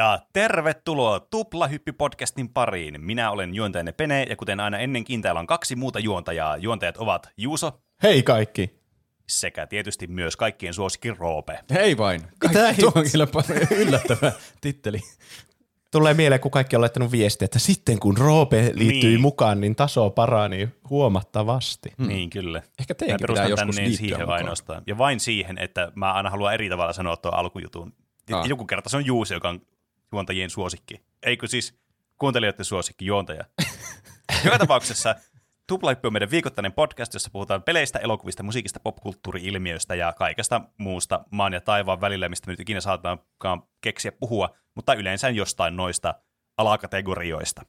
Ja tervetuloa Tuplahyppi-podcastin pariin. Minä olen juontajanne Pene, ja kuten aina ennenkin, täällä on kaksi muuta juontajaa. Juontajat ovat Juuso Hei kaikki! sekä tietysti myös kaikkien suosikki Roope. Hei vain. Mitä Tuo on kyllä yllättävä titteli. Tulee mieleen, kun kaikki on laittanut viestiä, että sitten kun Roope liittyi Niin. niin. mukaan, niin taso parani huomattavasti. Mm. Niin, kyllä. Ehkä Mä teidänkin pitää perustan joskus tänne liittyä siihen mukaan. ainoastaan. Ja vain siihen, että mä aina haluan eri tavalla sanoa tuon alkujutun. Ja Ah. Joku kerta se on Juuso, joka on juontajien suosikki. Eikö siis kuuntelijoiden suosikki juontaja? Joka tapauksessa Tuplahyppi on meidän viikoittainen podcast, jossa puhutaan peleistä, elokuvista, musiikista, popkulttuuri-ilmiöistä ja kaikesta muusta maan ja taivaan välillä, mistä me nyt ikinä saataankaan keksiä puhua, mutta yleensä jostain noista alakategorioista.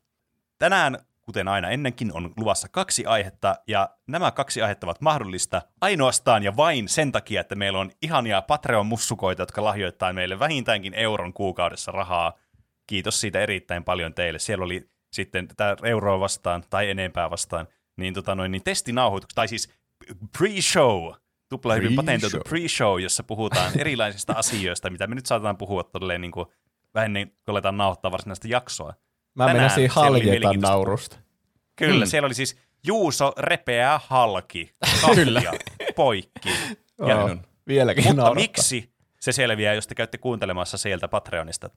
Tänään, kuten aina ennenkin, on luvassa kaksi aihetta, ja nämä kaksi aihetta ovat mahdollista ainoastaan ja vain sen takia, että meillä on ihania Patreon-mussukoita, jotka lahjoittaa meille vähintäänkin euron kuukaudessa rahaa. Kiitos siitä erittäin paljon teille. Siellä oli sitten tätä euroa vastaan tai enempää vastaan, niin, tota noin, niin testinauhoitukset, tai siis pre-show, tupla hyvin Pre-show. patentoitu pre-show, jossa puhutaan erilaisista asioista, mitä me nyt saatetaan puhua todella niin kuin, vähän ennen kuin aletaan nauhoittaa varsinaista jaksoa. Mä Tänään oli haljetan naurusta. Kyllä, Mm. siellä oli siis Juuso repeää halki, kahtia, poikki. Ja, Joo, Vieläkin mutta naurattaa. miksi se selviää, jos te käytte kuuntelemassa sieltä Patreonista.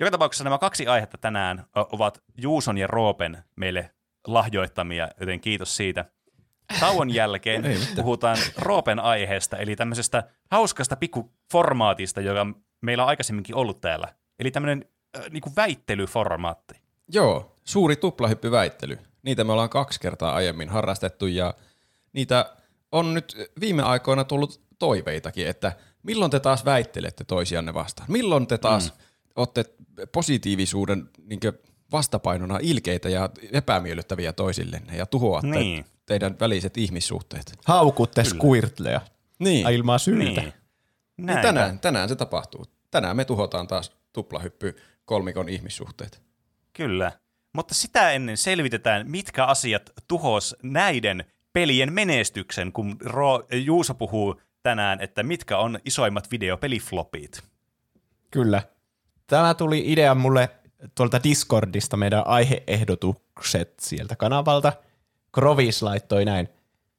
Joka tapauksessa nämä kaksi aihetta tänään ovat Juuson ja Roopen meille lahjoittamia, joten kiitos siitä. Tauon jälkeen puhutaan Roopen aiheesta, eli tämmöisestä hauskasta pikkuformaatista, joka meillä on aikaisemminkin ollut täällä. Eli tämmöinen äh, niinku väittelyformaatti. Joo, suuri tuplahyppyväittely. Niitä me ollaan kaksi kertaa aiemmin harrastettu ja niitä on nyt viime aikoina tullut toiveitakin, että milloin te taas väittelette toisianne vastaan? Milloin te taas mm. olette positiivisuuden niin vastapainona ilkeitä ja epämiellyttäviä toisillenne ja tuhoatte Niin. teidän väliset ihmissuhteet? Haukutte Squirtleja Niin, Ai ilmaa syytä. Niin. niin tänään, tänään se tapahtuu. Tänään me tuhotaan taas tuplahyppy kolmikon ihmissuhteet. Kyllä. Mutta sitä ennen selvitetään, mitkä asiat tuhos näiden pelien menestyksen, kun Ro- Juuso puhuu tänään, että mitkä on isoimmat videopeliflopit. Kyllä. Tämä tuli idea mulle tuolta Discordista, meidän aiheehdotukset sieltä kanavalta. Krovis laittoi näin.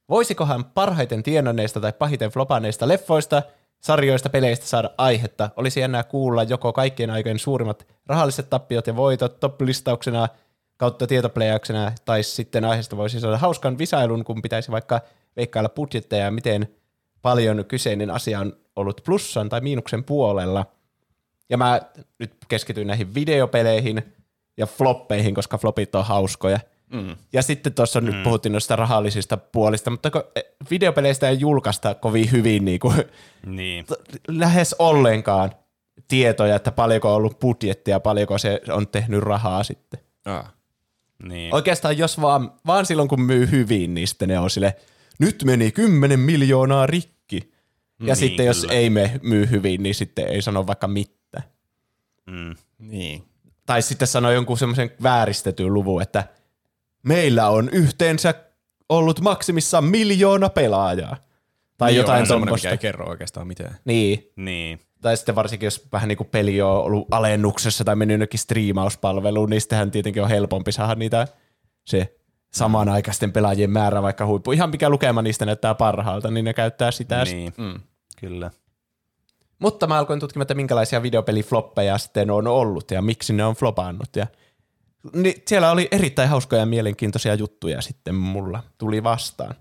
Voisikohan parhaiten tienanneista tai pahiten flopanneista leffoista, sarjoista, peleistä saada aihetta? Olisi enää kuulla joko kaikkien aikojen suurimmat rahalliset tappiot ja voitot top-listauksena kautta tietopläjäyksenä, tai sitten aiheesta voisi saada hauskan visailun, kun pitäisi vaikka veikkailla budjetteja ja miten paljon kyseinen asia on ollut plussan tai miinuksen puolella. Ja mä nyt keskityin näihin videopeleihin ja floppeihin, koska flopit on hauskoja. Mm. Ja sitten tuossa mm. nyt puhuttiin noista rahallisista puolista, mutta kun eh, videopeleistä ei julkaista kovin hyvin niin kuin, Niin. lähes ollenkaan tietoja, että paljonko on ollut budjettia, paljonko se on tehnyt rahaa sitten. Ah. niin. Oikeastaan jos vaan, vaan silloin kun myy hyvin, niin sitten ne on sille, nyt meni 10 miljoonaa rikki. Ja Niin, sitten jos kyllä. ei me myy hyvin, niin sitten ei sano vaikka mitään. Mm. Niin. Tai sitten sanoo jonkun semmoisen vääristetyn luvun, että meillä on yhteensä ollut maksimissaan miljoona pelaajaa. Tai niin jotain tuommoista. mikä ei kerro oikeastaan mitään. Niin. Niin. Tai sitten varsinkin, jos vähän niin kuin peli on ollut alennuksessa tai mennyt jonnekin striimauspalveluun, niin sittenhän tietenkin on helpompi saada niitä se samanaikaisten pelaajien määrä vaikka huippu. Ihan mikä lukema niistä näyttää parhaalta, niin ne käyttää sitä. Niin. Mm. Kyllä. Mutta mä alkoin tutkimaan, että minkälaisia videopelifloppeja sitten on ollut ja miksi ne on flopannut. Ja niin siellä oli erittäin hauskoja ja mielenkiintoisia juttuja sitten mulla tuli vastaan.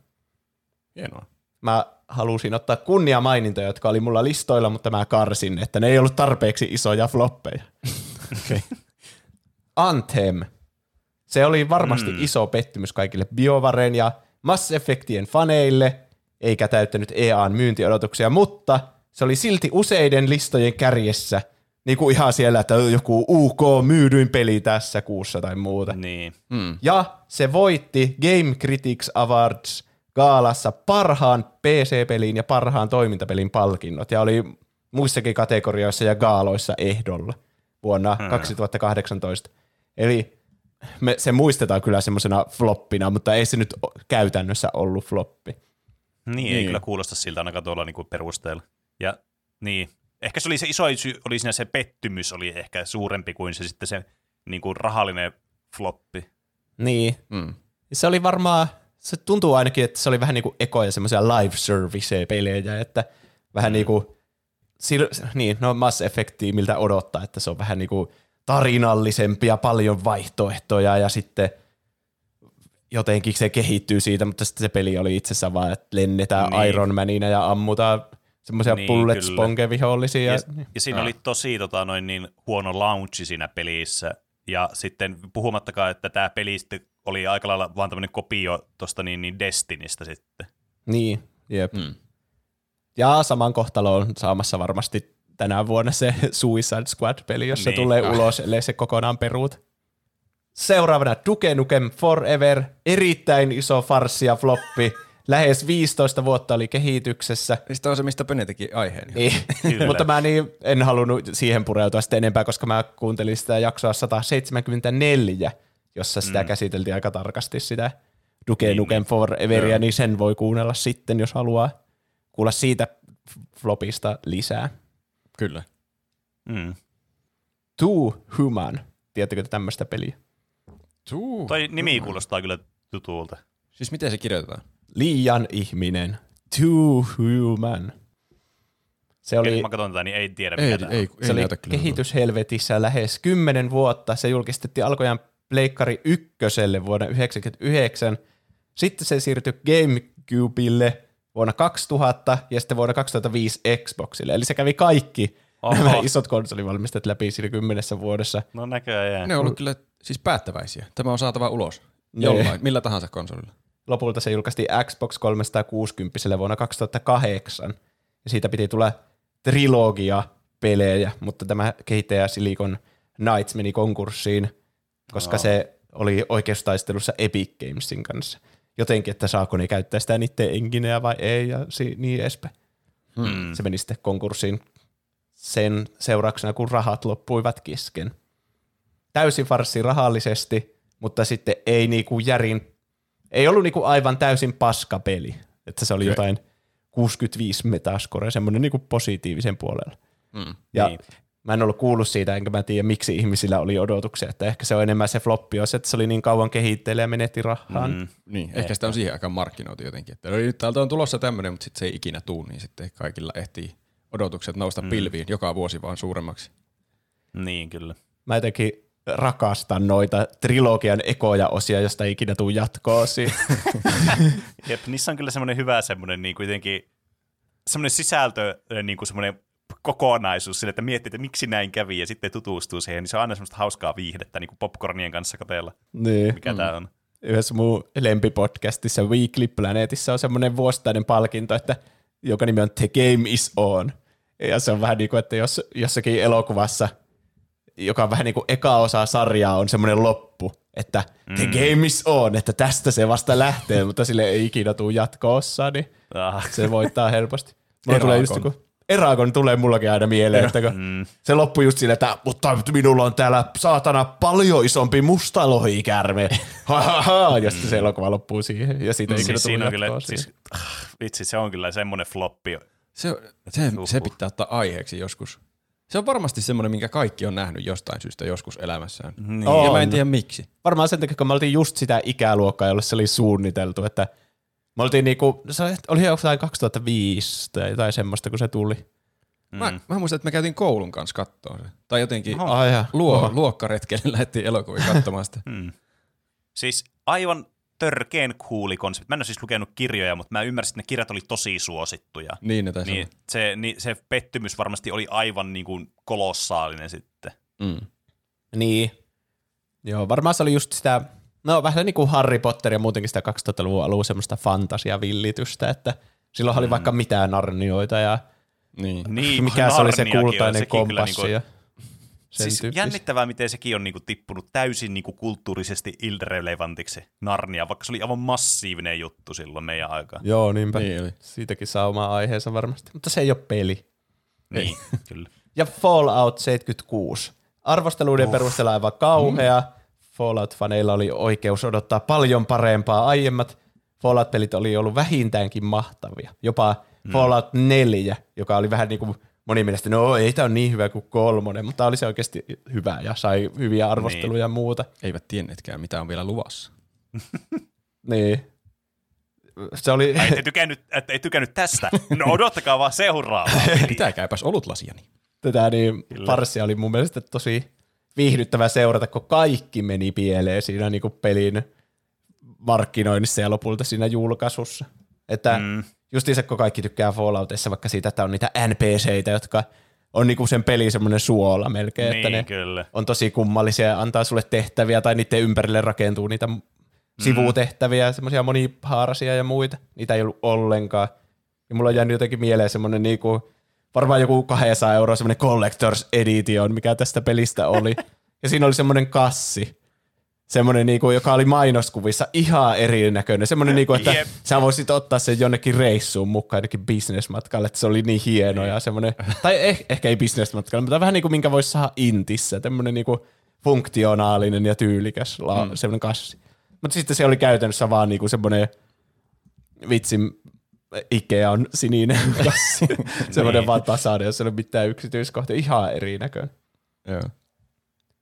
Hienoa. Mä halusin ottaa kunnia mainintoja, jotka oli mulla listoilla, mutta mä karsin, että ne ei ollut tarpeeksi isoja floppeja. Okay. Anthem. Se oli varmasti mm. iso pettymys kaikille BioVaren ja Mass Effectien faneille, eikä täyttänyt EAN myyntiodotuksia, mutta se oli silti useiden listojen kärjessä, niin kuin ihan siellä, että joku UK myydyin peli tässä kuussa tai muuta. Niin. Mm. Ja se voitti Game Critics Awards gaalassa parhaan PC-pelin ja parhaan toimintapelin palkinnot, ja oli muissakin kategorioissa ja gaaloissa ehdolla vuonna Hmm. 2018. Eli me, se muistetaan kyllä semmoisena floppina, mutta ei se nyt käytännössä ollut floppi. Niin, ei Niin. kyllä kuulosta siltä ainakaan tuolla niinku perusteella. Ja niin, Ehkä se oli se iso syy, oli siinä se pettymys oli ehkä suurempi kuin se sitten se niin kuin rahallinen floppi. Niin. Mm. Se oli varmaan, se tuntuu ainakin, että se oli vähän niin kuin ekoja semmoisia live service-pelejä, että vähän mm. niin kuin, niin, no Mass Effectia, miltä odottaa, että se on vähän niin kuin tarinallisempia, paljon vaihtoehtoja ja sitten jotenkin se kehittyy siitä, mutta sitten se peli oli itsessään vaan, että lennetään niin. Iron Manina ja ammutaan semmoisia niin, bullet sponge vihollisia. Ja, ja siinä ah. oli tosi tota, noin niin huono launchi siinä pelissä, ja sitten puhumattakaan, että tämä peli sitten oli aika lailla vaan tämmöinen kopio tuosta niin, niin Destinistä sitten. Niin, jep. Mm. Ja saman kohtalo on saamassa varmasti tänä vuonna se Suicide Squad-peli, jos niin. se tulee ah. ulos, ellei se kokonaan peruut. Seuraavana Duke Nukem Forever, erittäin iso farssi ja floppi. Lähes 15 vuotta oli kehityksessä. Sitä on se, mistä Pene teki aiheen. Niin. Mutta mä niin, en halunnut siihen pureutua sitten enempää, koska mä kuuntelin sitä jaksoa 174, jossa sitä mm. käsiteltiin aika tarkasti sitä Duke niin, Nukem niin. Foreveria, niin sen voi kuunnella sitten, jos haluaa kuulla siitä flopista lisää. Kyllä. Mm. Too Human. Tiedättekö tämmöistä peliä? Too Toi nimi kuulostaa kyllä tutulta. Siis miten se kirjoitetaan? Liian ihminen. Too Human. Se oli, mä katson tätä, niin ei tiedä, ei, mikä ei, ei, Se oli kehityshelvetissä lähes kymmenen vuotta. Se julkistettiin alkojaan Pleikkari ykköselle vuonna 1999. Sitten se siirtyi GameCubeille vuonna 2000 ja sitten vuonna 2005 Xboxille. Eli se kävi kaikki Oho. nämä isot konsolivalmistajat läpi siinä kymmenessä vuodessa. No näköjään. Ne on ollut kyllä siis päättäväisiä. Tämä on saatava ulos. Jollain, millä tahansa konsolilla. Lopulta se julkaistiin Xbox 360 vuonna 2008. Ja siitä piti tulla trilogia pelejä, mutta tämä kehittäjä Silicon Knights meni konkurssiin, koska oh. se oli oikeustaistelussa Epic Gamesin kanssa jotenkin, että saako ne käyttää sitä niiden engineä vai ei ja si- niin edespäin. Hmm. Se meni sitten konkurssiin sen seurauksena, kun rahat loppuivat kesken. Täysin farssi rahallisesti, mutta sitten ei niinku järin, ei ollut niinku aivan täysin paska peli. Että se oli okay. jotain 65 metascore, semmoinen niinku positiivisen puolella. Hmm. Ja niin. Mä en ollut kuullut siitä, enkä mä tiedä, miksi ihmisillä oli odotuksia. Että ehkä se on enemmän se floppi, jos että se oli niin kauan kehitteillä ja menetti rahaan. Mm, niin, ehkä, ehkä sitä on siihen aikaan markkinoitu jotenkin. Että nyt täältä on tulossa tämmöinen, mutta sitten se ei ikinä tuu, niin sitten kaikilla ehtii odotukset nousta mm. pilviin joka vuosi vaan suuremmaksi. Niin, kyllä. Mä jotenkin rakastan noita trilogian ekoja osia, josta ei ikinä tuu jatkoa Jep, niissä on kyllä semmoinen hyvä semmoinen niin kuitenkin semmoinen sisältö, niin kuin semmoinen kokonaisuus sille, että miettii, että miksi näin kävi ja sitten tutustuu siihen, niin se on aina semmoista hauskaa viihdettä niin kuin popcornien kanssa katella, niin. mikä mm. tämä on. Yhdessä mun lempipodcastissa Weekly Planetissa on semmoinen vuosittainen palkinto, että joka nimi on The Game is On. Ja se on vähän niin kuin, että jos jossakin elokuvassa, joka on vähän niin kuin eka osa sarjaa, on semmoinen loppu, että mm. The Game is On, että tästä se vasta lähtee, mutta sille ei ikinä tule jatko-osaa, niin ah. se voittaa helposti. Mulla tulee just joku Eragon tulee mullakin aina mieleen, että mm. se loppui just silleen, että mutta minulla on täällä saatana paljon isompi musta lohikärme. ja sitten se elokuva loppuu siihen. Ja siitä ei siis siinä on kyllä, siis, ah, vitsi, se on kyllä semmoinen floppi. Se, se, se pitää ottaa aiheeksi joskus. Se on varmasti semmoinen, minkä kaikki on nähnyt jostain syystä joskus elämässään. Niin. Ja mä en tiedä miksi. Varmaan sen takia, kun me oltiin just sitä ikäluokkaa, jolle se oli suunniteltu, että – me oltiin niinku, se oli jotain 2005 tai jotain semmoista, kun se tuli. Mm. Mä, mä muistan, että me käytiin koulun kanssa katsoa se. Tai jotenkin Oho. luo, Oho. luokkaretkelle lähdettiin elokuvia katsomaan sitä. mm. Siis aivan törkeen kuuli konsepti. Mä en ole siis lukenut kirjoja, mutta mä ymmärsin, että ne kirjat oli tosi suosittuja. Niin ne niin se, niin se pettymys varmasti oli aivan niin kuin kolossaalinen sitten. Mm. Niin. Joo, varmaan se oli just sitä No vähän niin kuin Harry Potter ja muutenkin sitä 2000-luvun alun semmoista fantasiavillitystä, että silloin mm. oli vaikka mitään narnioita ja niin. niin mikä se oli se kultainen kompassi. Niinku, ja siis jännittävää, miten sekin on niinku tippunut täysin niinku kulttuurisesti irrelevantiksi Narnia, vaikka se oli aivan massiivinen juttu silloin meidän aikaan. Joo, niinpä. Niin oli. Siitäkin saa oma aiheensa varmasti. Mutta se ei ole peli. Niin, kyllä. Ja Fallout 76. Arvosteluiden uh. perusteella aivan kauhea. Mm Fallout-faneilla oli oikeus odottaa paljon parempaa. Aiemmat Fallout-pelit oli ollut vähintäänkin mahtavia. Jopa mm. Fallout 4, joka oli vähän niin kuin moni mielestä, no ei tämä ole niin hyvä kuin kolmonen, mutta oli se oikeasti hyvä ja sai hyviä arvosteluja Niin. ja muuta. Eivät tienneetkään, mitä on vielä luvassa. Niin. Se oli, Ai, ette tykännyt, ei tykännyt tästä. No odottakaa vaan seuraavaa. Pitäkääpäs olutlasiani. tätä niin farssia oli mun mielestä tosi viihdyttävä seurata, kun kaikki meni pieleen siinä niin kuin pelin markkinoinnissa ja lopulta siinä julkaisussa. Että mm. Justiinsa kun kaikki tykkää Falloutissa vaikka siitä, että on niitä NPCitä, jotka on niinku sen pelin semmoinen suola melkein, että niin, ne kyllä. on tosi kummallisia ja antaa sulle tehtäviä tai niiden ympärille rakentuu niitä mm. sivutehtäviä, semmoisia monihaarasia ja muita. Niitä ei ollut ollenkaan. Ja mulla on jäänyt jotenkin mieleen semmoinen niinku, varmaan joku 200 euroa semmoinen Collector's Edition, mikä tästä pelistä oli. ja siinä oli semmoinen kassi, semmoinen, niinku, joka oli mainoskuvissa ihan erinäköinen. Semmoinen, niinku, että Jep. sä voisit ottaa sen jonnekin reissuun mukaan, jonnekin bisnesmatkalle, että se oli niin hieno ja semmoinen, tai eh, ehkä ei bisnesmatkalle, mutta vähän niin kuin minkä voisi saada Intissä, tämmöinen niinku funktionaalinen ja tyylikäs la- mm. semmoinen kassi. Mutta sitten se oli käytännössä vaan niinku semmoinen vitsin Ikea on sininen kassi. semmoinen vaan tasainen, jossa ei ole mitään yksityiskohtia, ihan erinäköinen. Joo.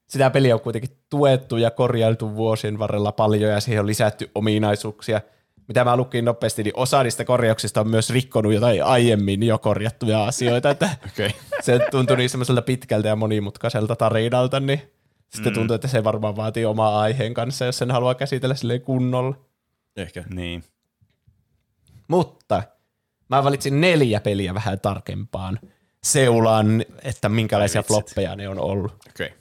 Sitä peliä on kuitenkin tuettu ja korjailtu vuosien varrella paljon ja siihen on lisätty ominaisuuksia. Mitä mä lukin nopeasti, niin osa niistä korjauksista on myös rikkonut jotain aiemmin jo korjattuja asioita, että Okei. se tuntui niin semmoiselta pitkältä ja monimutkaiselta tarinalta, niin sitten tuntuu, että se varmaan vaatii omaa aiheen kanssa, jos sen haluaa käsitellä silleen kunnolla. Ehkä. Niin. Mutta mä valitsin neljä peliä vähän tarkempaan seulaan, että minkälaisia floppeja ne on ollut. Okei.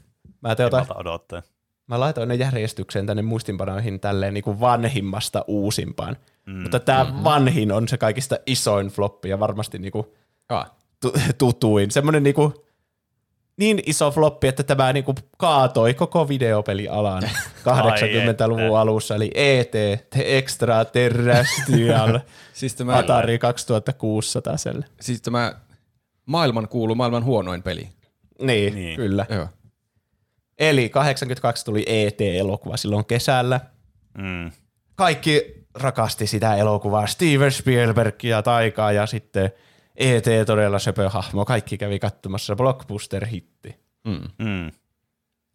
Mä, Malta odottaa. mä laitoin ne järjestykseen tänne muistinpanoihin tälleen niin kuin vanhimmasta uusimpaan. Mm. Mutta tämä mm-hmm. vanhin on se kaikista isoin floppi ja varmasti niin kuin Ah. tu- tutuin. Semmoinen niin, kuin, niin iso floppi, että tämä niin kuin kaatoi koko videopelialan 80-luvun että. alussa, eli ET, The Extraterrestrial, Siis tämä, Atari 2600 selle. siis tämä maailman kuulu maailman huonoin peli. Niin, niin, Niin. kyllä. Joo. Eli 82 tuli ET-elokuva silloin kesällä. Mm. Kaikki rakasti sitä elokuvaa, Steven Spielberg ja Taikaa ja sitten ET todella söpö hahmo. Kaikki kävi katsomassa blockbuster-hitti. Mm. Mm.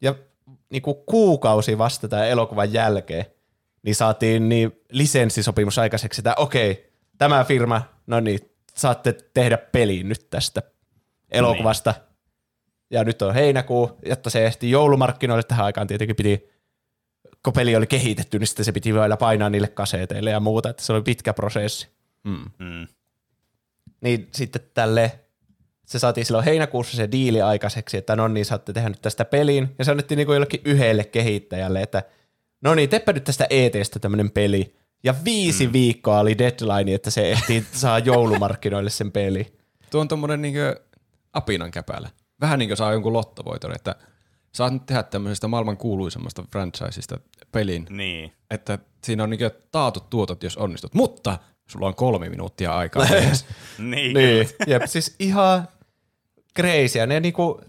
Ja niin kuin kuukausi vasta tämän elokuvan jälkeen, niin saatiin niin lisenssisopimus aikaiseksi, että okei, tämä firma, no niin, saatte tehdä peliin nyt tästä elokuvasta. Niin. Ja nyt on heinäkuu, jotta se ehti joulumarkkinoille tähän aikaan tietenkin piti, kun peli oli kehitetty, niin sitten se piti vielä painaa niille kaseteille ja muuta, että se oli pitkä prosessi. Mm. Mm. Niin sitten tälle, se saatiin silloin heinäkuussa se diili aikaiseksi, että no niin, saatte tehdä nyt tästä peliin. Ja se annettiin niin kuin jollekin yhdelle kehittäjälle, että no niin, teppä nyt tästä ETstä tämmöinen peli. Ja viisi mm. viikkoa oli deadline, että se ehtii saa joulumarkkinoille sen peli. Tuo on tommonen niinkö apinan käpälä. Vähän niin kuin saa jonkun lottovoiton, että saat nyt tehdä tämmöisestä maailman kuuluisemmasta franchiseista pelin, Niin. että siinä on niinkö taatut tuotot, jos onnistut. Mutta sulla on kolme minuuttia aikaa. Niin. Niin, jep, siis ihan crazy. Ja ne niinku,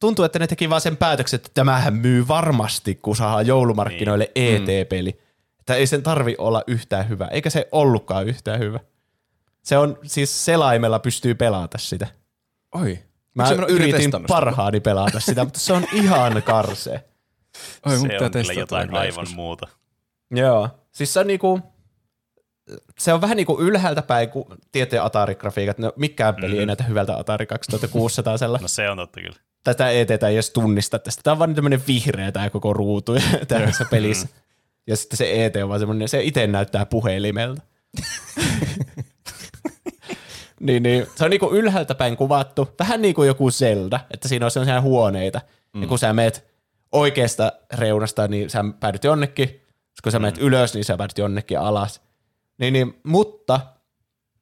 tuntuu, että ne teki vaan sen päätöksen, että tämähän myy varmasti, kun saa joulumarkkinoille niin. ET-peli. Että ei sen tarvi olla yhtään hyvä, eikä se ollutkaan yhtään hyvä. Se on, siis selaimella pystyy pelata sitä. Oi. Mä yritin testannut sitä? parhaani pelata sitä, mutta se on ihan karsee. Oi, Se on kyllä jotain aivan joskus. muuta. Joo. Siis se on niinku, se on vähän niinku ylhäältä päin, kun tieteen Atari-grafiikat, no mikään peli mm. ei näytä hyvältä Atari 2600 No se on totta kyllä. tätä ETtä ei edes tunnista tästä. Tämä on vaan tämmöinen vihreä tämä koko ruutu tässä pelissä. Ja sitten se ET on vaan semmoinen, se itse näyttää puhelimelta. niin, niin, se on niinku ylhäältä päin kuvattu, vähän niin kuin joku Zelda, että siinä on sellaisia huoneita. Mm. Ja kun sä meet oikeasta reunasta, niin sä päädyt jonnekin, kun sä meet ylös, niin sä päädyt jonnekin alas. Niin, niin, mutta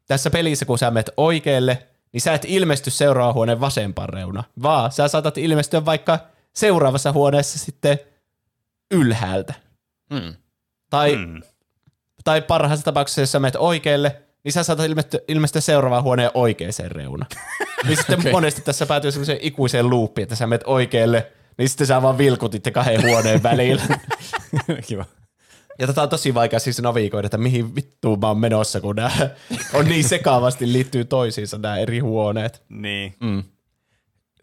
tässä pelissä, kun sä menet oikealle, niin sä et ilmesty seuraavan huoneen vasempaan reunaan, vaan sä saatat ilmestyä vaikka seuraavassa huoneessa sitten ylhäältä. Mm. Tai, mm. tai parhaassa tapauksessa, jos sä menet oikealle, niin sä saatat ilmestyä, ilmestyä seuraavaan huoneen oikeaan reunaan. niin sitten okay. monesti tässä päätyy semmoiseen ikuiseen luuppiin, että sä menet oikealle, niin sitten sä vaan vilkutit kahden huoneen välillä. Kiva. Ja tätä on tosi vaikea siis navigoida, että mihin vittuun mä oon menossa, kun nämä on niin sekaavasti liittyy toisiinsa nämä eri huoneet. Niin. Mm.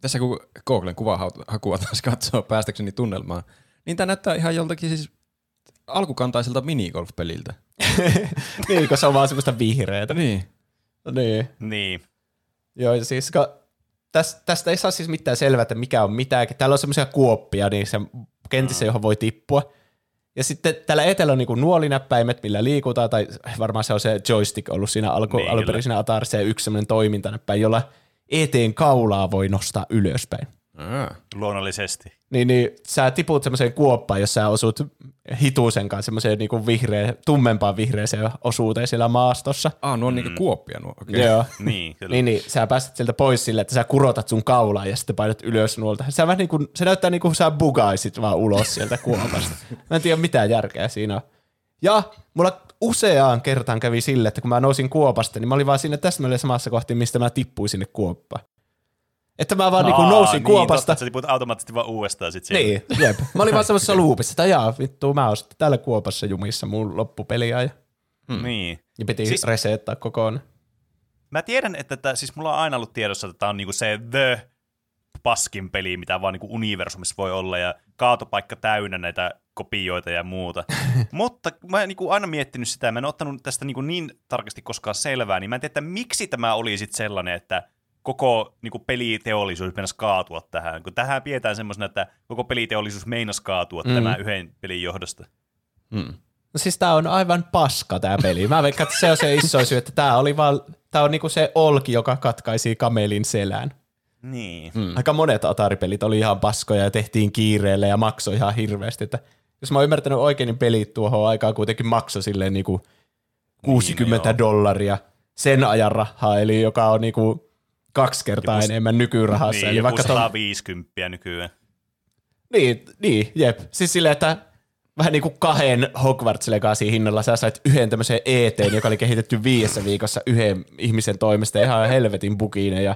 Tässä kun Googlen kuvahakua taas katsoo päästäkseni tunnelmaan, niin tämä näyttää ihan joltakin siis alkukantaiselta minigolf-peliltä. niin, kun se on vaan semmoista vihreätä. Niin. Niin. Niin. Joo, ja siis kun tästä, tästä ei saa siis mitään selvää, että mikä on mitäkin. Täällä on semmoisia kuoppia niin se kentissä, johon voi tippua. Ja sitten täällä etelä on niinku nuolinäppäimet, millä liikutaan, tai varmaan se on se joystick ollut siinä alku, Niin, alun perin siinä Atarissa, ja yksi semmoinen toimintanäppäin, jolla eteen kaulaa voi nostaa ylöspäin. Luonnollisesti. Niin, niin sä tiput semmoiseen kuoppaan, jos sä osut hitusen kanssa semmoiseen niinku vihreä, tummempaan vihreäseen osuuteen siellä maastossa. Ah, nuo on niinku kuoppia nuo. Okay. Joo. Niin, kyllä. Niin, niin, sä pääset sieltä pois sille, että sä kurotat sun kaulaa ja sitten painat ylös nuolta. Se, vähän niin kuin, se näyttää niin kuin sä bugaisit vaan ulos sieltä kuopasta. Mä en tiedä mitä järkeä siinä on. Ja mulla useaan kertaan kävi sille, että kun mä nousin kuopasta, niin mä olin vaan siinä täsmälleen samassa kohti, mistä mä tippuin sinne kuoppaan. Että mä vaan niin kuin nousin niin, kuopasta. Totta, että sä tiput automaattisesti vaan uudestaan sit siellä. Niin, jep. Mä olin vaan semmoisessa loopissa, että jaa, vittu, mä oon sitten täällä kuopassa jumissa mun loppupeliä ja, Niin. ja piti Siis- resettaa kokonaan. Mä tiedän, että tää, siis mulla on aina ollut tiedossa, että tämä on niinku se the paskin peli, mitä vaan niinku universumissa voi olla, ja kaatopaikka täynnä näitä kopioita ja muuta. Mutta mä oon niinku aina miettinyt sitä, mä en ottanut tästä niinku niin tarkasti koskaan selvää, niin mä en tiedä, että miksi tämä oli sit sellainen, että koko niinku peliteollisuus meinasi kaatua tähän, kun tähän pidetään semmoisena, että koko peliteollisuus meinasi kaatua mm. tämän yhden pelin johdosta. Mm. No siis tää on aivan paska tää peli. Mä veikkaan, että se on se iso syy, että tää oli vaan, tää on niinku se olki, joka katkaisi kamelin selän. Niin. Mm. Aika monet Atari-pelit oli ihan paskoja ja tehtiin kiireelle ja maksoi ihan hirveästi. Että jos mä oon ymmärtänyt oikein, niin pelit tuohon aikaan kuitenkin maksoi silleen niinku 60 Niin, joo. dollaria sen ajan rahaa, eli joka on niinku kaksi kertaa Joku- enemmän nykyrahassa. Niin, eli vaikka ton, 150 nykyään. niin, niin, jep. Siis silleen, että vähän niin kuin kahden Hogwarts Legacy hinnalla sä sait yhden tämmöisen ET, joka oli kehitetty viidessä viikossa yhden ihmisen toimesta ihan helvetin buginen. Ja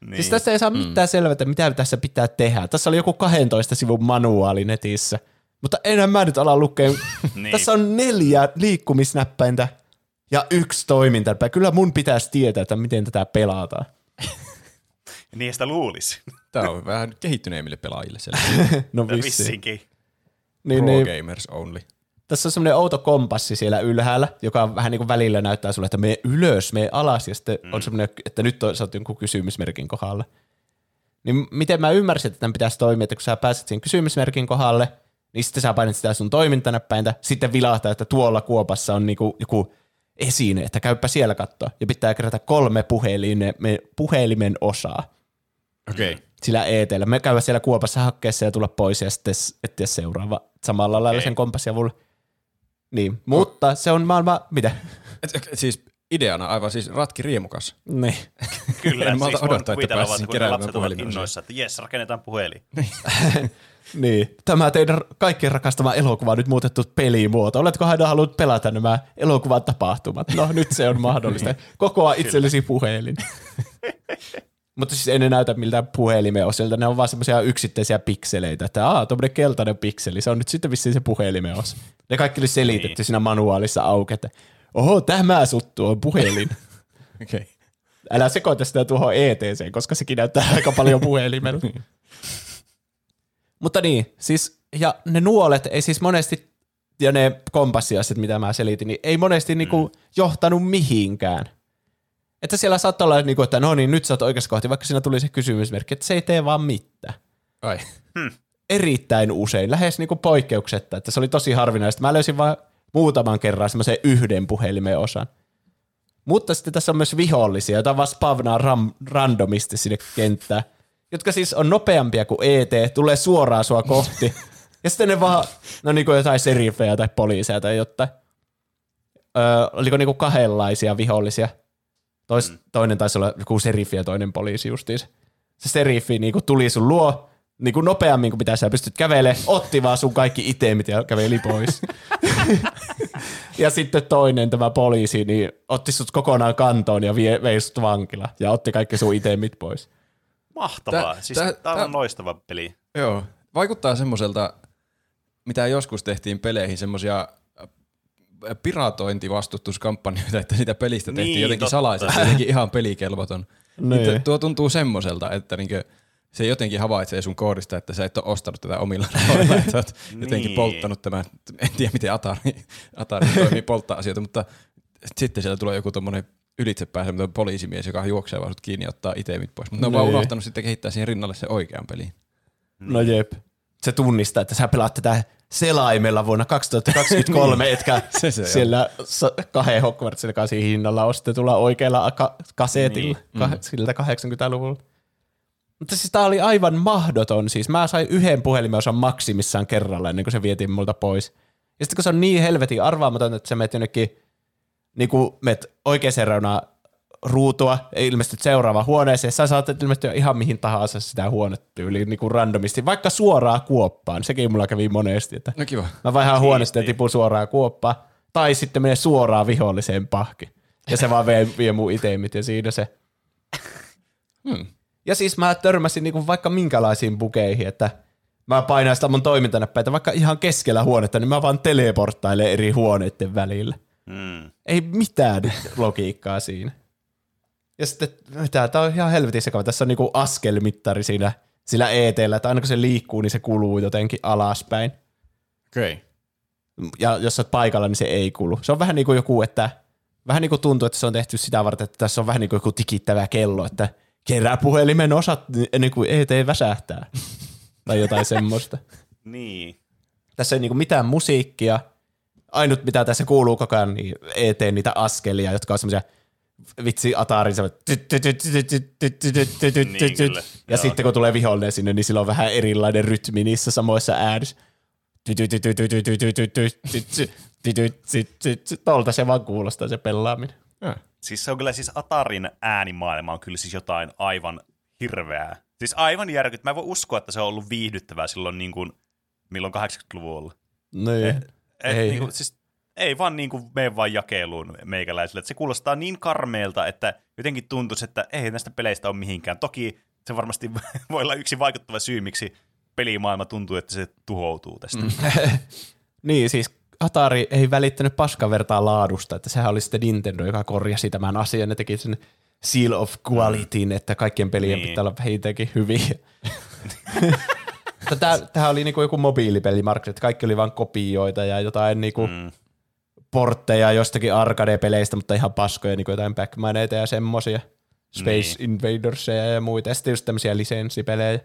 Niin. Siis tästä ei saa mitään selvää, että mitä tässä pitää tehdä. Tässä oli joku 12 sivun manuaali netissä. Mutta enää mä nyt ala lukea. Niin. Tässä on neljä liikkumisnäppäintä ja yksi toimintanäppäin. Kyllä mun pitäisi tietää, että miten tätä pelataan. Niin sitä luulisi. Tämä on vähän kehittyneemmille pelaajille siellä. No vissiin. Vissinkin. Niin, Pro niin, gamers only. tässä on semmoinen outo kompassi siellä ylhäällä, joka vähän niin kuin välillä näyttää sulle, että mene ylös, mene alas, ja sitten mm. on semmoinen, että nyt on, sä oot jonkun kysymysmerkin kohdalla. Niin miten mä ymmärsin, että tämän pitäisi toimia, että kun sä pääset siihen kysymysmerkin kohdalle, niin sitten sä painat sitä sun toimintanäppäintä, sitten vilahtaa, että tuolla kuopassa on niinku joku esine, että käypä siellä katsoa. Ja pitää kerätä kolme puhelimen, puhelimen osaa Okei. Okay. sillä eetellä. Me käydään siellä kuopassa hakkeessa ja tulla pois ja sitten etsiä seuraava samalla lailla Okei. sen kompassiavulla. Niin, mutta se on maailma, mitä? Siis ideana aivan siis ratki riemukas. Niin. Kyllä, En siis voin odottaa, että kuvitella vaan, pääsisin kuinka keräämään puhelimen innoissa, että jes, rakennetaan puhelin. niin. Tämä teidän kaikkien rakastama elokuva on nyt muutettu pelimuoto. Oletko aina halunnut pelata nämä elokuvan tapahtumat? No nyt se on mahdollista. Kokoa itsellesi puhelin. Mutta siis ei ne näytä miltään puhelimen osilta, ne on vaan semmoisia yksittäisiä pikseleitä, että aah, tuommoinen keltainen pikseli, se on nyt sitten vissiin se puhelimen osa. Ne kaikki oli selitetty Niin. siinä manuaalissa auki, että oho, tämä suttu on puhelin. Okei. Okay. Älä sekoita sitä tuohon ETC, koska sekin näyttää aika paljon puhelimelta. Mutta niin, siis, ja ne nuolet ei siis monesti, ja ne kompassiasiat, mitä mä selitin, niin ei monesti niinku johtanut mihinkään. Että siellä saattaa olla, niinku, että no niin, nyt sä oot oikeassa kohti, vaikka siinä tuli se kysymysmerkki, että se ei tee vaan mitään. Ai. Erittäin usein, lähes niinku poikkeuksetta, että se oli tosi harvinaista. Mä löysin vain muutaman kerran semmoisen yhden puhelimen osan. Mutta sitten tässä on myös vihollisia, joita vaan spavnaa ram, randomisti sinne kenttään, jotka siis on nopeampia kuin ET, tulee suoraan sua kohti. ja sitten ne vaan, no niin kuin jotain serifejä tai poliiseja tai jotain. Öö, oliko niinku kahdenlaisia vihollisia? Tois, mm. Toinen taisi olla joku serifi ja toinen poliisi justiinsa. Se serifi niinku tuli sun luo niinku nopeammin kuin mitä sä pystyt kävelemään, otti vaan sun kaikki itemit ja käveli pois. ja sitten toinen, tämä poliisi, niin otti sut kokonaan kantoon ja vie, vei sut vankila ja otti kaikki sun itemit pois. Mahtavaa. Tää- siis tää- tämä tää- on loistava peli. Joo. Vaikuttaa semmoiselta, mitä joskus tehtiin peleihin, semmosia piratointivastustuskampanjoita, että sitä pelistä tehtiin Niin, jotenkin totta. salaisesti, jotenkin ihan pelikelvoton. Niin. Niin. Tuo tuntuu semmoiselta, että niinkö se jotenkin havaitsee sun koodista, että sä et ole ostanut tätä omilla rahoilla, että sä oot jotenkin Niin. polttanut tämän, en tiedä miten Atari, Atari toimii polttaa asioita, mutta sitten siellä tulee joku tommonen ylitsepääsemätön poliisimies, joka juoksee vaan sut kiinni ja ottaa itemit pois. Mutta ne on vaan Niin. unohtanut sitten kehittää siihen rinnalle se oikean pelin. No jep. Se tunnistaa, että sä pelaat tätä selaimella vuonna 2023, etkä Se se on. siellä sa- kahden Hogwartsin legacy hinnalla ostetulla oikealla ka- kasetilla niin. mm. siltä 80-luvulla. Mutta siis tää oli aivan mahdoton. Siis mä sain yhden puhelimenosan maksimissaan kerralla ennen kuin se vietiin multa pois. Ja sitten kun se on niin helvetin arvaamaton, että sä menet jonnekin, niin kuin menet oikeaan reunaan ruutua, ilmestyt seuraavaan huoneeseen, sä saatat ilmestyä ihan mihin tahansa sitä huonetyyliin niin kuin randomisti, vaikka suoraan kuoppaan. Sekin mulla kävi monesti, että No kiva. mä vaihan huoneesta ja Siistiä. tipun suoraan kuoppaan, tai sitten menee suoraan viholliseen pahki. Ja se vaan vie, vie mun itemit ja siinä se. Hmm. Ja siis mä törmäsin niinku vaikka minkälaisiin bugeihin, että mä painan sitä mun toimintanäppäitä vaikka ihan keskellä huonetta, niin mä vaan teleporttailen eri huoneiden välillä. Mm. Ei mitään logiikkaa siinä. Ja sitten, mitä, tää on ihan helvetin sekava. Tässä on niinku askelmittari siinä, sillä ETllä, että aina kun se liikkuu, niin se kuluu jotenkin alaspäin. Okei. Okay. Ja jos sä oot paikalla, niin se ei kulu. Se on vähän niin kuin joku, että vähän niin kuin tuntuu, että se on tehty sitä varten, että tässä on vähän niin kuin joku tikittävä kello, että kerää puhelimen osat ennen kuin ET väsähtää. tai jotain semmoista. Niin. Tässä ei niinku mitään musiikkia. Ainut mitä tässä kuuluu koko ajan, niin ET niitä askelia, jotka on semmoisia vitsi Atarin semmoinen Niin ja sitten kun tulee vihollinen sinne, niin sillä on vähän erilainen rytmi niissä samoissa äänissä. Tolta se vaan kuulostaa se pelaaminen. Siis se on kyllä siis Atarin äänimaailma on kyllä siis jotain aivan hirveää. Siis aivan järkyt. Mä en voi uskoa, että se on ollut viihdyttävää silloin niin kuin, milloin 80-luvulla. Niin. Et, Ei. Niin kuin, siis, ei vaan niin kuin mene vaan jakeluun meikäläisille. Et se kuulostaa niin karmeelta, että jotenkin tuntuisi, että ei näistä peleistä ole mihinkään. Toki se varmasti voi olla yksi vaikuttava syy, miksi pelimaailma tuntuu, että se tuhoutuu tästä. Mm. Niin, siis Atari ei välittänyt paskavertaa laadusta, että sehän oli sitten Nintendo, joka korjasi tämän asian ja teki sen seal of qualityn, että kaikkien pelien Niin. pitää olla vähintäänkin hyviä. Tämä oli niinku joku mobiilipelimarkkina, että kaikki oli vain kopioita ja jotain niinku Mm. portteja jostakin arcade-peleistä, mutta ihan paskoja, niinku jotain back ja semmosia. Space Niin. Invadersia ja muita. Ja sitten just tämmöisiä lisenssipelejä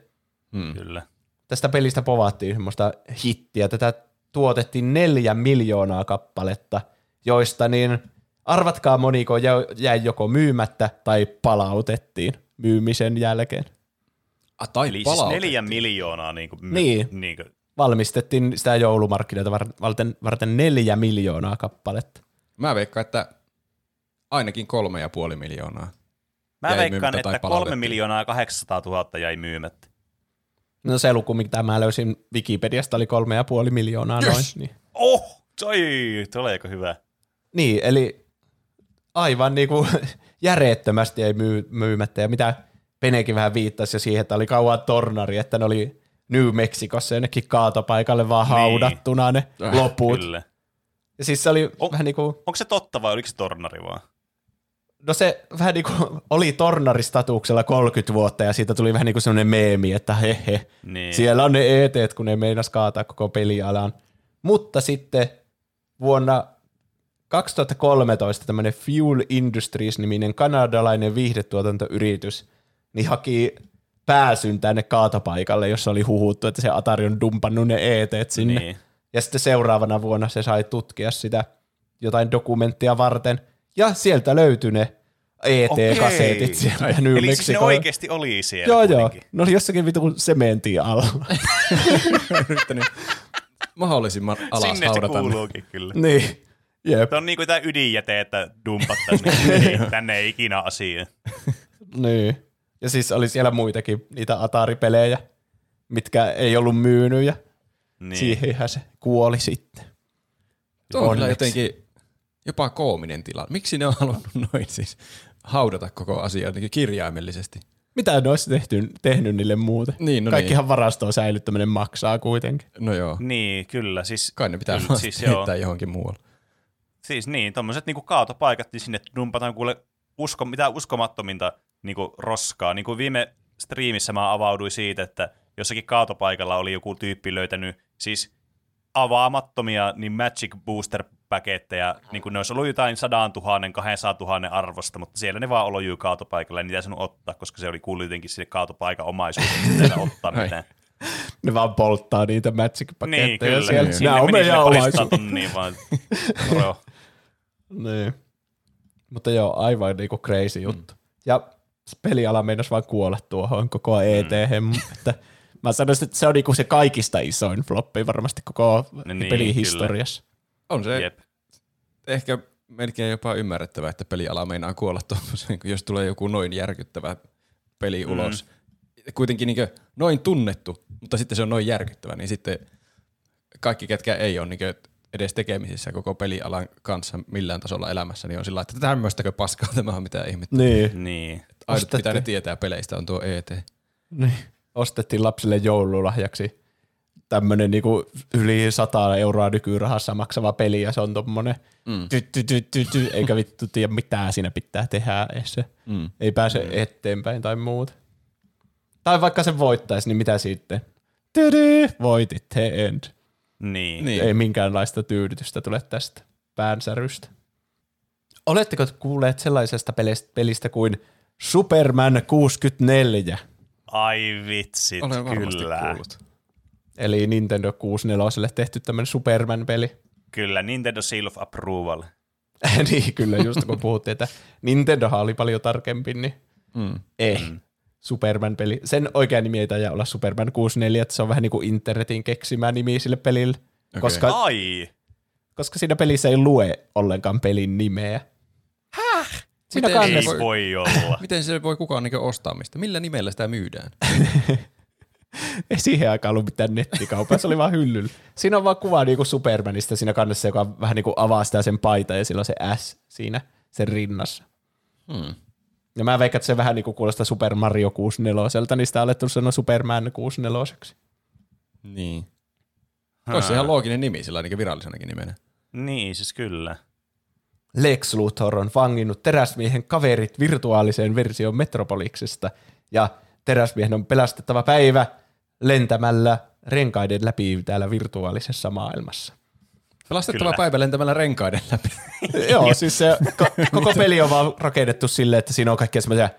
Hmm. Kyllä. tästä pelistä povattiin semmoista hittiä. Tätä tuotettiin neljä miljoonaa kappaletta, joista niin arvatkaa moniko jä- jäi joko myymättä tai palautettiin myymisen jälkeen. Ah, tai Eli siis neljä miljoonaa niin kuin, Niin. niin kuin, Valmistettiin sitä joulumarkkinoita var- varten, varten neljä miljoonaa kappaletta. Mä veikkaan, että ainakin kolme ja puoli miljoonaa. Mä Jäi veikkaan, että 3 palautettiin. miljoonaa 800 000 jäi myymättä. No se luku, mitä mä löysin Wikipediasta, oli kolme ja puoli miljoonaa noin. Niin. Oh, toi, tuleeko hyvä? Niin, eli aivan niinku järjettömästi ei myy, myymättä. Ja mitä Penekin vähän viittasi jo siihen, että oli kauan tornari, että ne oli New Mexicossa jonnekin kaatopaikalle vaan Niin. haudattuna ne Äh, loput. Kyllä. Ja siis se oli On- vähän niin kuin, Onko se totta vai oliko se tornari vaan? No se vähän niin kuin oli tornaristatuksella 30 vuotta ja siitä tuli vähän niin kuin semmoinen meemi, että he he, Niin. siellä on ne ET, kun ne meinas kaataa koko pelialan. Mutta sitten vuonna 2013 tämmöinen Fuel Industries-niminen kanadalainen viihdetuotantoyritys niin haki pääsyn tänne kaatopaikalle, jossa oli huhuttu, että se Atari on dumpannut ne ET sinne. Niin. Ja sitten seuraavana vuonna se sai tutkia sitä jotain dokumenttia varten. Ja sieltä löytyi ne ET-kasetit Okei. sieltä New Eli siis ne oikeasti oli siellä Joo, joo. No oli jossakin vitun sementin alla. Yrittänyt mahdollisimman alas Sinne se haudata. ne. kuuluukin kyllä. niin. Jep. Se on niin kuin tämä ydinjäte, että dumpat tänne, ei, tänne ei ikinä asia. Niin. Ja siis oli siellä muitakin niitä Atari-pelejä, mitkä ei ollut myynyt ja Niin. niin. siihenhän se kuoli sitten. Tuo on kyllä jotenkin jopa koominen tila. Miksi ne on halunnut noin siis haudata koko asia jotenkin kirjaimellisesti? Mitä ne olisi tehty, tehnyt niille muuten? Niin, no Kaikkihan varastoon säilyttäminen maksaa kuitenkin. No joo. Niin, kyllä. Siis, Kai ne pitää kyllä, vaan siis siis joo. heittää johonkin muualle. Siis niin, tommoset niinku kaatopaikat, niin sinne dumpataan kuule usko, mitä uskomattominta niinku roskaa. Niin kuin viime striimissä mä avauduin siitä, että jossakin kaatopaikalla oli joku tyyppi löytänyt siis avaamattomia niin Magic Booster paketteja, niin kuin ne olisi ollut jotain 100 000, 200 000 arvosta, mutta siellä ne vaan olojuu kaatopaikalla ja niitä ei saanut ottaa, koska se oli kuullut jotenkin sinne kaatopaikan omaisuuteen, että ottaa mitään. Ne vaan polttaa niitä Niin, Magic-paketteja kyllä. siellä. Sinne Nämä on meni meidän sille tonnia vaan. Joo. Niin. Mutta joo, aivan niinku crazy juttu. Ja peliala meinasi vaan kuolla tuohon koko ET, että mä sanoisin, että se on niinku se kaikista isoin floppi varmasti koko No niin, pelihistoriassa. On se Jep. ehkä melkein jopa ymmärrettävää, että peliala meinaa kuolla tuommoiseen, kun jos tulee joku noin järkyttävä peli Mm. ulos. Kuitenkin niin noin tunnettu, mutta sitten se on noin järkyttävä, niin sitten kaikki, ketkä ei ole niin edes tekemisissä koko pelialan kanssa millään tasolla elämässä, niin on sillä että tämmöistäkö paskaa tämä on mitään ihmettä. Niin. Niin. Ainut, mitä ne tietää peleistä, on tuo ET. niin. Ostettiin lapsille joululahjaksi tämmönen niinku yli 100 euroa nykyrahassa maksava peli ja se on tommonen mm. ty, ty, ty, ty, ty, eikä vittu tiedä mitä siinä pitää tehdä edes. Mm. Ei pääse mm. eteenpäin tai muuta. Tai vaikka se voittaisi, niin mitä sitten? Tydy, voitit, the end. Niin. Niin. Ei minkäänlaista tyydytystä tule tästä päänsärystä. Oletteko kuulleet sellaisesta pelistä, pelistä kuin Superman 64? Ai vitsit, Olen kyllä. kuullut. Eli Nintendo 64 tehty tämmöinen Superman-peli. Kyllä, Nintendo Seal of Approval. niin, kyllä, just kun puhuttiin, että Nintendohan oli paljon tarkempi, niin Mm. ei. Superman-peli. Sen oikea nimi ei taida olla Superman 64, että se on vähän niin kuin internetin keksimä nimi sille pelille. Okei. Koska, Ai! koska siinä pelissä ei lue ollenkaan pelin nimeä. Häh? Siinä Miten kannessa, Ei voi olla. Miten se voi kukaan niin ostaa mistä? Millä nimellä sitä myydään? ei siihen aikaan ollut mitään nettikauppaa, se oli vaan hyllyllä. Siinä on vaan kuva niinku Supermanista siinä kannessa, joka vähän niinku avaa sitä sen paita ja sillä on se S siinä sen rinnassa. Hmm. Ja mä veikkaan, että se vähän niinku kuulostaa Super Mario 64, niin sitä on alettu sanoa Superman 64. Niin. Olisi se ihan looginen nimi sillä niin virallisenakin nimenä. Niin, siis kyllä. Lex Luthor on vanginnut teräsmiehen kaverit virtuaaliseen versioon Metropoliksesta, ja teräsmiehen on pelastettava päivä lentämällä renkaiden läpi täällä virtuaalisessa maailmassa. Pelastettava Kyllä. päivä lentämällä renkaiden läpi. Joo, siis se ko- koko peli on vaan rakennettu silleen, että siinä on kaikkea semmoisia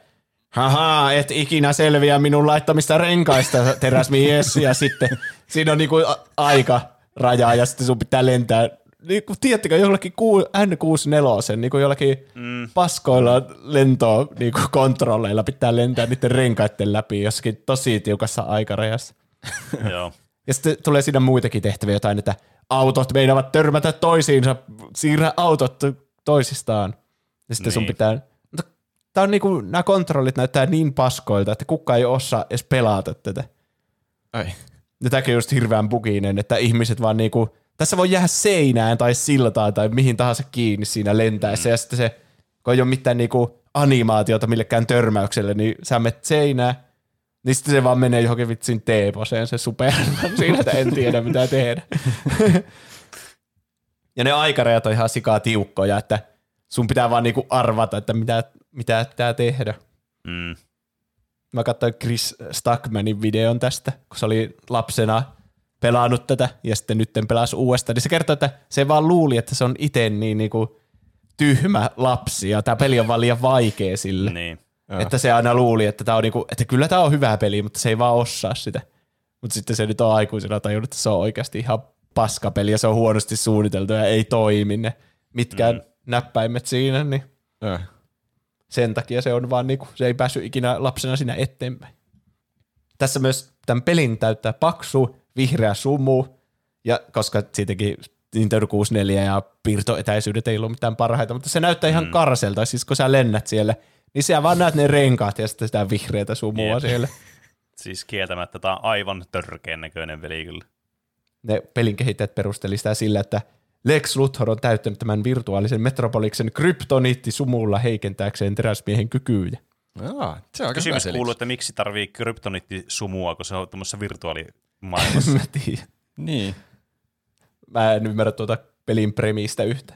haha, et ikinä selviä minun laittamista renkaista teräsmies, ja sitten siinä on niinku a- aika raja, ja sitten sun pitää lentää niin kuin, tiedättekö, jollakin ku- N64, niin kuin jollakin mm. paskoilla lentoa niin kuin kontrolleilla pitää lentää niiden renkaiden läpi jossakin tosi tiukassa aikarajassa. Joo. Ja sitten tulee siinä muitakin tehtäviä jotain, että autot meinaavat törmätä toisiinsa, siirrä autot toisistaan. Ja sitten niin. sun pitää... Mutta tää on niinku, nämä kontrollit näyttää niin paskoilta, että kukaan ei osaa edes pelata tätä. Ai. Ja tämäkin on just hirveän buginen, että ihmiset vaan niinku, tässä voi jäädä seinään tai siltaan tai mihin tahansa kiinni siinä lentäessä. Mm. Ja sitten se, kun ei ole mitään niinku animaatiota millekään törmäykselle, niin sä menet seinään, niin sitten se vaan menee johonkin vitsin teeposeen se Superman siinä, että en tiedä mitä tehdä. ja ne aikarajat on ihan sikaa tiukkoja, että sun pitää vaan niinku arvata, että mitä, mitä pitää tehdä. Mm. Mä katsoin Chris Stuckmanin videon tästä, kun se oli lapsena pelannut tätä ja sitten nyt pelasi uudestaan, niin se kertoi, että se vaan luuli, että se on itse niin niinku tyhmä lapsi ja tämä peli on vaan liian vaikea sille. Niin. Että se aina luuli, että, tää on niinku, että kyllä tämä on hyvä peli, mutta se ei vaan osaa sitä. Mutta sitten se nyt on aikuisena tajunnut, että se on oikeasti ihan paskapeli ja se on huonosti suunniteltu ja ei toimi ne mitkään mm. näppäimet siinä, niin Joo. sen takia se on vaan niinku, se ei päässyt ikinä lapsena siinä eteenpäin. Tässä myös tämän pelin täyttää paksu, vihreä sumu, ja koska siitäkin Nintendo 64 ja piirtoetäisyydet ei ollut mitään parhaita, mutta se näyttää ihan mm. karselta, siis kun sä lennät siellä, niin sä vaan näet ne renkaat ja sitten sitä vihreätä sumua Jep. siellä. Siis kieltämättä tämä on aivan törkeän näköinen peli kyllä. Ne pelin kehittäjät perusteli sitä sillä, että Lex Luthor on täyttänyt tämän virtuaalisen metropoliksen kryptoniittisumulla heikentääkseen teräsmiehen kykyjä. Jaa, se on aika Kysymys kuuluu, että miksi tarvii kryptonittisumua, kun se on tuommoisessa virtuaalimaailmassa. Mä tiedän. Niin. Mä en ymmärrä tuota pelin premiistä yhtä.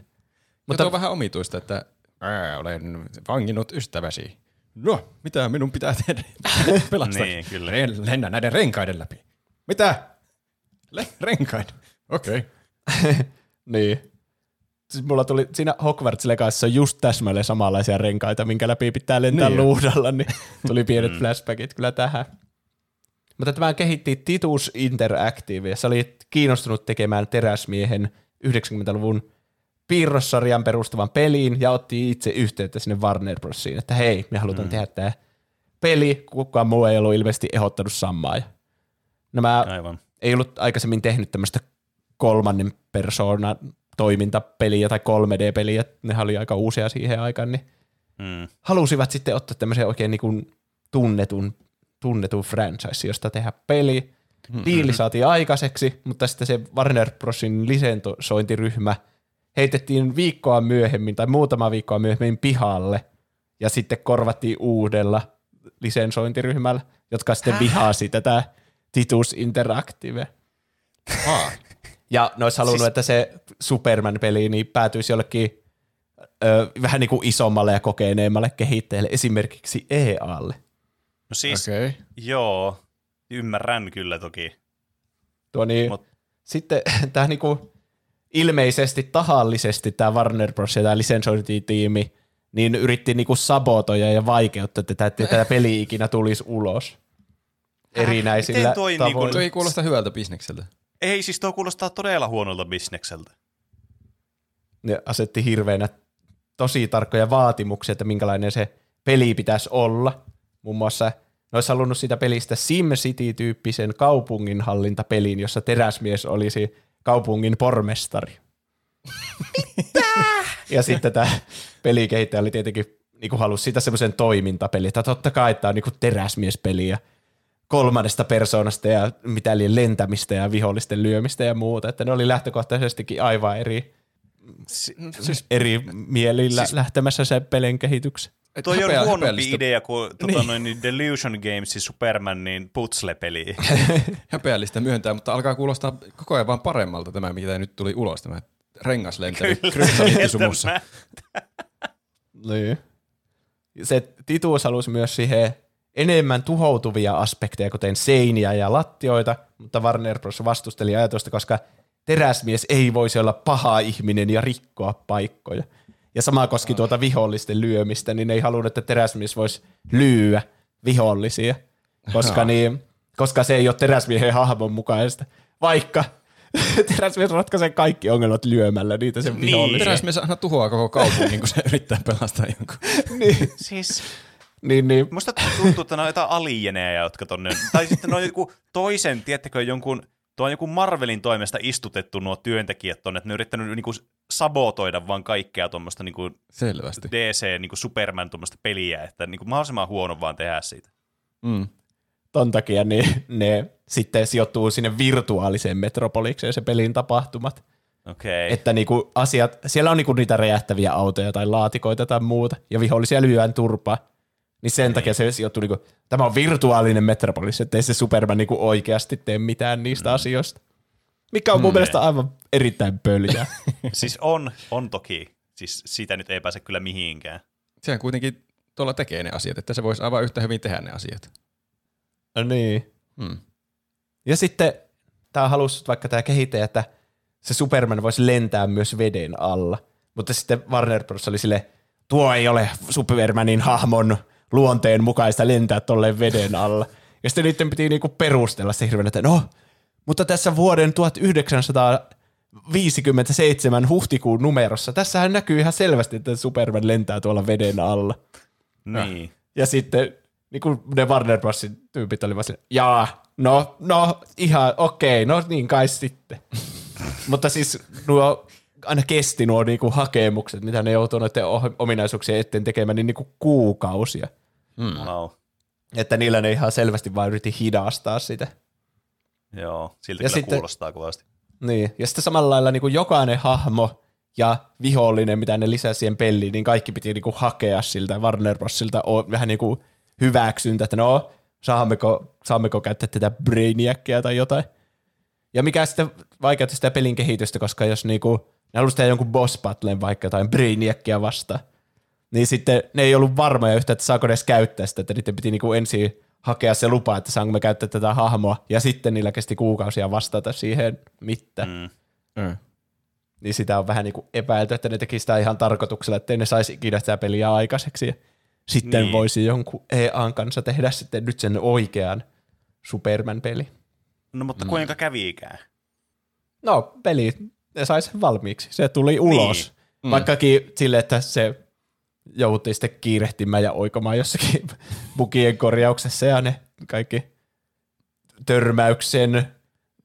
Mutta on vähän omituista, että Ää, olen vanginnut ystäväsi. No, mitä minun pitää tehdä? Pelastaa. Niin, kyllä. Ren- Lennä näiden renkaiden läpi. Mitä? Le- renkaiden. Okei. Okay. Niin. Siis mulla tuli siinä Hogwarts Legacyssa just täsmälleen samanlaisia renkaita, minkä läpi pitää lentää Niin luudalla, niin tuli pienet flashbackit kyllä tähän. Mutta tämä kehitti Titus Interactive, ja se oli kiinnostunut tekemään teräsmiehen 90-luvun piirrossarjan perustuvan peliin, ja otti itse yhteyttä sinne Warner Brosiin, että hei, me halutaan mm. tehdä tämä peli, kukaan muu ei ollut ilmeisesti ehdottanut samaa. Ja nämä Aivan. ei ollut aikaisemmin tehnyt tämmöistä kolmannen persoonan toimintapeliä tai 3D-peliä, ne oli aika uusia siihen aikaan, niin Mm. halusivat sitten ottaa tämmöisen oikein niin kuin tunnetun, tunnetun franchise, josta tehdä peli. Diili saatiin aikaiseksi, mutta sitten se Warner Brosin lisensointiryhmä heitettiin viikkoa myöhemmin tai muutama viikkoa myöhemmin pihalle ja sitten korvattiin uudella lisensointiryhmällä, jotka sitten vihasi tätä Titus Interactive. Ah. Ja ne olisi halunnut, siis... että se Superman-peli niin päätyisi jollekin ö, vähän niin kuin isommalle ja kokeneemmalle kehittäjälle, esimerkiksi EAlle. No siis, Okei. Okay. joo, ymmärrän kyllä toki. Tuo niin, Mut- sitten tämä niinku, ilmeisesti tahallisesti tämä Warner Bros. ja tämä lisensointitiimi niin yritti niinku sabotoja ja vaikeuttaa, että tätä, että tämä peli ikinä tulisi ulos erinäisillä Miten toi tavoin. niinku- Tuo ei kuulosta hyvältä bisnekseltä. Ei, siis tuo kuulostaa todella huonolta bisnekseltä. ne asetti hirveänä tosi tarkkoja vaatimuksia, että minkälainen se peli pitäisi olla. Muun muassa ne olisi halunnut siitä pelistä SimCity-tyyppisen kaupunginhallintapelin, jossa teräsmies olisi kaupungin pormestari. Mitä? ja sitten tämä pelikehittäjä oli tietenkin niin halusi siitä semmoisen toimintapeli, että totta kai tämä on niin teräsmiespeli ja kolmannesta persoonasta ja mitä liian lentämistä ja vihollisten lyömistä ja muuta, että ne oli lähtökohtaisestikin aivan eri Si- Siis eri mielillä siis, lähtemässä sen pelin kehityksen. Et Toi on häpeä- huonompi häpeällistä- idea kuin tota, niin. noin, niin Delusion Gamesin Supermanin putsle-peli. Häpeällistä myöntää, mutta alkaa kuulostaa koko ajan vaan paremmalta tämä, mitä nyt tuli ulos, tämä rengaslentely kryptoniittisumussa. Niin. Se Titus halusi myös siihen enemmän tuhoutuvia aspekteja, kuten seiniä ja lattioita, mutta Warner Bros. vastusteli ajatusta, koska teräsmies ei voisi olla paha ihminen ja rikkoa paikkoja. Ja sama koski tuota vihollisten lyömistä, niin ne ei halunnut, että teräsmies voisi lyöä vihollisia, koska, niin, koska se ei ole teräsmiehen hahmon mukaista. Vaikka teräsmies ratkaisee kaikki ongelmat lyömällä niitä sen Niin. vihollisia. Teräsmies aina tuhoaa koko kaupungin, kun se yrittää pelastaa jonkun. niin, siis niin, niin. musta tuntuu, että ne on jotain alieneja, jotka tonne, tai sitten ne on joku toisen, tiedättekö, jonkun, tuo on joku Marvelin toimesta istutettu nuo työntekijät tonne, että ne on yrittänyt niinku sabotoida vaan kaikkea tuommoista niinku Selvästi. DC, niinku Superman tuommoista peliä, että niinku mahdollisimman huono vaan tehdä siitä. Mm. ton takia niin ne sitten sijoittuu sinne virtuaaliseen metropolikseen se pelin tapahtumat. Okei. Okay. Että niinku asiat, siellä on niinku niitä räjähtäviä autoja tai laatikoita tai muuta, ja vihollisia lyödään turpaa. Niin sen niin. takia se sijoittuu niinku, tämä on virtuaalinen metropolis, ettei se Superman niinku oikeasti tee mitään niistä mm. asioista. Mikä on mun Mm. mielestä aivan erittäin pöljää. Siis on, on toki. Siis siitä nyt ei pääse kyllä mihinkään. Sehän kuitenkin tuolla tekee ne asiat, että se voisi aivan yhtä hyvin tehdä ne asiat. no niin. Hmm. Ja sitten tämä halusi vaikka tämä kehittäjä, että se Superman voisi lentää myös veden alla. Mutta sitten Warner Bros. oli sille, tuo ei ole Supermanin hahmon luonteen mukaista lentää tolleen veden alla. Ja sitten niiden piti niinku perustella se hirveän, että no, mutta tässä vuoden 1957 huhtikuun numerossa, tässähän näkyy ihan selvästi, että Superman lentää tuolla veden alla. Niin. Ja sitten niin kuin ne Warner Brosin tyypit olivat silleen, jaa, no, no, ihan okei, no niin kai sitten. Mutta siis nuo aina kesti nuo niinku hakemukset, mitä ne joutuu noiden ominaisuuksien eteen tekemään, niin niinku kuukausia. Hmm. Wow. Että niillä ne ihan selvästi vaan yritti hidastaa sitä. Joo, siltä Ja kyllä sitten- kuulostaa kovasti. Niin. Ja sitten samalla lailla niin kuin jokainen hahmo ja vihollinen, mitä ne lisäsi siihen peliin, niin kaikki piti niin kuin hakea siltä Warner Brosilta vähän niin kuin hyväksyntä, että no, saammeko, saammeko käyttää tätä Brainiacia tai jotain. Ja mikä sitten vaikeutti sitä pelin kehitystä, koska jos niinku Ne halusi tehdä jonkun boss battlen vaikka jotain Brainiacia vastaan. Niin sitten ne ei ollut varmoja yhtä, että saako ne edes käyttää sitä, että niiden piti niinku ensin hakea se lupa, että saanko me käyttää tätä hahmoa, ja sitten niillä kesti kuukausia vastata siihen mitään. Mm. Mm. Niin sitä on vähän niinku epäilty, että ne teki sitä ihan tarkoituksella, ettei ne saisi ikinä sitä peliä aikaiseksi. Ja sitten Niin. voisi jonkun EAN kanssa tehdä sitten nyt sen oikean Superman-peli. No mutta kuinka käviikään? No, peli, ne sai sen valmiiksi. Se tuli ulos. Niin. Niin. Vaikkakin sille, että se joutui sitten kiirehtimään ja oikomaan jossakin bugien korjauksessa ja ne kaikki törmäyksen,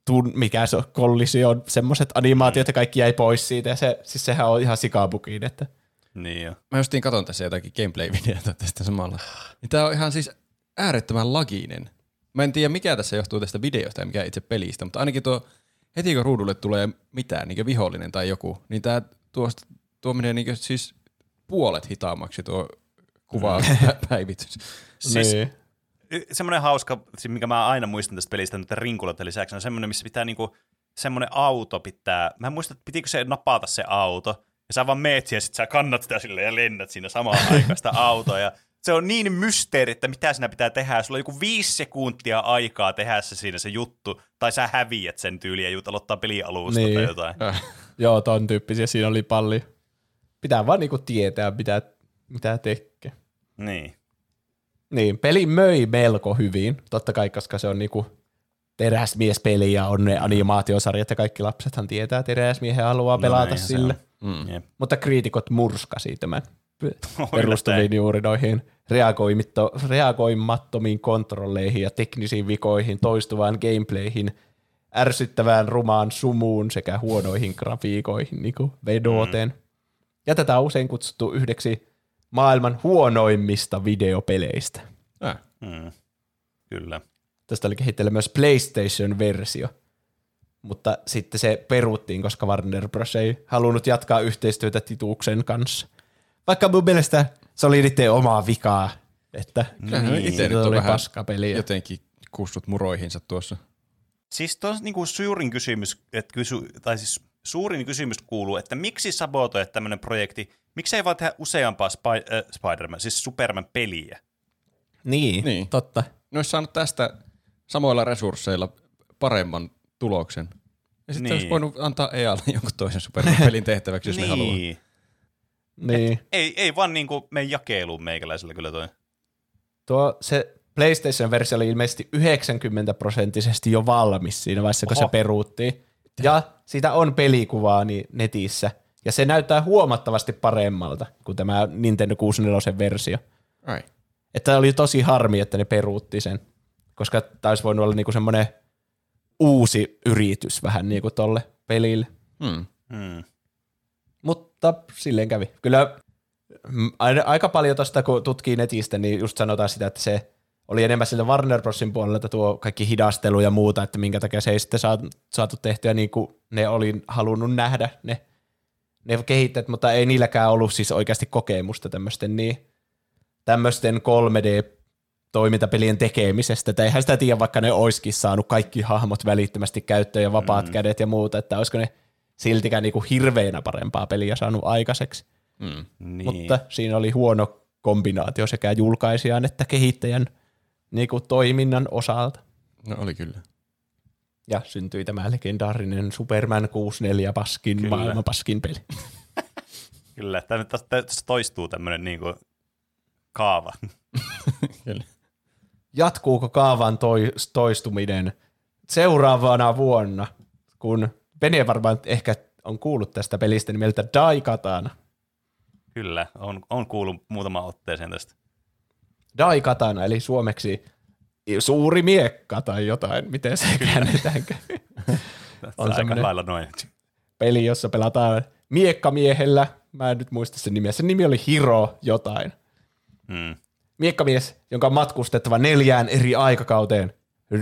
tun, mikä se on, kollision, semmoiset animaatiot ja kaikki jäi pois siitä ja se, siis sehän on ihan sikabugiin, että Niin jo. Mä justiin katon tässä jotakin gameplay-videota tästä samalla. Niin tää on ihan siis äärettömän laginen. Mä en tiedä mikä tässä johtuu tästä videosta ja mikä itse pelistä, mutta ainakin tuo heti kun ruudulle tulee mitään, niin vihollinen tai joku, niin tää tuosta, tuo menee niin siis puolet hitaammaksi tuo kuva päivitys. Siis- niin. Semmoinen hauska, siis mikä mä aina muistan tästä pelistä nyt rinkuloiden lisäksi, on semmoinen, missä pitää niinku, semmoinen auto pitää, mä en muista, että pitikö se napata se auto, ja sä vaan meet siihen, ja sit sä kannat sitä sille ja lennät siinä samaan aikaan sitä autoa, ja se on niin mysteeri, että mitä siinä pitää tehdä. Sulla on joku viisi sekuntia aikaa tehdä se siinä se juttu, tai sä häviät sen tyyliin ja jut aloittaa peli alusta Niin. tai jotain. Joo, ton tyyppisiä siinä oli paljon. Pitää vaan niinku tietää, mitä, mitä tekee. Niin. Niin, peli möi melko hyvin, totta kai, koska se on niinku teräsmiespeli ja on ne animaatiosarjat ja kaikki lapsethan tietää teräsmiehen haluaa No pelata se sille. on. Jep. Mutta kriitikot murskasi tämän Yllättäen. perustuviin juuri noihin reagoimitto, reagoimattomiin kontrolleihin ja teknisiin vikoihin, toistuvaan gameplayhin, ärsyttävään rumaan sumuun sekä huonoihin grafiikoihin niin kuin vedoten. Mm. Ja tätä on usein kutsuttu yhdeksi maailman huonoimmista videopeleistä. Äh. Mm. Kyllä. Tästä oli kehitteillä myös PlayStation-versio, mutta sitten se peruttiin, koska Warner Bros. ei halunnut jatkaa yhteistyötä Tituksen kanssa. Vaikka mun mielestä se oli niiden omaa vikaa, että Niin. itse se nyt on oli vähän paskapeliä. jotenkin kussut muroihinsa tuossa. Siis tuo niinku suurin kysymys, että kysy, tai siis suurin kysymys kuuluu, että miksi sabotoida tämmöinen projekti, miksi ei vaan tehdä useampaa Spy- äh, Spider-Man, siis Superman-peliä? Niin, Niin. niin, totta. Ne olisi saanut tästä samoilla resursseilla paremman tuloksen. Ja sitten Niin. olisi voinut antaa EAlle jonkun toisen Superman-pelin tehtäväksi, jos ne haluaa. niin. Niin. Ei, ei vaan niinku mene jakeluun meikäläisellä kyllä toi. Tuo se PlayStation-versio oli ilmeisesti 90 prosenttisesti jo valmis siinä vaiheessa, kun Oho. se peruuttiin. Ja siitä on pelikuvaa niin netissä. Ja se näyttää huomattavasti paremmalta kuin tämä Nintendo 64-versio. Ai. Että oli tosi harmi, että ne peruutti sen, koska tämä olisi voinut olla niinku semmoinen uusi yritys vähän niinku tolle pelille. Hmm. Hmm. Mutta silleen kävi. Kyllä mm, aika paljon tuosta, kun tutkii netistä, niin just sanotaan sitä, että se oli enemmän sillä Warner Brosin puolelta tuo kaikki hidastelu ja muuta, että minkä takia se ei sitten saatu, saatu tehtyä niin kuin ne oli halunnut nähdä ne, ne kehittäjät, mutta ei niilläkään ollut siis oikeasti kokemusta tämmöisten niin, tämmöisten 3D toimintapelien tekemisestä, että eihän sitä tiedä, vaikka ne olisikin saanut kaikki hahmot välittömästi käyttöön ja vapaat mm. kädet ja muuta, että olisiko ne siltikään niinku hirveänä parempaa peliä saanut aikaiseksi. Hmm. Niin. Mutta siinä oli huono kombinaatio sekä julkaisijan että kehittäjän niinku toiminnan osalta. No oli kyllä. Ja syntyi tämä legendaarinen Superman 64 paskin, Kyllä. maailman paskin peli. Kyllä, tämä nyt tässä- toistuu tämmöinen niinku kaava. kyllä. Jatkuuko kaavan toi, toistuminen seuraavana vuonna, kun Pene varmaan ehkä on kuullut tästä pelistä nimeltä Daikatana. Kyllä, on, on kuullut muutama otteeseen tästä. Daikatana, eli suomeksi suuri miekka tai jotain, miten se käännetäänkö. On On aika semmoinen- lailla noin. Peli, jossa pelataan miekkamiehellä. Mä en nyt muista sen nimeä. Sen nimi oli Hiro jotain. Hmm. Miekkamies, jonka on matkustettava neljään eri aikakauteen.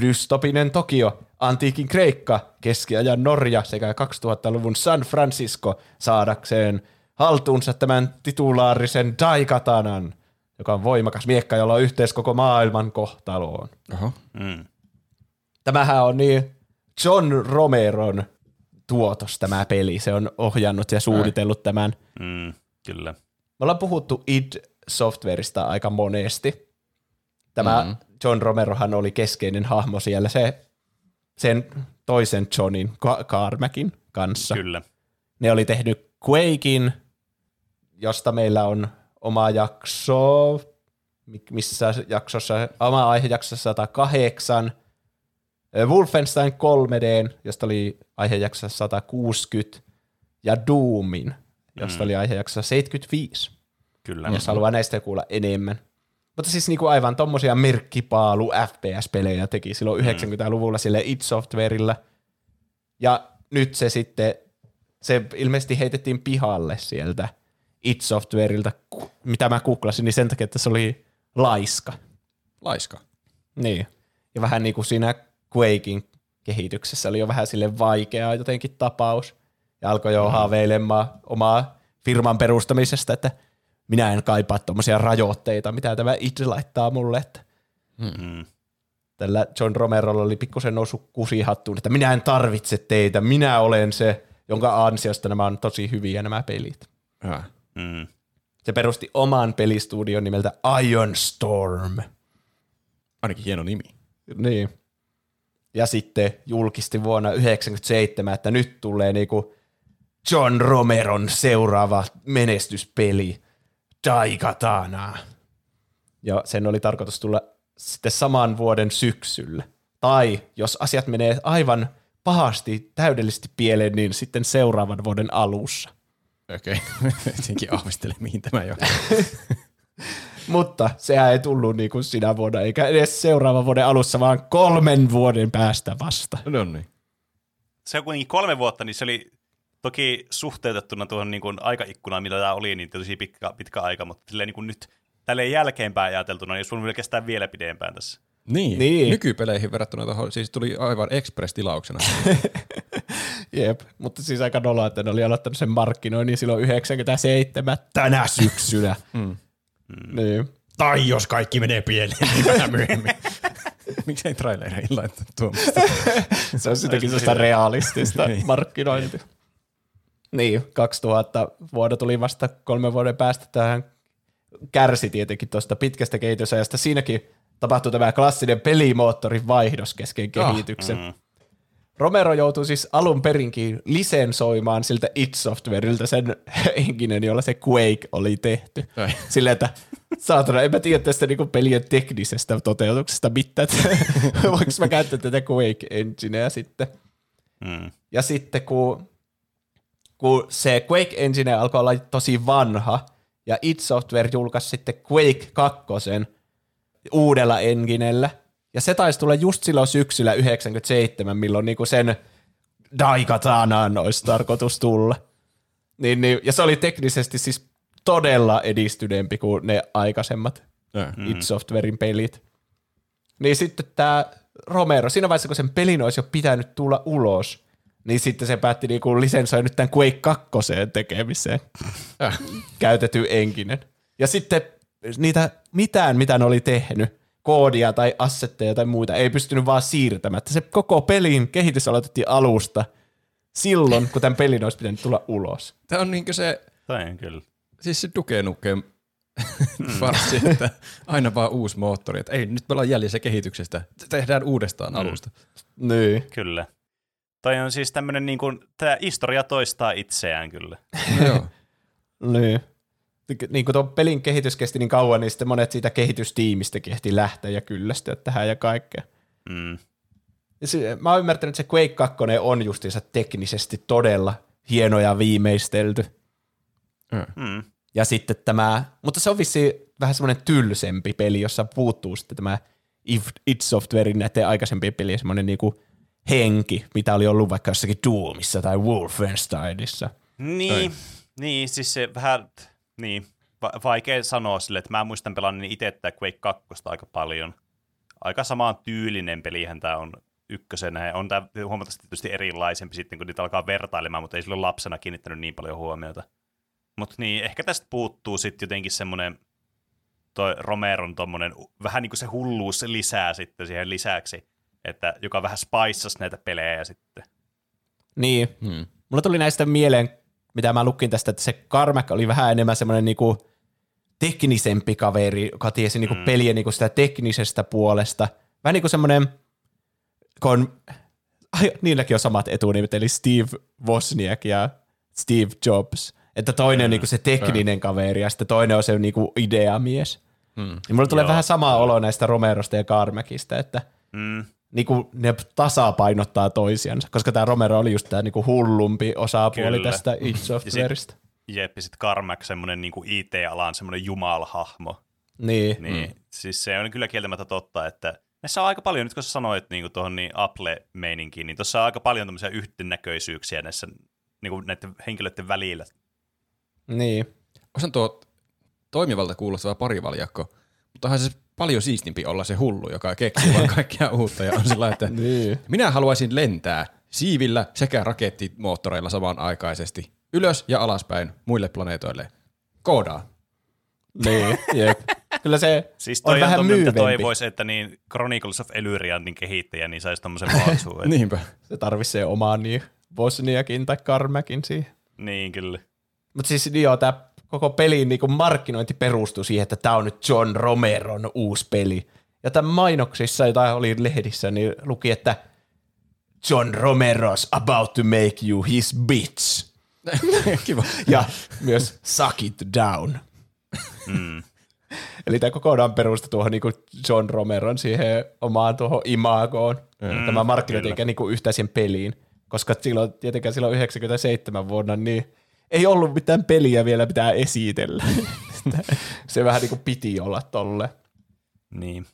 Dystopinen Tokio, antiikin Kreikka, keskiajan Norja sekä 2000-luvun San Francisco saadakseen haltuunsa tämän titulaarisen Daikatanan, joka on voimakas miekka, jolla on yhteys koko maailman kohtaloon. Oho. Hmm. Tämähän on niin John Romeron tuotos tämä peli. Se on ohjannut ja suunnitellut tämän. Mm, kyllä. Me ollaan puhuttu id Softwareista aika monesti. Tämä mm. John Romerohan oli keskeinen hahmo siellä se, sen toisen Johnin, Carmackin kanssa. Kyllä. Ne oli tehnyt Quakein, josta meillä on oma jakso, missä jaksossa, oma aihejaksossa 108, Wolfenstein 3D, josta oli aihejaksossa 160, ja Doomin, josta mm. oli aihejaksossa 75. Kyllä. Jos haluaa näistä kuulla enemmän. Mutta siis niinku aivan tommosia merkkipaalu FPS-pelejä teki silloin mm. 90-luvulla sille id Softwareilla. Ja nyt se sitten, se ilmeisesti heitettiin pihalle sieltä id Softwareilta, mitä mä googlasin, niin sen takia, että se oli laiska. Laiska? Niin. Ja vähän niin kuin siinä Quakein kehityksessä oli jo vähän sille vaikeaa jotenkin tapaus. Ja alkoi jo mm. haaveilemaan omaa firman perustamisesta, että minä en kaipaa tuommoisia rajoitteita, mitä tämä itse laittaa mulle. Että Mm. Tällä John Romerolla oli pikkusen noussut kusihattuun, että minä en tarvitse teitä, minä olen se, jonka ansiosta nämä on tosi hyviä nämä pelit. Ja. Mm. Se perusti oman pelistudion nimeltä Iron Storm. Ainakin hieno nimi. Niin. Ja sitten julkisti vuonna 1997, että nyt tulee niinku John Romeron seuraava menestyspeli, Daikatana. Ja sen oli tarkoitus tulla sitten saman vuoden syksyllä. Tai jos asiat menee aivan pahasti, täydellisesti pieleen, niin sitten seuraavan vuoden alussa. Okei, okay. jotenkin ahvistele, mihin tämä jo. Mutta sehän ei tullut niin kuin sinä vuonna, eikä edes seuraavan vuoden alussa, vaan kolmen vuoden päästä vasta. No niin. Se on kuitenkin kolme vuotta, niin se oli toki suhteutettuna tuohon niin kuin aikaikkunaan, mitä tämä oli, niin tosi pitkä, pitkä aika, mutta silleen niin kuin nyt tälleen jälkeenpäin ajateltuna, niin sun vielä kestää vielä pidempään tässä. Niin. Niin. Nykypeleihin verrattuna tuohon, siis tuli aivan express-tilauksena. Jep, mutta siis aika noloa, että ne oli aloittanut sen markkinoinnin silloin 97 tänä syksynä. Mm. Niin. tai jos kaikki menee pieleen, niin vähän myöhemmin. Miksei trailereihin laittaa tuommoista? Se on sitäkin sellaista realistista Niin. markkinointia. Niin, 2000 vuotta tuli vasta kolmen vuoden päästä tähän kärsi tietenkin tuosta pitkästä kehitysajasta. Siinäkin tapahtui tämä klassinen pelimoottorin vaihdos kesken Ah, kehityksen. Mm. Romero joutui siis alun perinkin lisensoimaan siltä id Softwareilta sen henkinen, jolla se Quake oli tehty. Ai. Silleen, että saatana, en mä tiedä tästä niinku pelien teknisestä toteutuksesta mitään, että voinko mä käyttää tätä Quake Engineä sitten. Mm. Ja sitten kun, kun se Quake Engine alkoi olla tosi vanha, ja id Software julkaisi sitten Quake 2 uudella enginellä, ja se taisi tulla just silloin syksyllä 97, milloin niinku sen Daikatanaan olisi tarkoitus tulla. Niin, niin, ja se oli teknisesti siis todella edistyneempi kuin ne aikaisemmat mm. id Softwarein pelit. Niin sitten tämä Romero, siinä vaiheessa kun sen pelin olisi jo pitänyt tulla ulos, niin sitten se päätti niinku lisensoida nyt tämän Quake 2 tekemiseen Äh. käytetty enkinen. Ja sitten niitä mitään, mitä ne oli tehnyt, koodia tai assetteja tai muita, ei pystynyt vaan siirtämään. Että Se koko pelin kehitys aloitettiin alusta silloin, kun tämän pelin olisi pitänyt tulla ulos. Tämä on niinkö se, Tai kyllä. siis se Duke Nukem farssi, että aina vaan uusi moottori. Että ei, nyt me ollaan jäljessä kehityksestä. Tehdään uudestaan Mm. alusta. Niin. Kyllä. Toi on siis tämmöinen, niin kuin, tämä historia toistaa itseään kyllä. No joo. Niin. Niin kun tuo pelin kehitys kesti niin kauan, niin sitten monet siitä kehitystiimistä kehti lähteä ja kyllästyä tähän ja kaikkea. Mm. Ja se, mä oon ymmärtänyt, että se Quake 2 on justiinsa teknisesti todella hieno ja viimeistelty. Mm. Ja sitten tämä, mutta se on vissi vähän semmoinen tylsempi peli, jossa puuttuu sitten tämä If- id Softwarein näiden aikaisempien pelien semmoinen niinku henki, mitä oli ollut vaikka jossakin Doomissa tai Wolfensteinissa. Niin, niin, siis se vähän, niin, va- vaikea sanoa sille, että mä muistan pelannut itse tätä Quake 2 aika paljon. Aika samaan tyylinen pelihän tämä on ykkösenä, ja on tämä huomattavasti tietysti erilaisempi sitten, kun niitä alkaa vertailemaan, mutta ei silloin lapsena kiinnittänyt niin paljon huomiota. Mutta niin, ehkä tästä puuttuu sitten jotenkin semmoinen toi Romeron tommonen, vähän niin kuin se hulluus lisää sitten siihen lisäksi, että joka vähän spaissasi näitä pelejä sitten. Niin. Hmm. Mulla tuli näistä mieleen, mitä mä lukin tästä, että se Carmack oli vähän enemmän semmoinen niinku teknisempi kaveri, joka tiesi niinku mm. peliä niinku sitä teknisestä puolesta. Vähän niin kuin semmoinen, kun ai, niilläkin on samat etunimet, eli Steve Wozniak ja Steve Jobs. Että toinen mm. on niinku se tekninen mm. kaveri ja sitten toinen on se niinku ideamies. Mm. Ja mulla tulee Joo. vähän sama olo näistä Romerosta ja Carmackista, että mm. Niinku ne tasapainottaa toisiansa, koska tämä Romero oli just tämä niinku hullumpi osapuoli Kyllä. tästä id Softwareista. Jep, ja sitten Carmack semmoinen niinku IT-alan semmoinen jumalhahmo. Niin. niin mm. Siis se on kyllä kieltämättä totta, että näissä on aika paljon, nyt kun sä sanoit niin tuohon niin Apple-meininkiin, niin tuossa on aika paljon tämmöisiä yhtenäköisyyksiä näissä niin kuin näiden henkilöiden välillä. Niin. Osan tuo toimivalta kuulostava parivaljakko, mutta onhan se paljon siistimpi olla se hullu, joka keksii vaan kaikkea uutta ja on sillä, että niin. minä haluaisin lentää siivillä sekä rakettimoottoreilla samanaikaisesti ylös ja alaspäin muille planeetoille. Koodaa. Niin, jep. Kyllä se siis toi on, on vähän myyvempi. toivoisi, että niin Chronicles of Elyriantin kehittäjä niin saisi tommosen mahdollisuuden. Niinpä. Se tarvitsee omaa niin Bosniakin tai Karmäkin siihen. Niin, kyllä. Mutta siis niin joo, tämä koko pelin niin markkinointi perustuu siihen, että tämä on nyt John Romeron uusi peli. Ja tämän mainoksissa, jota oli lehdissä, niin luki, että John Romero's about to make you his bitch. Kiva. ja myös suck it down. Mm. Eli tämä kokonaan perustu tuohon niin John Romeron siihen omaan tuohon imagoon. Mm, tämä markkinointi eikä niin yhtä peliin. Koska silloin, tietenkään silloin 97 vuonna, niin ei ollut mitään peliä vielä pitää esitellä. se vähän niin kuin piti olla tolle. Niin.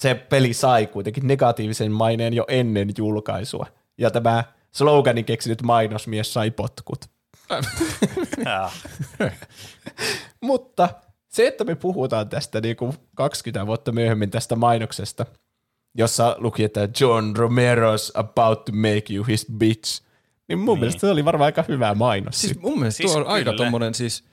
Se peli sai kuitenkin negatiivisen maineen jo ennen julkaisua. Ja tämä sloganin keksinyt mainosmies sai potkut. Mutta se, että me puhutaan tästä niin kuin 20 vuotta myöhemmin tästä mainoksesta, jossa luki, että John Romero's about to make you his bitch, niin mun niin. mielestä se oli varmaan aika hyvä mainos. Siis mun mielestä siis tuo on aika tommonen siis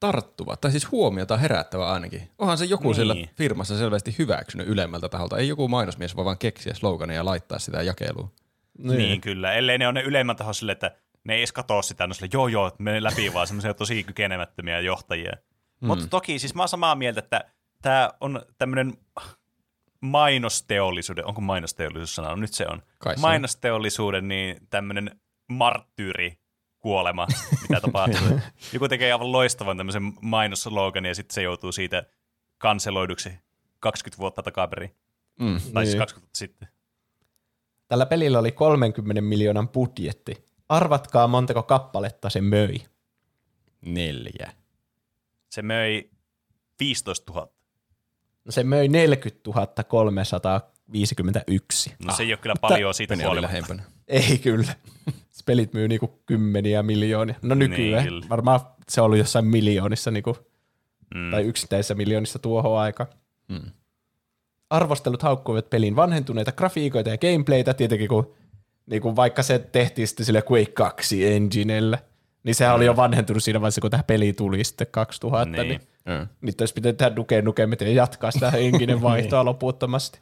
tarttuva, tai siis huomiota herättävä ainakin. Onhan se joku niin. siellä firmassa selvästi hyväksynyt ylemmältä taholta. Ei joku mainosmies voi vaan keksiä slogania ja laittaa sitä jakeluun. Niin. niin kyllä, ellei ne ole ne ylemmän taho sille, että ne ei edes katso sitä, no sille, joo joo, mene läpi vaan semmoisia tosi kykenemättömiä johtajia. Mm. Mutta toki siis mä oon samaa mieltä, että tämä on tämmöinen mainosteollisuuden, onko mainosteollisuus sana? No, nyt se on. Kai se mainosteollisuuden niin tämmöinen marttyyri kuolema, mitä tapahtuu. Joku tekee aivan loistavan tämmöisen mainosloganin ja sitten se joutuu siitä kanseloiduksi 20 vuotta takaperin. Mm, tai siis niin. 20 vuotta sitten. Tällä pelillä oli 30 miljoonan budjetti. Arvatkaa montako kappaletta se möi. Neljä. Se möi 15 000. No se möi 40 351. No se ei ole kyllä paljon ah, siitä lähempänä. Ei kyllä. Pelit myy niinku kymmeniä miljoonia. No nykyään. Niin, Varmaan se oli jossain miljoonissa niinku, mm. tai yksittäisissä miljoonissa tuohon aika. Mm. Arvostelut haukkuivat pelin vanhentuneita grafiikoita ja gameplaytä, tietenkin kun niinku vaikka se tehtiin sitten sille Quake 2 enginellä, niin sehän mm. oli jo vanhentunut siinä vaiheessa, kun tähän peli tuli sitten 2000, niin, niin mm. nyt olisi pitänyt tehdä Duke Nukem ja jatkaa sitä henkinen vaihtoa niin. loputtomasti.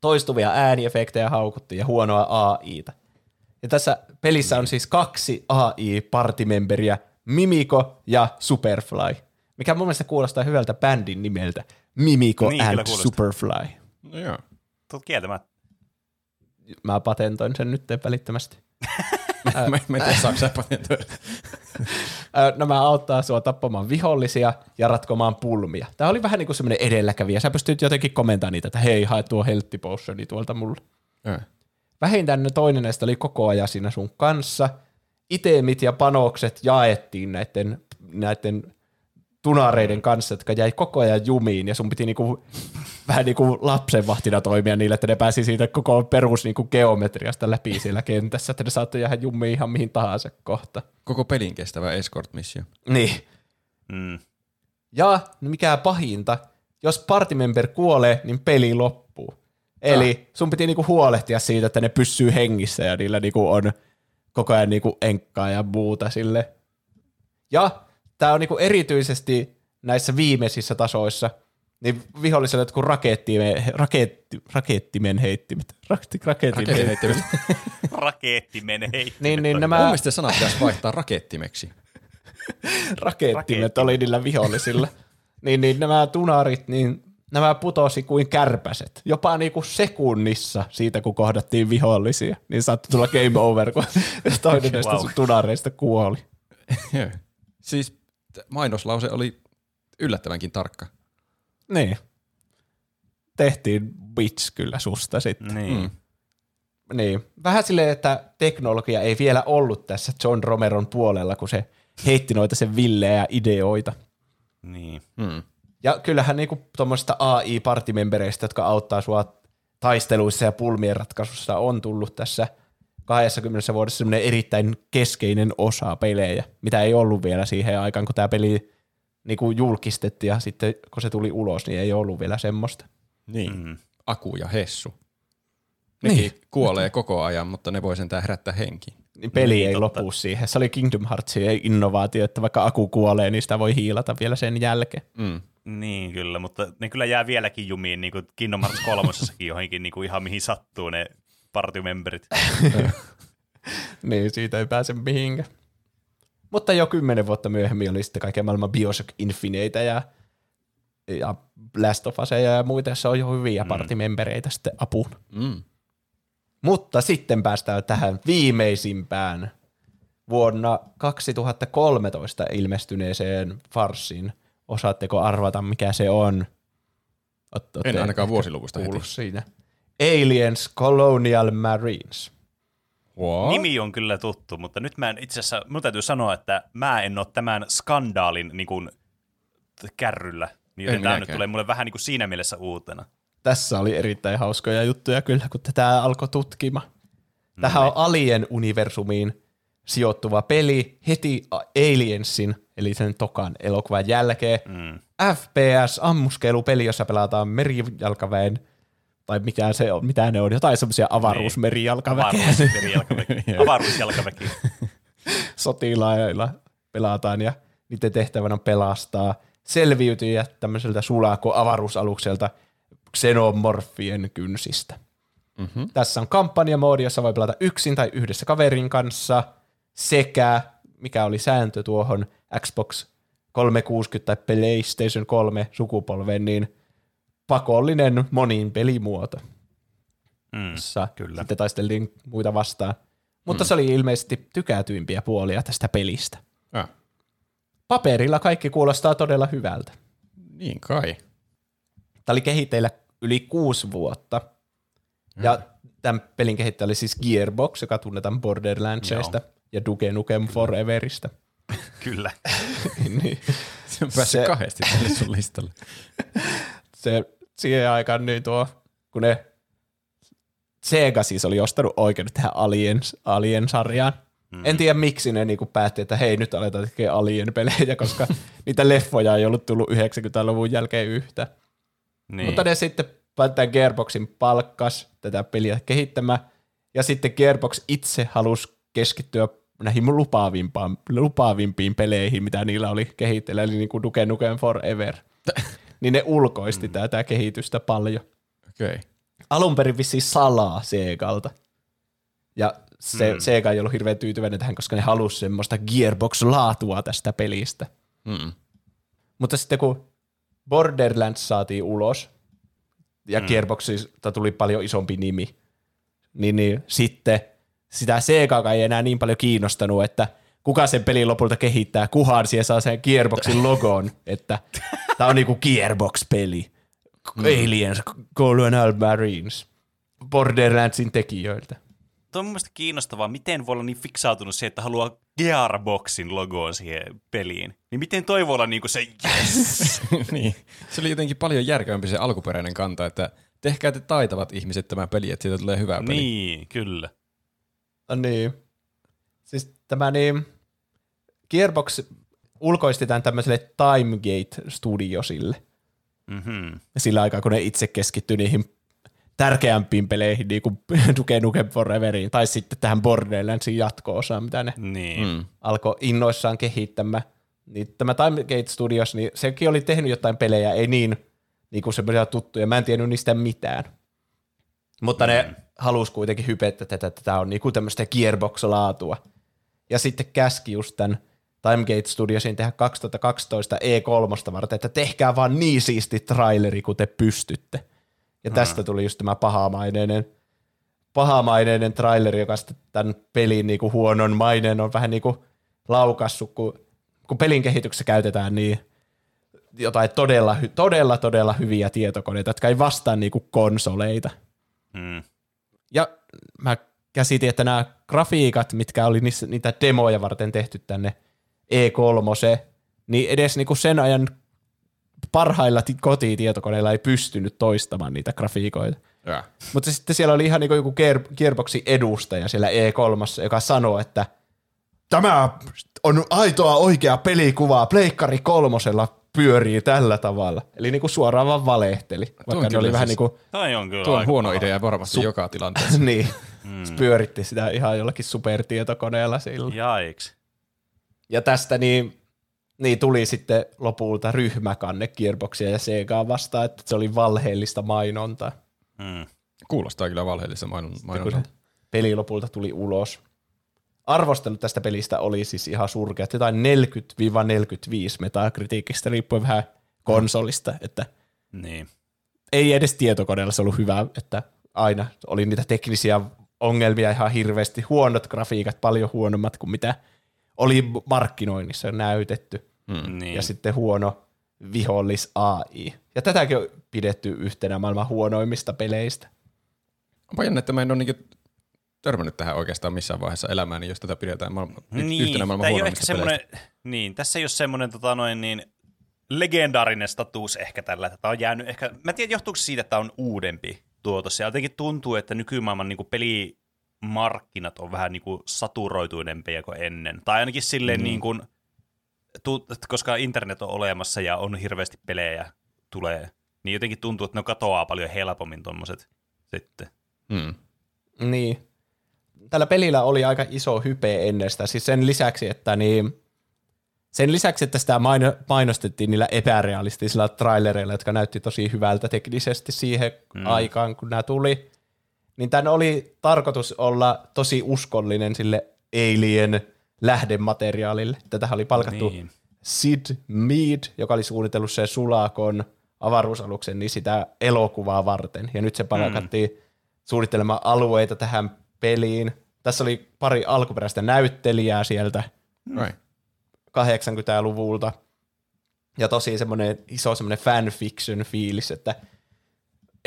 Toistuvia ääniefektejä haukuttiin ja huonoa AIta. Ja tässä pelissä on siis kaksi AI-partimemberiä, Mimiko ja Superfly, mikä mun mielestä kuulostaa hyvältä bändin nimeltä. Mimiko niin, and Superfly. No joo. Tuot kieltämättä. Mä patentoin sen nyt välittömästi. mä, mä en tiedä, saako sä patentoida. Nämä auttaa sua tappamaan vihollisia ja ratkomaan pulmia. Tämä oli vähän niin kuin semmoinen edelläkävijä. Sä pystyt jotenkin komentamaan niitä, että hei, hae tuo health potioni tuolta mulle. Mm. Vähintään ne toinen näistä oli koko ajan siinä sun kanssa. Itemit ja panokset jaettiin näiden, näiden tunareiden kanssa, jotka jäi koko ajan jumiin, ja sun piti niinku, vähän niin kuin lapsenvahtina toimia niille, että ne pääsi siitä koko perus niinku geometriasta läpi siellä kentässä, että ne saattoi jäädä jumiin ihan mihin tahansa kohta. Koko pelin kestävä escort-missio. Niin. Mm. Ja mikä pahinta, jos partimember kuolee, niin peli loppuu. Eli sun piti niinku huolehtia siitä, että ne pysyy hengissä ja niillä niinku on koko ajan niinku enkkaa ja muuta sille. Ja tämä on niinku erityisesti näissä viimeisissä tasoissa, Niin viholliselle jotkut rakettime, raketti, rakettimen heittimet. Raketti, rakettimen Raketin heittimet. heittäminen. Raketti menee Niin, niin Mun nämä mielestä sana pitäisi vaihtaa rakettimeksi. rakettimet Rakettimet. oli niillä vihollisilla. niin, niin nämä tunarit, niin nämä putosi kuin kärpäset. Jopa niinku sekunnissa siitä, kun kohdattiin vihollisia. Niin saattoi tulla game over, kun toinen näistä Wow. tunareista kuoli. Siis mainoslause oli yllättävänkin tarkka. Niin. Tehtiin bitch kyllä susta sitten. Niin. Mm. Niin. Vähän silleen, että teknologia ei vielä ollut tässä John Romeron puolella, kun se heitti noita sen villejä ideoita. niin. Mm. Ja kyllähän niinku tuommoista AI-partimembereistä, jotka auttaa sua taisteluissa ja pulmien ratkaisussa, on tullut tässä 20 vuodessa semmoinen erittäin keskeinen osa pelejä, mitä ei ollut vielä siihen aikaan, kun tämä peli niinku julkistettiin ja sitten kun se tuli ulos, niin ei ollut vielä semmoista. Niin. Mm. Aku ja Hessu. Nekin Niin. kuolee koko ajan, mutta ne voi sentään herättää henkiin. Niin peli Niin, ei totta. lopu siihen. Se oli Kingdom Heartsin innovaatio, että vaikka aku kuolee, niin sitä voi hiilata vielä sen jälkeen. Mm. Niin, kyllä, mutta ne kyllä jää vieläkin jumiin, niin kuin Kingdom Hearts 3 johonkin niin kuin ihan mihin sattuu ne partymemberit. Niin, siitä ei pääse mihinkään. Mutta jo kymmenen vuotta myöhemmin oli sitten kaiken maailman Bioshock Infinite ja, ja Last of Us ja muita, joissa on jo hyviä mm. partimembereitä sitten apuun. Mm. Mutta sitten päästään tähän viimeisimpään vuonna 2013 ilmestyneeseen farssiin. Osaatteko arvata, mikä se on? Ootte En ainakaan vuosiluvusta heti. siinä. Aliens Colonial Marines. What? Nimi on kyllä tuttu, mutta nyt mä en itse asiassa, mun täytyy sanoa, että mä en ole tämän skandaalin niin kuin, kärryllä, niin joten En tämä nyt tulee mulle vähän niin kuin siinä mielessä uutena. Tässä oli erittäin hauskoja juttuja kyllä, kun tätä alkoi tutkimaan. Tähän on Alien-universumiin sijoittuva peli heti Aliensin, eli sen tokan elokuvan jälkeen. Mm. FPS-ammuskelupeli, jossa pelataan merijalkaväen, tai mikä se on, mitä ne on, jotain semmoisia avaruusmerijalkaväkeä. Avaruus, merijalkaväki. Avaruusjalkaväki. sotilailla pelataan ja niiden tehtävänä on pelastaa selviytyjät tämmöiseltä sulako-avaruusalukselta xenomorfien kynsistä. Mm-hmm. Tässä on kampanjamoodi, jossa voi pelata yksin tai yhdessä kaverin kanssa sekä, mikä oli sääntö tuohon Xbox 360 tai PlayStation 3 sukupolven, niin pakollinen monin pelimuoto Mm. jossa Kyllä. sitten taisteltiin muita vastaan. Mutta mm. se oli ilmeisesti tykätyimpiä puolia tästä pelistä. Ah, Paperilla kaikki kuulostaa todella hyvältä. niin kai. Tämä oli kehitteillä yli kuusi vuotta. Ja tämän pelin kehittäjä oli siis Gearbox, joka tunnetaan Borderlandsista ja Duke Nukem Foreverista. Kyllä. niin, Se on päässyt Se- kahdesti tälle sun listalle. se, siihen aikaan niin tuo, kun ne Sega siis oli ostanut oikeudet tähän Aliens, Alien-sarjaan. Mm. En tiedä miksi ne niinku päätti, että hei nyt aletaan tekemään Alien-pelejä, koska niitä leffoja ei ollut tullut 90-luvun jälkeen yhtä. Niin. Mutta ne sitten tämän Gearboxin palkkas tätä peliä kehittämään, ja sitten Gearbox itse halusi keskittyä näihin lupaavimpaan, lupaavimpiin peleihin, mitä niillä oli kehitteillä, eli niin kuin Duke Nukem Forever. niin ne ulkoisti mm. tätä kehitystä paljon. Okei. Okay. Alun perin vissiin salaa Segalta. Ja se, mm. Sega ei ollut hirveän tyytyväinen tähän, koska ne halusi semmoista Gearbox-laatua tästä pelistä. Mm. Mutta sitten kun Borderlands saatiin ulos, ja mm. Gearboxista tuli paljon isompi nimi, niin, niin sitten sitä Sega ei enää niin paljon kiinnostanut, että kuka sen pelin lopulta kehittää, kuhan siihen saa sen Gearboxin logon, että tämä on niinku Gearbox-peli. Mm. Aliens, Colonial Marines, Borderlandsin tekijöiltä. Tuo on mun mielestä kiinnostavaa, miten voi olla niin fiksautunut se, että haluaa Gearboxin logoon siihen peliin. Niin miten toi voi olla niinku se yes! niin. Se oli jotenkin paljon järkevämpi se alkuperäinen kanta, että tehkää te taitavat ihmiset tämä peli, että siitä tulee hyvä peli. niin, kyllä. No niin. Siis tämä niin, Gearbox ulkoisti tämän tämmöiselle Timegate Studiosille. Mm-hmm. Sillä aikaa, kun ne itse keskittyi niihin tärkeämpiin peleihin, niin kuin Duke Nukem Foreveriin, tai sitten tähän Borderlandsin jatko-osaan, mitä ne Niin. Mm. alkoi innoissaan kehittämään. Niin tämä Timegate Studios, niin sekin oli tehnyt jotain pelejä, ei niin, niinku semmoisia tuttuja. Mä en tiennyt niistä mitään. Mutta ne halusi kuitenkin hypettää tätä, että tämä on niinku tämmöistä Gearbox-laatua. Ja sitten käski just tämän Timegate Studiosin tehdä 2012 E3 varten, että tehkää vaan niin siisti traileri, kun te pystytte. Ja tästä tuli just tämä pahamaineinen, pahamaineinen traileri, joka sitten tämän pelin niinku huonon maineen on vähän niinku laukassut, kun, kun pelin kehityksessä käytetään niin jotain todella, todella, todella hyviä tietokoneita, jotka ei vastaa niinku konsoleita. Mm. Ja mä käsitin, että nämä grafiikat, mitkä oli niissä, niitä demoja varten tehty tänne E3, niin edes niinku sen ajan parhailla ti- kotitietokoneilla ei pystynyt toistamaan niitä grafiikoita. Ja. Mutta sitten siellä oli ihan niinku joku Gear- Gearboxin edustaja siellä E3, joka sanoi, että tämä on aitoa oikea pelikuvaa, Pleikkari kolmosella pyörii tällä tavalla. Eli niinku suoraan vaan valehteli, vaikka ne oli vähän siis- niinku Toi on kyllä Tuo on aika huono paha. idea varmasti joka tilanteessa. niin. Mm. Pyöritti sitä ihan jollakin supertietokoneella silloin. Jaiks. Ja tästä niin, niin tuli sitten lopulta ryhmäkanne Gearboxia ja Segaa vastaan, että se oli valheellista mainontaa. Mm. Kuulostaa kyllä valheellista mainon, mainontaa. peli lopulta tuli ulos. Arvostelut tästä pelistä oli siis ihan surkeat, jotain 40-45 metakritiikistä, riippuen vähän konsolista, että Niin. ei edes tietokoneella se ollut hyvä, että aina oli niitä teknisiä ongelmia ihan hirveästi, huonot grafiikat, paljon huonommat kuin mitä oli markkinoinnissa näytetty, Mm. niin. ja sitten huono vihollis AI. Ja tätäkin on pidetty yhtenä maailman huonoimmista peleistä. Onpa jännä, että mä en ole niinku törmännyt tähän oikeastaan missään vaiheessa elämääni, jos tätä pidetään maailman, niin. yhtenä maailman huonoimmista peleistä. niin, tässä ei ole semmoinen tota noin, niin, legendaarinen status ehkä tällä, että tämä on jäänyt ehkä, mä en tiedä johtuuko siitä, että tämä on uudempi tuotos, ja jotenkin tuntuu, että nykymaailman niin pelimarkkinat on vähän niin kuin saturoituneempia kuin ennen, tai ainakin silleen mm. niin kuin, koska internet on olemassa ja on hirveästi pelejä tulee, niin jotenkin tuntuu, että ne katoaa paljon helpommin tuommoiset sitten. Mm. Niin. Tällä pelillä oli aika iso hype ennestä. Siis sen lisäksi, että niin, sen lisäksi, että sitä maino- mainostettiin niillä epärealistisilla trailereilla, jotka näytti tosi hyvältä teknisesti siihen mm. aikaan, kun nämä tuli, niin tämän oli tarkoitus olla tosi uskollinen sille Alien lähdemateriaalille. Tätähän oli palkattu Niin. Sid Mead, joka oli suunnitellut sen Sulakon avaruusaluksen, niin sitä elokuvaa varten. Ja nyt se palkattiin mm. suunnittelemaan alueita tähän peliin. Tässä oli pari alkuperäistä näyttelijää sieltä Right. 80-luvulta. Ja tosi semmoinen iso semmoinen fanfiction fiilis, että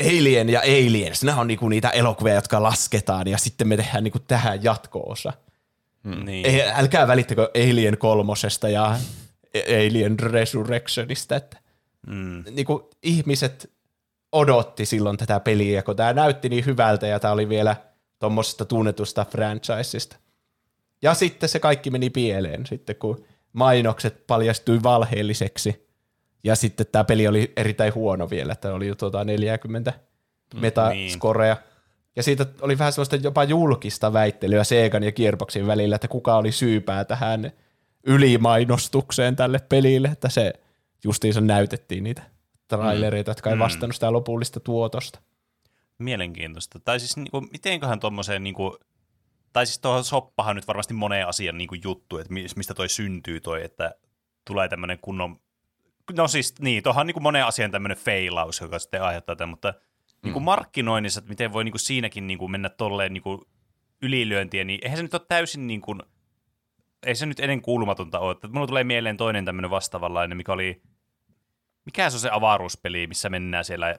Alien ja Aliens, nämä on niinku niitä elokuvia, jotka lasketaan, ja sitten me tehdään niinku tähän jatko-osa. Mm. Niin. Ei, älkää välittäkö Alien kolmosesta ja Alien Resurrectionista, että Mm. niin kuin ihmiset odotti silloin tätä peliä, kun tämä näytti niin hyvältä ja tämä oli vielä tuommoisesta tunnetusta franchisesta. Ja sitten se kaikki meni pieleen sitten, kun mainokset paljastui valheelliseksi. Ja sitten tämä peli oli erittäin huono vielä, että oli jo tuota 40 metaskorea. Ja siitä oli vähän sellaista jopa julkista väittelyä Segan ja Gearboxin välillä, että kuka oli syypää tähän ylimainostukseen tälle pelille, että se justiinsa näytettiin niitä trailereita, jotka ei vastannut sitä lopullista tuotosta. Mielenkiintoista. Tai siis niinku, mitenköhän tuommoiseen, niinku, tai siis tuohon soppahan nyt varmasti moneen asian niinku, juttu, että mis- mistä toi syntyy toi, että tulee tämmöinen kunnon, no siis niin, tuohan niinku moneen asian tämmöinen feilaus, joka sitten aiheuttaa tämän, mutta niinku markkinoinnissa, että miten voi niinku siinäkin niinku mennä tolleen niinku ylilyöntiä, niin eihän se nyt ole täysin niinku, ei se nyt ennen kuulumatonta ole. Että mulla tulee mieleen toinen tämmöinen vastaavanlainen, mikä oli, mikä se on se avaruuspeli, missä mennään siellä,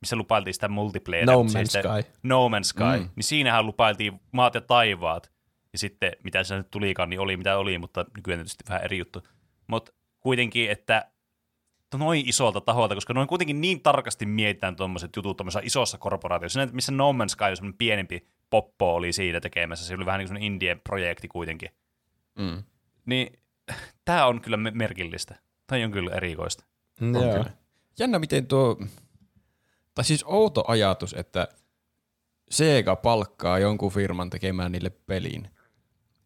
missä lupailtiin sitä multiplayer. No Man's sitten- Sky. No Man's Sky. Mm. Niin siinähän lupailtiin maat ja taivaat. Ja sitten mitä se nyt tulikaan, niin oli mitä oli, mutta nykyään tietysti vähän eri juttu. Mutta kuitenkin, että noin isolta taholta, koska noin kuitenkin niin tarkasti mietitään tuommoiset jutut tuommoisessa isossa korporaatiossa, missä No Man's Sky on semmoinen pienempi poppo oli siinä tekemässä, se oli vähän niin kuin semmoinen indien projekti kuitenkin. Mm. Niin tämä on kyllä me- merkillistä. Tämä on kyllä erikoista. Joo. kyllä. Jännä miten tuo, tai siis outo ajatus, että Sega palkkaa jonkun firman tekemään niille peliin.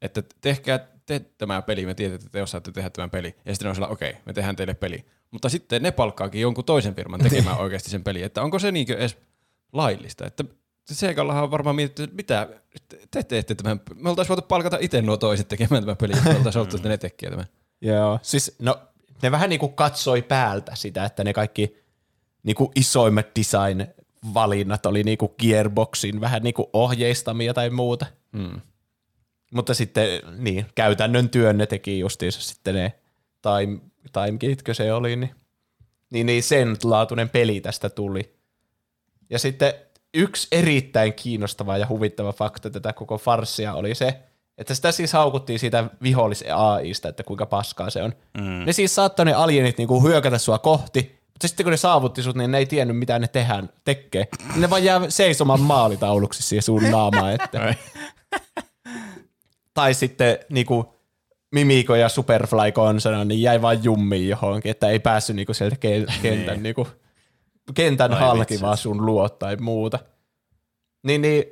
Että tehkää te tämä peli, me tiedätte, että te osaatte tehdä tämän peli. Ja sitten on sillä, okei, me tehdään teille peli. mutta sitten ne palkkaakin jonkun toisen firman tekemään oikeasti sen peli. Että onko se niinkö edes laillista? Että Segallahan on varmaan mietitty, että mitä te teette tämän. Me oltaisiin voitu palkata itse nuo toiset tekemään tämän pelin, me oltaisiin oltu, että ne tekee tämän. Joo, siis no ne vähän niinku katsoi päältä sitä, että ne kaikki niinku isoimmat design-valinnat oli niinku Gearboxin vähän niinku ohjeistamia tai muuta. Mm. Mutta sitten niin, käytännön työn ne teki justiinsa sitten ne time, timegatekö se oli, niin, niin, niin sen laatuinen peli tästä tuli. Ja sitten yksi erittäin kiinnostava ja huvittava fakta tätä koko farssia oli se, että sitä siis haukuttiin siitä vihollis AIsta, että kuinka paskaa se on. Mm. Ne siis saattoi ne alienit niinku hyökätä sua kohti, mutta sitten kun ne saavutti sut, niin ne ei tiennyt, mitä ne tehdään, tekee. Ne vaan jää seisomaan maalitauluksi siihen sun naamaan. Että. tai sitten niinku, Mimiko ja Superfly konsona, niin jäi vain jummiin johonkin, että ei päässyt niinku sieltä ke- kentän, niinku, kentän Ai halki vitsi. vaan sun luot tai muuta. Niin, niin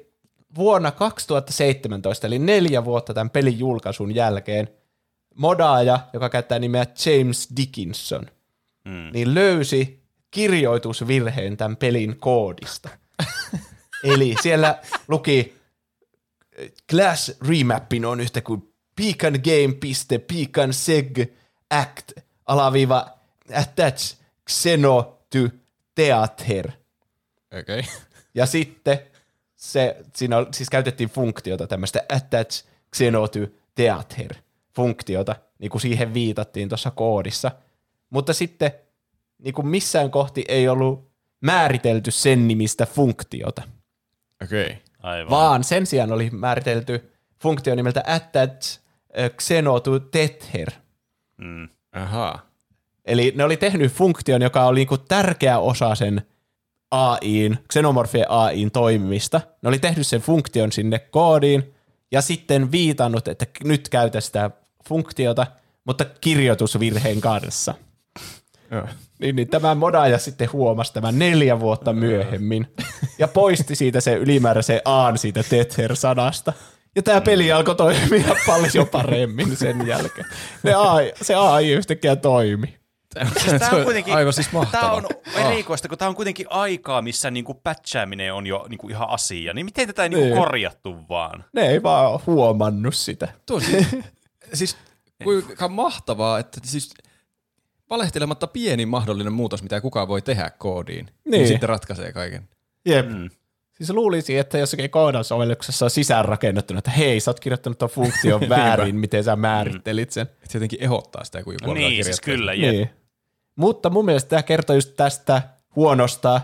vuonna 2017, eli neljä vuotta tämän pelin julkaisun jälkeen, modaaja, joka käyttää nimeä James Dickinson, Mm. niin löysi kirjoitusvirheen tämän pelin koodista. Eli siellä luki Class Remapping on yhtä kuin peakangame.peakanseg act alaviiva attach xeno to theater. Okei. Okay. Ja sitten se, siinä on, siis käytettiin funktiota, tämmöistä attach xeno to theater funktiota, niin kuin siihen viitattiin tuossa koodissa. Mutta sitten niin kuin missään kohti ei ollut määritelty sen nimistä funktiota, Okei. Okay. Aivan. vaan sen sijaan oli määritelty funktio nimeltä attach xeno to tether. Mm. Ahaa. Eli ne oli tehnyt funktion, joka oli niinku tärkeä osa sen AIin, Xenomorphien AIin toimimista. Ne oli tehnyt sen funktion sinne koodiin ja sitten viitannut, että nyt käytä sitä funktiota, mutta kirjoitusvirheen kanssa. Niin, niin tämä modaaja sitten huomasi tämän neljä vuotta myöhemmin ja poisti siitä se ylimääräisen aan siitä Tether-sanasta. Ja tämä peli alkoi toimia paljon paremmin sen jälkeen. Ne AI, se AI yhtäkkiä toimi. Tää on kuitenkin, aivan siis. Tää on erikoista, kun tää on kuitenkin aikaa, missä niinku patchaaminen on jo niinku ihan asia. Niin miten tätä ei niinku Niin. korjattu vaan? Ne ei vaan huomannut sitä. Tuo siis, siis kuinka mahtavaa, että siis valehtelematta pieni mahdollinen muutos, mitä kukaan voi tehdä koodiin, niin, Niin. sitten ratkaisee kaiken. Jep. Mm. Siis luulisi, että jossakin koodaussovelluksessa on sisäänrakennettu, että hei, sä oot kirjoittanut tuon funktion väärin, miten sä määrittelit sen. Että se jotenkin ehdottaa sitä, kun joku No niin, siis kyllä, jep. Niin. Mutta mun mielestä tämä kertoo just tästä huonosta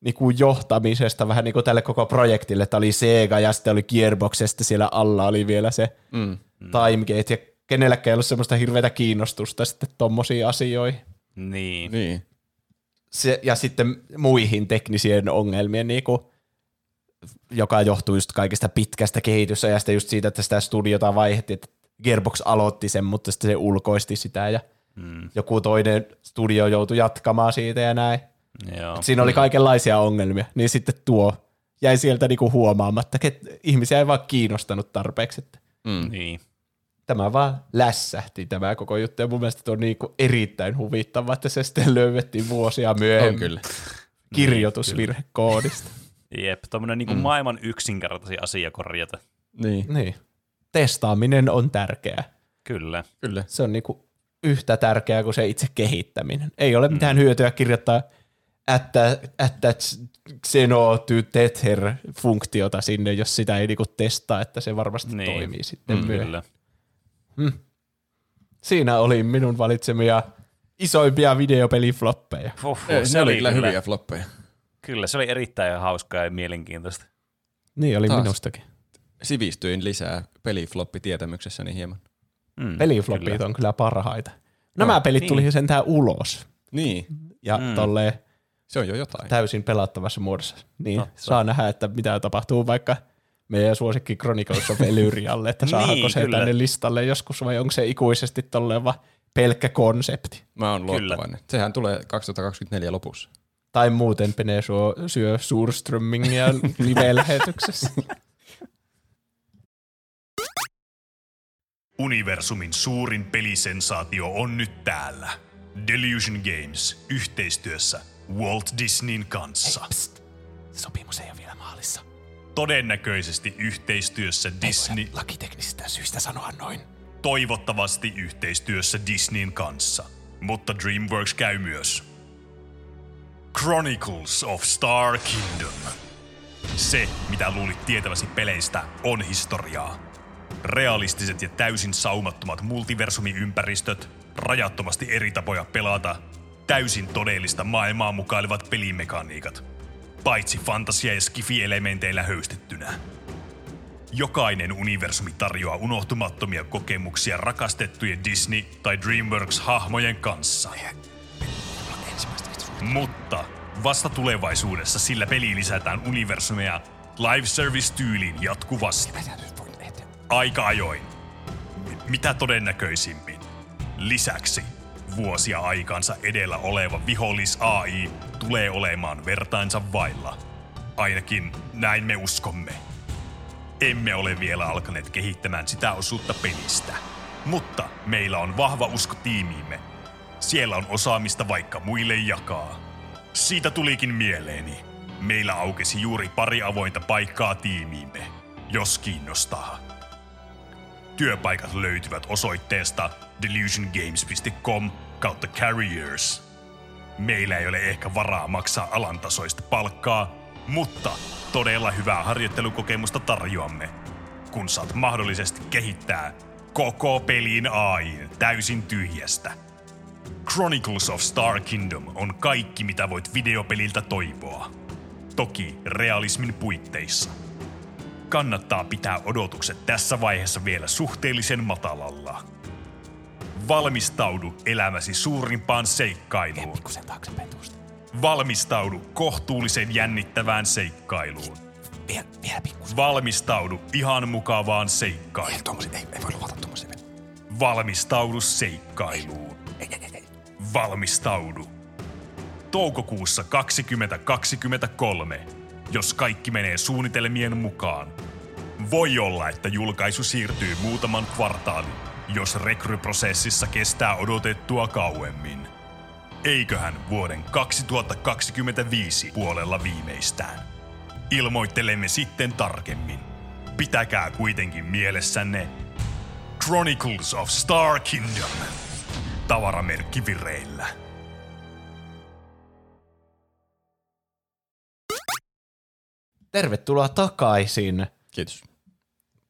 niin kuin johtamisesta vähän niin kuin tälle koko projektille, että oli Sega ja sitten oli Gearbox ja sitten siellä alla oli vielä se Mm. Timegate ja kenelläkään ei ollut semmoista hirveätä kiinnostusta sitten tommosiin asioihin. Niin. Niin. se, ja sitten muihin teknisien ongelmien, niin kuin, joka johtuu just kaikesta pitkästä kehitysajasta, just siitä, että sitä studiota vaihdettiin, että Gearbox aloitti sen, mutta sitten se ulkoisti sitä ja Mm. joku toinen studio joutui jatkamaan siitä ja näin. Joo. Siinä oli kaikenlaisia ongelmia, niin sitten tuo jäi sieltä niinku huomaamatta, että ihmisiä ei vaan kiinnostanut tarpeeksi. Että Mm. Niin. Tämä vaan lässähti tämä koko juttu, ja mun mielestä tuo on niinku erittäin huvittava, että se sitten löydettiin vuosia myöhemmin. On kyllä. kirjoitusvirhekoodista. Jep, tommonen niinku mm. maailman yksinkertaisin asia korjata. Niin. niin. Testaaminen on tärkeää. Kyllä. Kyllä. Se on niinku yhtä tärkeää kuin se itse kehittäminen. Ei ole mitään mm. hyötyä kirjoittaa että, että xeno to tether funktiota sinne, jos sitä ei niinku testaa, että se varmasti Niin. niin. toimii sitten mm, Kyllä. Siinä oli minun valitsemia isoimpia videopelifloppeja. Uhuh, Ne, ne oli kyllä hyviä floppeja. Kyllä, se oli erittäin hauskaa ja mielenkiintoista. Niin oli Taas. minustakin. Sivistyin lisää pelifloppi-tietämyksessäni hieman. Mm, Pelifloppit kyllä. on kyllä parhaita. Nämä No, pelit niin. tuli sentään ulos Niin, ja Mm. mm. tolleen se on jo jotain. täysin pelattavassa muodossa. Niin, Totta. saa nähdä, että mitä tapahtuu vaikka meidän suosikki Chronicles of Elyrialle, että saadaanko Niin, se kyllä. tänne listalle joskus vai onko se ikuisesti tolleen vaan pelkkä konsepti. Mä oon Kyllä. luottavainen. Sehän tulee 2024 lopussa. Tai muuten Pene syö, syö Surströmmingia live-lähetyksessä. Universumin suurin pelisensaatio on nyt täällä. Delusion Games yhteistyössä Walt Disneyn kanssa. Psst. Sopimus ei ole vielä. Todennäköisesti yhteistyössä Disney, Lakiteknisistä syistä sanoa noin. toivottavasti yhteistyössä Disneyn kanssa. Mutta DreamWorks käy myös. Chronicles of Star Kingdom. Se, mitä luulit tietäväsi peleistä, on historiaa. Realistiset ja täysin saumattomat multiversumiympäristöt, rajattomasti eri tapoja pelata, täysin todellista maailmaa mukailevat pelimekaniikat. Paitsi fantasia- ja skifi-elementeillä höystettynä. Jokainen universumi tarjoaa unohtumattomia kokemuksia rakastettujen Disney- tai DreamWorks-hahmojen kanssa. Mutta vasta tulevaisuudessa sillä peliin lisätään universumeja live service-tyyliin jatkuvasti. Aika ajoin. Mitä todennäköisimmin. Lisäksi vuosia aikansa edellä oleva vihollis AI tulee olemaan vertainsa vailla. Ainakin näin me uskomme. Emme ole vielä alkaneet kehittämään sitä osuutta pelistä. Mutta meillä on vahva usko tiimiimme. Siellä on osaamista vaikka muille jakaa. Siitä tulikin mieleeni. Meillä aukesi juuri pari avointa paikkaa tiimiimme, jos kiinnostaa. Työpaikat löytyvät osoitteesta delusiongames.com kautta careers. Meillä ei ole ehkä varaa maksaa alantasoista palkkaa, mutta todella hyvää harjoittelukokemusta tarjoamme, kun saat mahdollisesti kehittää koko pelin AI täysin tyhjästä. Chronicles of Star Kingdom on kaikki, mitä voit videopeliltä toivoa. Toki realismin puitteissa. Kannattaa pitää odotukset tässä vaiheessa vielä suhteellisen matalalla. Valmistaudu elämäsi suurimpaan seikkailuun. Pikkusen taaksepäin tuosta. Valmistaudu kohtuullisen jännittävään seikkailuun. Vielä, vielä pikkusen. Valmistaudu ihan mukavaan seikkailuun. Tommosen, ei, ei voi luvata tommosen. Valmistaudu seikkailuun. Ei, ei, ei, ei. Valmistaudu. Toukokuussa 2023, jos kaikki menee suunnitelmien mukaan. Voi olla, että julkaisu siirtyy muutaman kvartaalin, jos rekryprosessissa kestää odotettua kauemmin. Eiköhän vuoden 2025 puolella viimeistään. Ilmoittelemme sitten tarkemmin. Pitäkää kuitenkin mielessänne Chronicles of Star Kingdom. Tavaramerkki vireillä. Tervetuloa takaisin. Kiitos.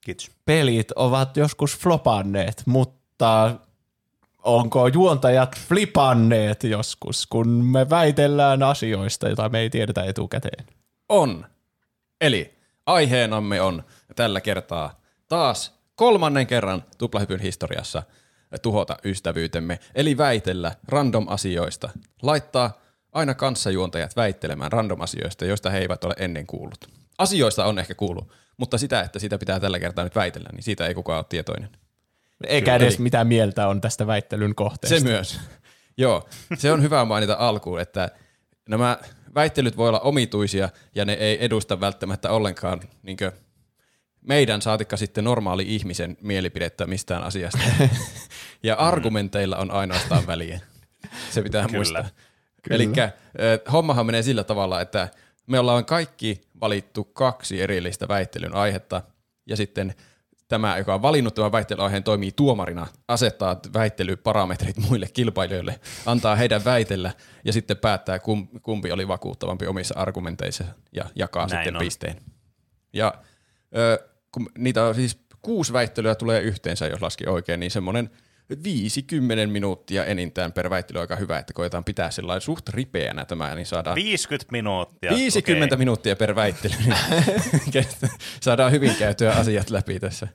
Kiitos. Pelit ovat joskus flopanneet, mutta onko juontajat flipanneet joskus, kun me väitellään asioista, joita me ei tiedetä etukäteen? On. Eli aiheenamme on tällä kertaa taas kolmannen kerran tuplahypyn historiassa tuhota ystävyytemme, eli väitellä random asioista. Laittaa aina kanssajuontajat väittelemään random asioista, joista he eivät ole ennen kuullut. Asioista on ehkä kuullut, mutta sitä, että sitä pitää tällä kertaa nyt väitellä, niin siitä ei kukaan ole tietoinen. Eikä edes mitä mieltä on tästä väittelyn kohteesta. Se myös. Joo, se on hyvä mainita alkuun, että nämä väittelyt voi olla omituisia ja ne ei edusta välttämättä ollenkaan niin meidän saatikka sitten normaali ihmisen mielipidettä mistään asiasta. ja argumenteilla on ainoastaan väliä. Se pitää Kyllä. muistaa. Eli hommahan menee sillä tavalla, että me ollaan kaikki valittu kaksi erillistä väittelyn aihetta, ja sitten tämä, joka on valinnut tämän väittelyaiheen, toimii tuomarina, asettaa väittelyparametrit muille kilpailijoille, antaa heidän väitellä ja sitten päättää, kum- kumpi oli vakuuttavampi omissa argumenteissa ja jakaa Näin sitten on. pisteen. Ja ö, kun niitä on siis kuusi väittelyä tulee yhteensä, jos laski oikein, niin semmoinen 50 minuuttia enintään per väittely aika hyvä, että koetaan pitää sellainen suht ripeänä tämä, niin saadaan 50 minuuttia. 50 Okei, minuuttia per väittely, niin saadaan hyvin käytyä asiat läpi tässä.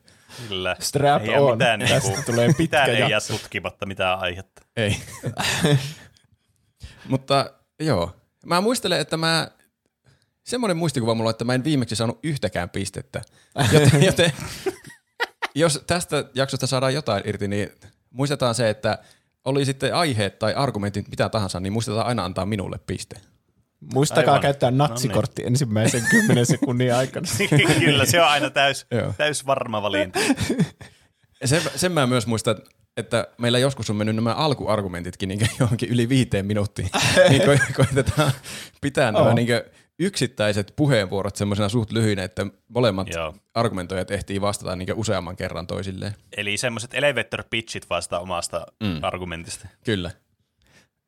Kyllä. Strap ei on. Mitään, Tästä niinku, tulee pitkä mitään ei jää jakso. tutkimatta mitään aihetta. Ei. Mutta joo, mä muistelen, että mä, semmoinen muistikuva mulla että mä en viimeksi saanut yhtäkään pistettä. Joten, joten jos tästä jaksosta saadaan jotain irti, niin muistetaan se, että oli sitten aiheet tai argumentit mitä tahansa, niin muistetaan aina antaa minulle piste. Muistakaa Aivan. käyttää No natsikortti ensimmäisen kymmenen sekunnin aikana. Kyllä, se on aina täys, täys varma valinta. Sen, sen mä myös muistan, että meillä joskus on mennyt nämä alkuargumentitkin niin johonkin yli viiteen minuuttiin. niin ko- koitetaan pitää nämä niin yksittäiset puheenvuorot semmoisena suht lyhyinä, että molemmat Joo. argumentoijat ehtii vastata niin useamman kerran toisilleen. Eli semmoiset elevator pitchit vasta omasta mm. argumentista. Kyllä.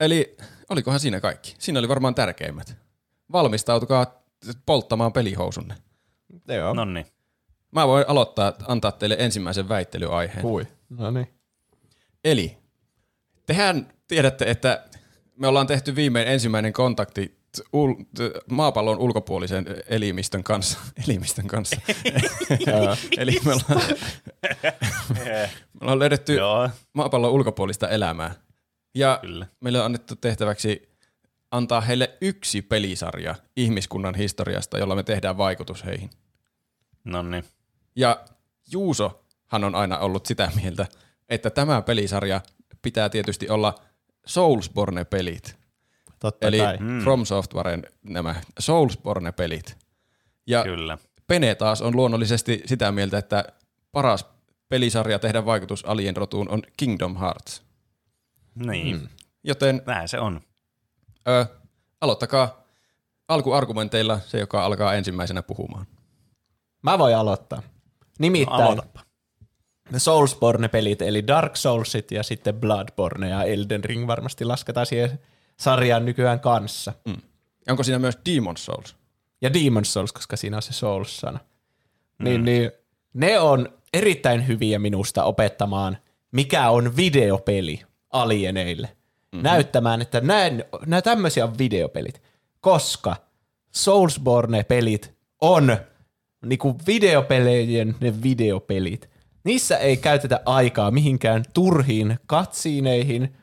Eli olikohan siinä kaikki? Siinä oli varmaan tärkeimmät. Valmistautukaa polttamaan pelihousunne. Joo. No niin. Mä voin aloittaa, antaa teille ensimmäisen väittelyaiheen. Hui. No niin. Eli tehän tiedätte, että me ollaan tehty viimein ensimmäinen kontakti ul- maapallon ulkopuolisen elimistön kanssa. elimistön kanssa. Eli me ollaan, me ollaan löydetty Joo, maapallon ulkopuolista elämää. Ja kyllä. meille on annettu tehtäväksi antaa heille yksi pelisarja ihmiskunnan historiasta, jolla me tehdään vaikutus heihin. No niin. Ja Juusohan on aina ollut sitä mieltä, että tämä pelisarja pitää tietysti olla Soulsborne-pelit. Totta Eli kai. mm. From Softwaren nämä Soulsborne-pelit. Ja Kyllä. Pene taas on luonnollisesti sitä mieltä, että paras pelisarja tehdä vaikutus alien rotuun on Kingdom Hearts. Niin. Mm. Joten Näin se on. ö, aloittakaa alkuargumenteilla se, joka alkaa ensimmäisenä puhumaan. Mä voin aloittaa. No, Nimittäin aloitapa. ne Soulsborne-pelit, eli Dark Soulsit ja sitten Bloodborne ja Elden Ring varmasti lasketaan siihen sarjaan nykyään kanssa. Mm. Onko siinä myös Demon Souls? Ja Demon's Souls, koska siinä on se Souls-sana. Niin, niin, ne on erittäin hyviä minusta opettamaan, mikä on videopeli alieneille. Mm-hmm. Näyttämään, että näin, nämä tämmöisiä on videopelit. Koska Soulsborne-pelit on niinku videopelejen ne videopelit. Niissä ei käytetä aikaa mihinkään turhiin katsiineihin,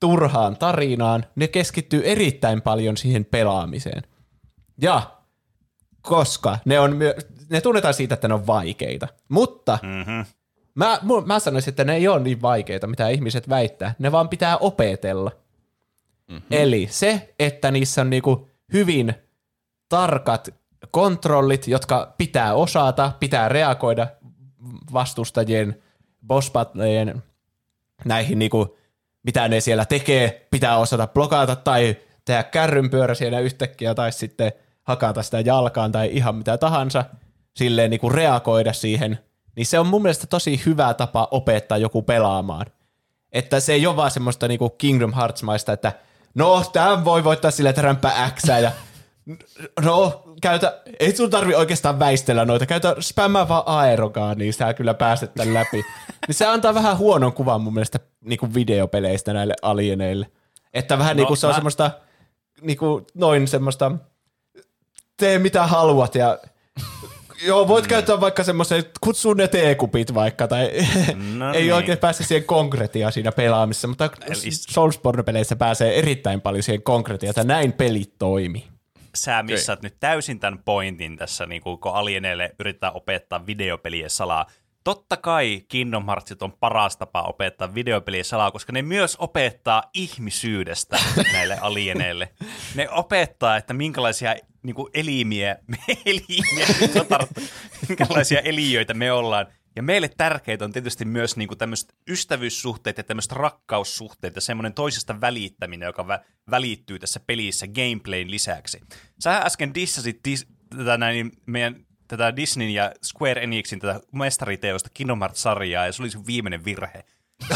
turhaan tarinaan. Ne keskittyy erittäin paljon siihen pelaamiseen. Ja koska ne, on myö- ne tunnetaan siitä, että ne on vaikeita. Mutta Mm-hmm. mä, mä sanoisin, että ne ei ole niin vaikeita, mitä ihmiset väittää. Ne vaan pitää opetella. Mm-hmm. Eli se, että niissä on niinku hyvin tarkat kontrollit, jotka pitää osata, pitää reagoida vastustajien, bossbattlejen näihin niinku, mitä ne siellä tekee, pitää osata blokata tai tehdä kärrynpyörä siellä yhtäkkiä tai sitten hakata sitä jalkaan tai ihan mitä tahansa, silleen niinku reagoida siihen, niin se on mun mielestä tosi hyvä tapa opettaa joku pelaamaan. Että se ei ole vaan semmoista niinku Kingdom Hearts-maista, että no, tämän voi voittaa sillä, että rämpää X ja no, käytä, ei sun tarvi oikeastaan väistellä noita, käytä spämmää vaan aerokaa, niin sä kyllä pääset tämän läpi. niin se antaa vähän huonon kuvan mun mielestä niinku videopeleistä näille alieneille. Että vähän no, niinku se on mä- semmoista, niinku noin semmoista, tee mitä haluat ja Joo, voit mm. käyttää vaikka semmoisen, kutsu ne teekupit vaikka, tai No ei niin. oikein pääse siihen konkretiaan siinä pelaamisessa, mutta Soulsborne-peleissä pääsee erittäin paljon siihen konkretiaan, että näin pelit toimii. Sä missaat nyt täysin tämän pointin tässä, niin kun alieneille yrittää opettaa videopelien salaa. Totta kai Kingdom Heartsit on paras tapa opettaa videopelien salaa, koska ne myös opettaa ihmisyydestä näille alieneille. Ne opettaa, että minkälaisia niin kuin elimiä, elimiä, se on tarttu, minkälaisia eliöitä me ollaan. Ja meille tärkeitä on tietysti myös niin tämmöiset ystävyyssuhteet ja tämmöiset rakkaussuhteet ja semmoinen toisesta välittäminen, joka vä- välittyy tässä pelissä gameplayn lisäksi. Sä äsken dissasit dis- tätä näin meidän tätä Disneyn ja Square Enixin tätä mestariteosta Kingdom Hearts-sarjaa, ja se oli sun viimeinen virhe.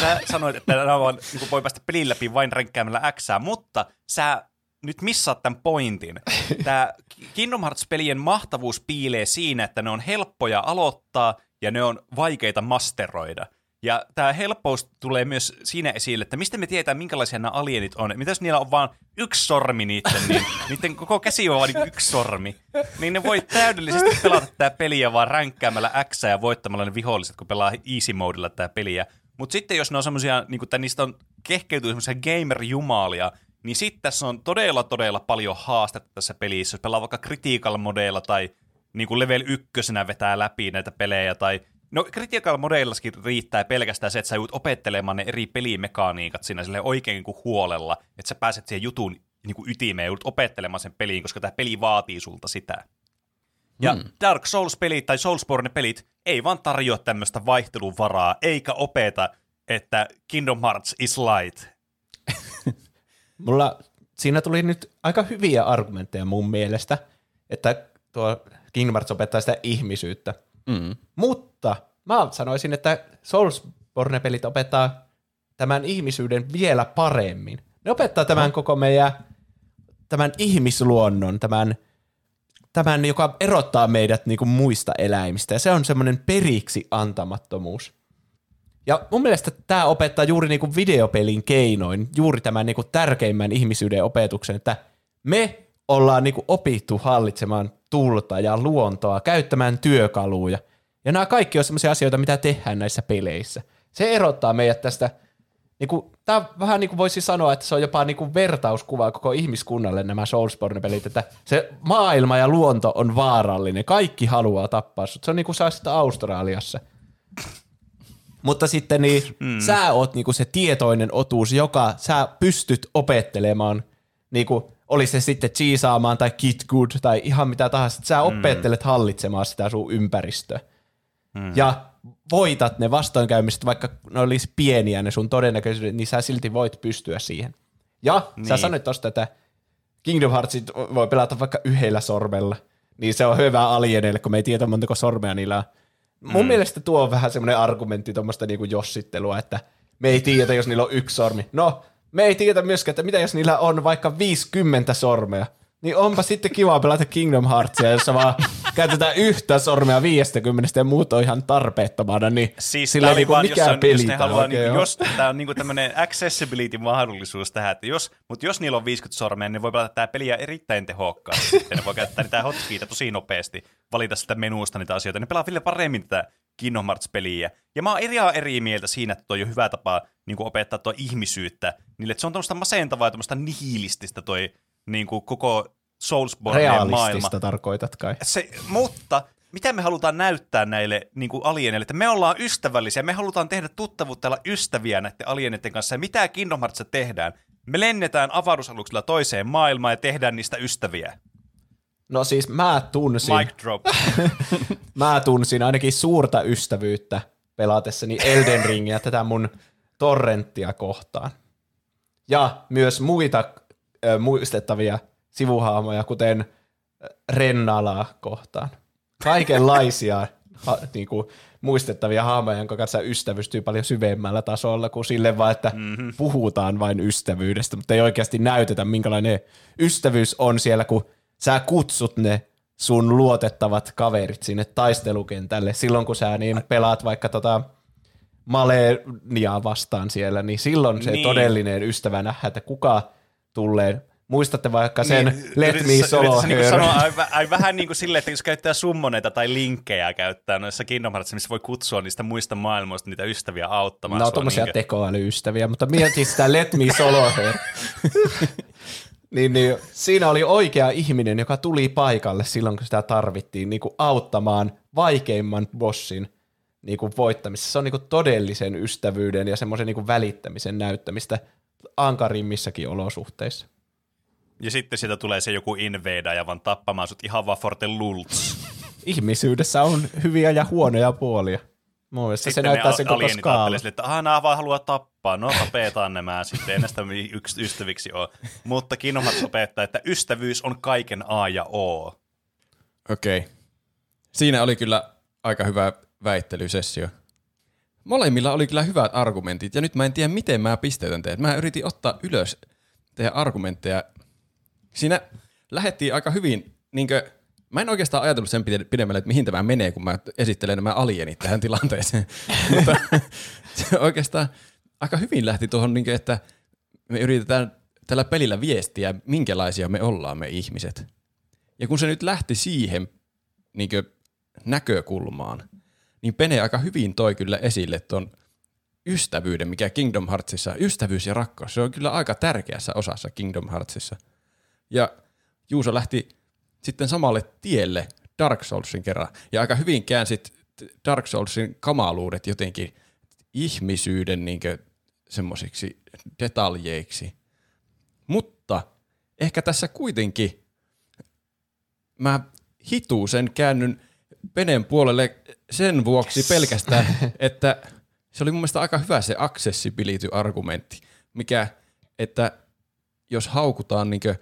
Sä sanoit, että nämä vaan, niin voi päästä pelin läpi vain ränkkäämällä X, mutta sä nyt missaat tämän pointin. Tämä Kingdom Hearts-pelien mahtavuus piilee siinä, että ne on helppoja aloittaa ja ne on vaikeita masteroida. Ja tämä helppous tulee myös siinä esille, että mistä me tietää, minkälaisia nämä alienit on. Mitä jos niillä on vain yksi sormi niiden, niin niiden koko käsi on vain niin yksi sormi. Niin ne voi täydellisesti pelata tämä peliä vaan ränkkäämällä X ja voittamalla ne viholliset, kun pelaa easy modella tämä peliä. Mutta sitten jos ne on semmoisia, niin että niistä on kehkeytyy semmoisia gamer-jumalia, niin sitten tässä on todella, todella paljon haastetta tässä pelissä. Jos pelaa vaikka critical modeilla tai niin kuin level ykkösenä vetää läpi näitä pelejä tai No critical modeillaskin riittää pelkästään se, että sä joudut opettelemaan ne eri pelimekaniikat siinä sille oikein niin kuin huolella, että sä pääset siihen jutun niin kuin ytimeen joudut opettelemaan sen peliin, koska tämä peli vaatii sulta sitä. Ja hmm. Dark Souls-pelit tai Soulsborne-pelit ei vaan tarjoa tämmöistä vaihtelun varaa, eikä opeta että Kingdom Hearts is light. Mulla siinä tuli nyt aika hyviä argumentteja mun mielestä, että tuo Kingdom Hearts opettaa sitä ihmisyyttä. Mm. Mutta mä sanoisin, että Soulsborne-pelit opettaa tämän ihmisyyden vielä paremmin. Ne opettaa tämän koko meidän tämän ihmisluonnon, tämän, tämän joka erottaa meidät niin kuin muista eläimistä. Ja se on semmoinen periksi antamattomuus. Ja mun mielestä tämä opettaa juuri niin kuin videopelin keinoin, juuri tämän niin kuin tärkeimmän ihmisyyden opetuksen, että me ollaan niin kuin opittu hallitsemaan tulta ja luontoa, käyttämään työkaluja. Ja nämä kaikki on sellaisia asioita, mitä tehdään näissä peleissä. Se erottaa meidät tästä, niin kuin, tämä vähän niin kuin voisi sanoa, että se on jopa niin kuin vertauskuva koko ihmiskunnalle nämä Soulsborne-pelit, että se maailma ja luonto on vaarallinen, kaikki haluaa tappaa sut. Se on niin kuin sä Australiassa. Mutta sitten niin, mm. sä oot niinku se tietoinen otuus, joka sä pystyt opettelemaan, niinku, oli se sitten cheesaamaan tai kit good tai ihan mitä tahansa, sä opettelet hallitsemaan sitä sun ympäristöä. Mm. Ja voitat ne vastoinkäymiset, vaikka ne olisi pieniä ne sun todennäköisyydet, niin sä silti voit pystyä siihen. Ja niin. sä sanoit tosta, että Kingdom Heartsit voi pelata vaikka yhdellä sormella, niin se on hyvä alieneille, kun me ei tiedä montako sormea niillä on. Mun mm. mielestä tuo on vähän semmoinen argumentti tuommoista niinku jossittelua, että me ei tiedä, jos niillä on yksi sormi. No, me ei tiedä myöskään, että mitä jos niillä on vaikka 50 sormea. Niin onpa sitten kiva pelata Kingdom Heartsia, jossa vaan käytetään yhtä sormea 50 ja muut on ihan tarpeettomana, niin Siis sillä ei niinku vaan, mikään jos, on, peli jos ne tää haluaa, niin, jos tämä on niinku tämmöinen accessibility-mahdollisuus tähän, että jos, mutta jos niillä on 50 sormea, niin voi pelata tämä peliä erittäin tehokkaasti. Ne voi käyttää niitä hotkeita tosi nopeasti, valita sitä menusta niitä asioita. Ne pelaa vielä paremmin tätä Kingdom Hearts-peliä. Ja mä oon eri, eri mieltä siinä, että toi on hyvä tapa niin kuin opettaa tuo ihmisyyttä niille, että se on tämmöistä masentavaa ja tämmöistä nihilististä toi niin kuin koko Soulsborne maailma. Realistista tarkoitat kai. Se, mutta mitä me halutaan näyttää näille niin kuin alieneille, että me ollaan ystävällisiä, me halutaan tehdä tuttavuutta olla ystäviä näiden alieneiden kanssa, ja mitä Kingdom Heartsissa tehdään? Me lennetään avaruusaluksella toiseen maailmaan ja tehdään niistä ystäviä. No siis mä tunsin, Mic drop. mä tunsin ainakin suurta ystävyyttä pelatessani Elden Ringia tätä mun torrenttia kohtaan. Ja myös muita ö, muistettavia sivuhaamoja, kuten Rennalaa kohtaan. Kaikenlaisia ha, niinku, muistettavia haamoja, jonka kanssa ystävystyy paljon syvemmällä tasolla kuin sille vaan, että mm-hmm. puhutaan vain ystävyydestä, mutta ei oikeasti näytetä, minkälainen ystävyys on siellä, kun sä kutsut ne sun luotettavat kaverit sinne taistelukentälle silloin, kun sä niin pelaat vaikka tota Maleniaa vastaan siellä, niin silloin se Niin. todellinen ystävä nähdään, että kuka tulee. Muistatte vaikka sen Niin, Let Me Solo Her. sanoa ai, ai, vähän niin kuin silleen, että jos käyttää summoneita tai linkkejä käyttää noissa Kingdom Heartsissa, missä voi kutsua niistä muista maailmoista niitä ystäviä auttamaan. No sua tommosia niinkö- tekoälyystäviä, mutta mieti sitä Let Me Solo Her. niin, niin, siinä oli oikea ihminen, joka tuli paikalle silloin, kun sitä tarvittiin niin kuin auttamaan vaikeimman bossin niin kuin voittamisessa. Se on niin kuin todellisen ystävyyden ja semmoisen niin kuin välittämisen näyttämistä ankarimmissakin olosuhteissa. Ja sitten sieltä tulee se joku invader vaan tappamaan sut ihan vaan forte lults. Ihmisyydessä on hyviä ja huonoja puolia. Mun mielestä se Sitten näyttää sen koko skaala. silleen, että aha, nämä vaan haluaa tappaa. No tapetaan nämä sitten, näistä yks, ystäviksi ole. Mutta Kingdom opettaa, että ystävyys on kaiken A ja O. Okei. Okay. Siinä oli kyllä aika hyvä väittelysessio. Molemmilla oli kyllä hyvät argumentit, ja nyt mä en tiedä, miten mä pisteytän teidät. Mä yritin ottaa ylös teidän argumentteja. Siinä lähettiin aika hyvin, niinkö, mä en oikeastaan ajatellut sen pide- pidemmälle, että mihin tämä menee, kun mä esittelen nämä alienit tähän tilanteeseen. Mutta se oikeastaan aika hyvin lähti tuohon, niinkö, että me yritetään tällä pelillä viestiä, minkälaisia me ollaan me ihmiset. Ja kun se nyt lähti siihen niin näkökulmaan, niin Pene aika hyvin toi kyllä esille tuon ystävyyden, mikä Kingdom Heartsissa, ystävyys ja rakkaus, se on kyllä aika tärkeässä osassa Kingdom Heartsissa. Ja Juuso lähti sitten samalle tielle Dark Soulsin kerran, ja aika hyvin käänsit Dark Soulsin kamaluudet jotenkin ihmisyyden niin semmoisiksi detaljeiksi. Mutta ehkä tässä kuitenkin mä hituusen käännyn Penen puolelle sen vuoksi pelkästään, että se oli mun mielestä aika hyvä se accessibility-argumentti, mikä, että jos haukutaan niinkö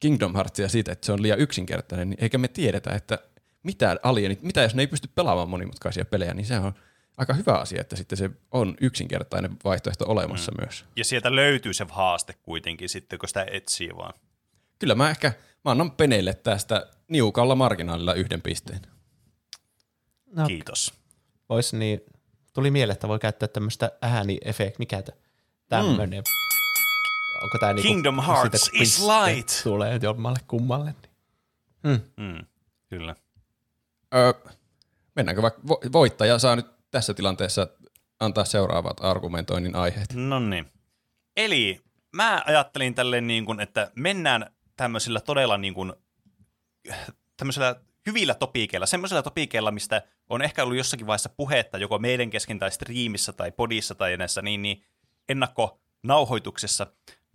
Kingdom Heartsia siitä, että se on liian yksinkertainen, niin eikä me tiedetä, että mitä alienit, mitä jos ne ei pysty pelaamaan monimutkaisia pelejä, niin se on aika hyvä asia, että sitten se on yksinkertainen vaihtoehto olemassa mm. myös. Ja sieltä löytyy se haaste kuitenkin sitten, kun sitä etsii vaan. Kyllä mä ehkä, mä annan Peneille tästä niukalla marginaalilla yhden pisteen. No, Kiitos. Vois niin, tuli mieleen, että voi käyttää tämmöistä ääniefekt, mikä tämmöinen. Mm. Onko tää niinku, Kingdom Hearts siitä, is light. Tulee jommalle kummalle. Niin. Mm. Mm, kyllä. Öö, mennäänkö vaikka vo- voittaja saa nyt tässä tilanteessa antaa seuraavat argumentoinnin aiheet. No niin. Eli mä ajattelin tälleen niin kuin, että mennään tämmöisillä todella niin kuin, tämmöisillä hyvillä topikeilla, semmoisilla topikeilla, mistä on ehkä ollut jossakin vaiheessa puhetta joko meidän kesken tai striimissä tai podissa tai näissä niin, niin ennakkonauhoituksessa,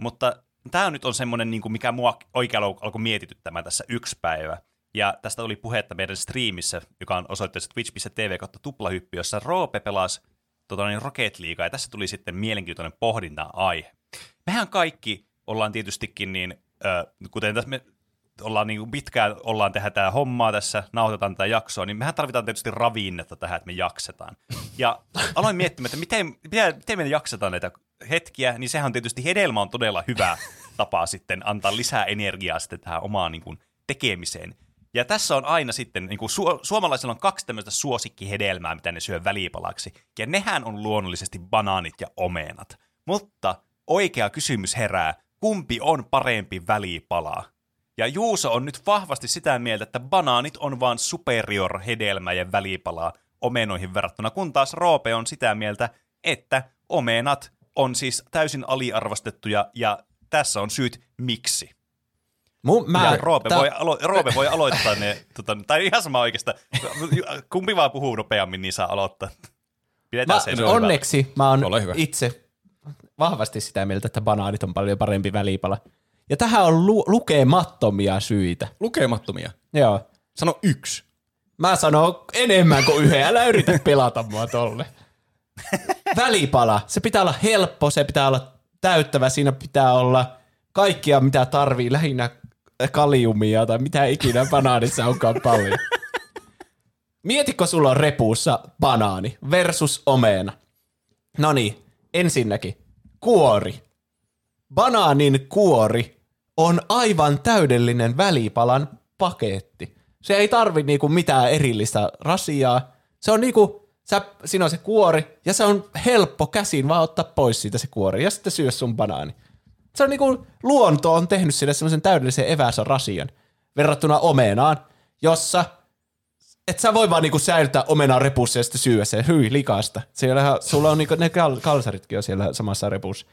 mutta tämä nyt on semmoinen, niin kuin mikä mua oikealla alkoi mietityttämään tässä yksi päivä. Ja tästä oli puhetta meidän striimissä, joka on osoitteessa twitch.tv kautta tuplahyppy, jossa Roope pelasi tota, niin Rocket League, ja tässä tuli sitten mielenkiintoinen pohdinta aihe. Mehän kaikki ollaan tietystikin niin, äh, kuten tässä me ollaan niin pitkään ollaan tehdä tämä hommaa tässä, nauhoitetaan tätä jaksoa, niin mehän tarvitaan tietysti ravinnetta tähän, että me jaksetaan. Ja aloin miettimään, että miten, miten, miten me jaksetaan näitä hetkiä, niin sehän on tietysti hedelmä on todella hyvä tapa sitten antaa lisää energiaa sitten tähän omaan niin kuin, tekemiseen. Ja tässä on aina sitten, niin kuin su- suomalaisilla on kaksi tämmöistä suosikkihedelmää, mitä ne syö välipalaksi. Ja nehän on luonnollisesti banaanit ja omenat. Mutta oikea kysymys herää, kumpi on parempi välipala? Ja Juuso on nyt vahvasti sitä mieltä, että banaanit on vaan superior hedelmä ja välipala omenoihin verrattuna, kun taas Roope on sitä mieltä, että omenat on siis täysin aliarvostettuja ja tässä on syyt miksi. Mun, mä, ja Roope, ta- voi alo- Roope voi aloittaa ne, tota, tai ihan sama oikeastaan. Kumpi vaan puhuu nopeammin, niin saa aloittaa. Pidetään mä, se onneksi hyvä. mä oon itse vahvasti sitä mieltä, että banaanit on paljon parempi välipala. Ja tähän on lu- lukemattomia syitä. Lukemattomia? Joo. Sano yksi. Mä sanon enemmän kuin yhden. Älä yritä pelata mua tolle. Välipala. Se pitää olla helppo, se pitää olla täyttävä, siinä pitää olla kaikkia, mitä tarvii, lähinnä kaliumia tai mitä ikinä banaanissa onkaan paljon. Mietitkö sulla on repuussa banaani versus omena? No niin, ensinnäkin kuori. Banaanin kuori on aivan täydellinen välipalan paketti. Se ei tarvi niinku mitään erillistä rasiaa. Se on niinku, sä, siinä on se kuori ja se on helppo käsin vaan ottaa pois siitä se kuori ja sitten syö sun banaani. Se on niinku, luonto on tehnyt sille semmoisen täydellisen eväsön rasian verrattuna omenaan, jossa et sä voi vaan niinku säilyttää omenaa repussa ja sitten syödä se, hyi, likaista. Siellä, sulla on niinku, ne kal- kalsaritkin on siellä samassa repussa.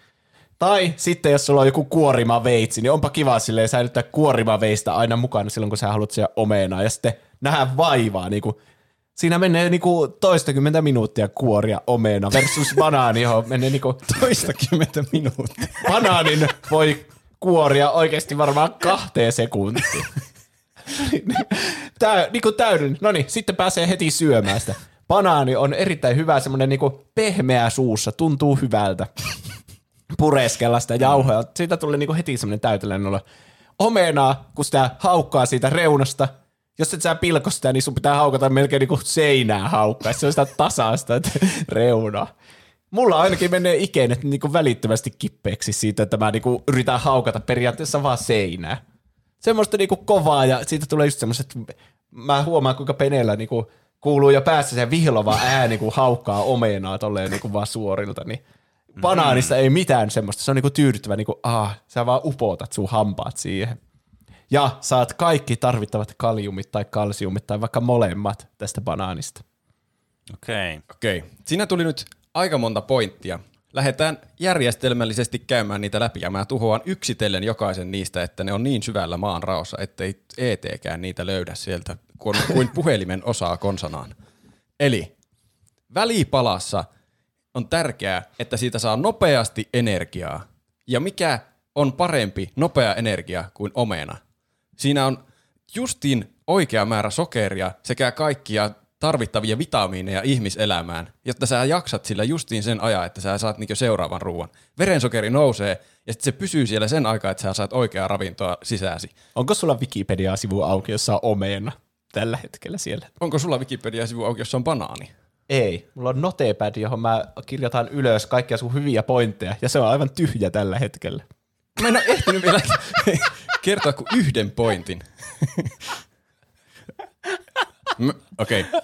Tai sitten jos sulla on joku kuorima veitsi, niin onpa kiva silleen säilyttää kuorima veistä aina mukana silloin, kun sä haluat siellä omenaa. Ja sitten nähdä vaivaa, niinku, siinä menee niinku toistakymmentä minuuttia kuoria omena versus banaani, johon menee niinku toistakymmentä minuuttia. Banaanin voi kuoria oikeasti varmaan kahteen sekuntiin. Tää, niinku täydellinen. No niin, sitten pääsee heti syömään sitä. Banaani on erittäin hyvä, semmoinen niinku pehmeä suussa, tuntuu hyvältä pureskella sitä jauhoja. Siitä tuli niinku heti semmoinen täytellinen olo. Omenaa, kun sitä haukkaa siitä reunasta, jos et sä pilko sitä, niin sun pitää haukata melkein niinku seinää haukkaa. Se on sitä tasaista reunaa. Mulla ainakin menee ikenet niinku välittömästi kippeeksi siitä, että mä niinku yritän haukata periaatteessa vaan seinää. Semmoista niinku kovaa ja siitä tulee just semmoiset, mä huomaan kuinka peneellä niinku kuuluu jo päässä se vihlova ääni, kun haukkaa omenaa tolleen niinku vaan suorilta, niin banaanissa mm. ei mitään semmoista. Se on niinku tyydyttävä, niinku, ah, sä vaan upotat sun hampaat siihen. Ja saat kaikki tarvittavat kaliumit tai kalsiumit tai vaikka molemmat tästä banaanista. Okei. Okay. Okei. Okay. Siinä tuli nyt aika monta pointtia. Lähdetään järjestelmällisesti käymään niitä läpi ja mä tuhoan yksitellen jokaisen niistä, että ne on niin syvällä maan raossa, ettei ET-kään niitä löydä sieltä kuin, kuin puhelimen osaa konsanaan. Eli välipalassa on tärkeää, että siitä saa nopeasti energiaa. Ja mikä on parempi nopea energia kuin omena? Siinä on justiin oikea määrä sokeria sekä kaikkia tarvittavia vitamiineja ihmiselämään, jotta sä jaksat sillä justiin sen ajan, että sä saat niinku seuraavan ruoan. Verensokeri nousee ja sitten se pysyy siellä sen aikaa, että sä saat oikeaa ravintoa sisääsi. Onko sulla Wikipedia-sivu auki, jossa on omena tällä hetkellä siellä? Onko sulla Wikipedia-sivu auki, jossa on banaani? Ei. Mulla on notepad, johon mä kirjoitan ylös kaikkia sun hyviä pointteja, ja se on aivan tyhjä tällä hetkellä. Mä en ole ehtinyt vielä kertoa kuin yhden pointin. Okei. Okay.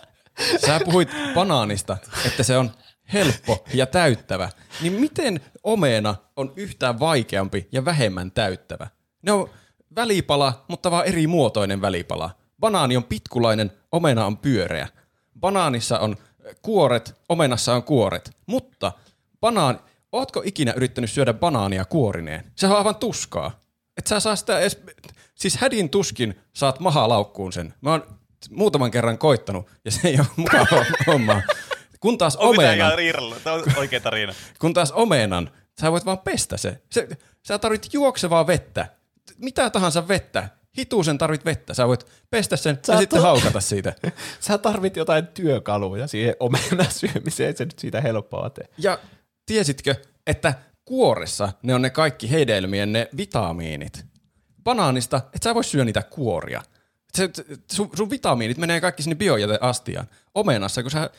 Sä puhuit banaanista, että se on helppo ja täyttävä. Niin miten omena on yhtään vaikeampi ja vähemmän täyttävä? Ne on välipala, mutta vaan eri muotoinen välipala. Banaani on pitkulainen, omena on pyöreä. Banaanissa on kuoret, omenassa on kuoret. Mutta banaan, ootko ikinä yrittänyt syödä banaania kuorineen? Se on aivan tuskaa. Et sä saa sitä edes, siis hädin tuskin saat maha laukkuun sen. Mä oon muutaman kerran koittanut ja se ei ole mukava homma. Kun taas On omenan. Tämä on oikea tarina. kun taas omenan, sä voit vaan pestä se. se sä tarvit juoksevaa vettä. Mitä tahansa vettä. Hituusen tarvit vettä. Sä voit pestä sen Sä ja sitten haukata siitä. Sä tarvit jotain työkaluja siihen omenan syömiseen, ei se nyt siitä helppoa tee. Ja tiesitkö, että kuoressa ne on ne kaikki hedelmien ne vitamiinit. Banaanista, et sä voi syödä niitä kuoria. Se, sun, sun vitamiinit menee kaikki sinne biojäteastiaan. Omenassa, kun sä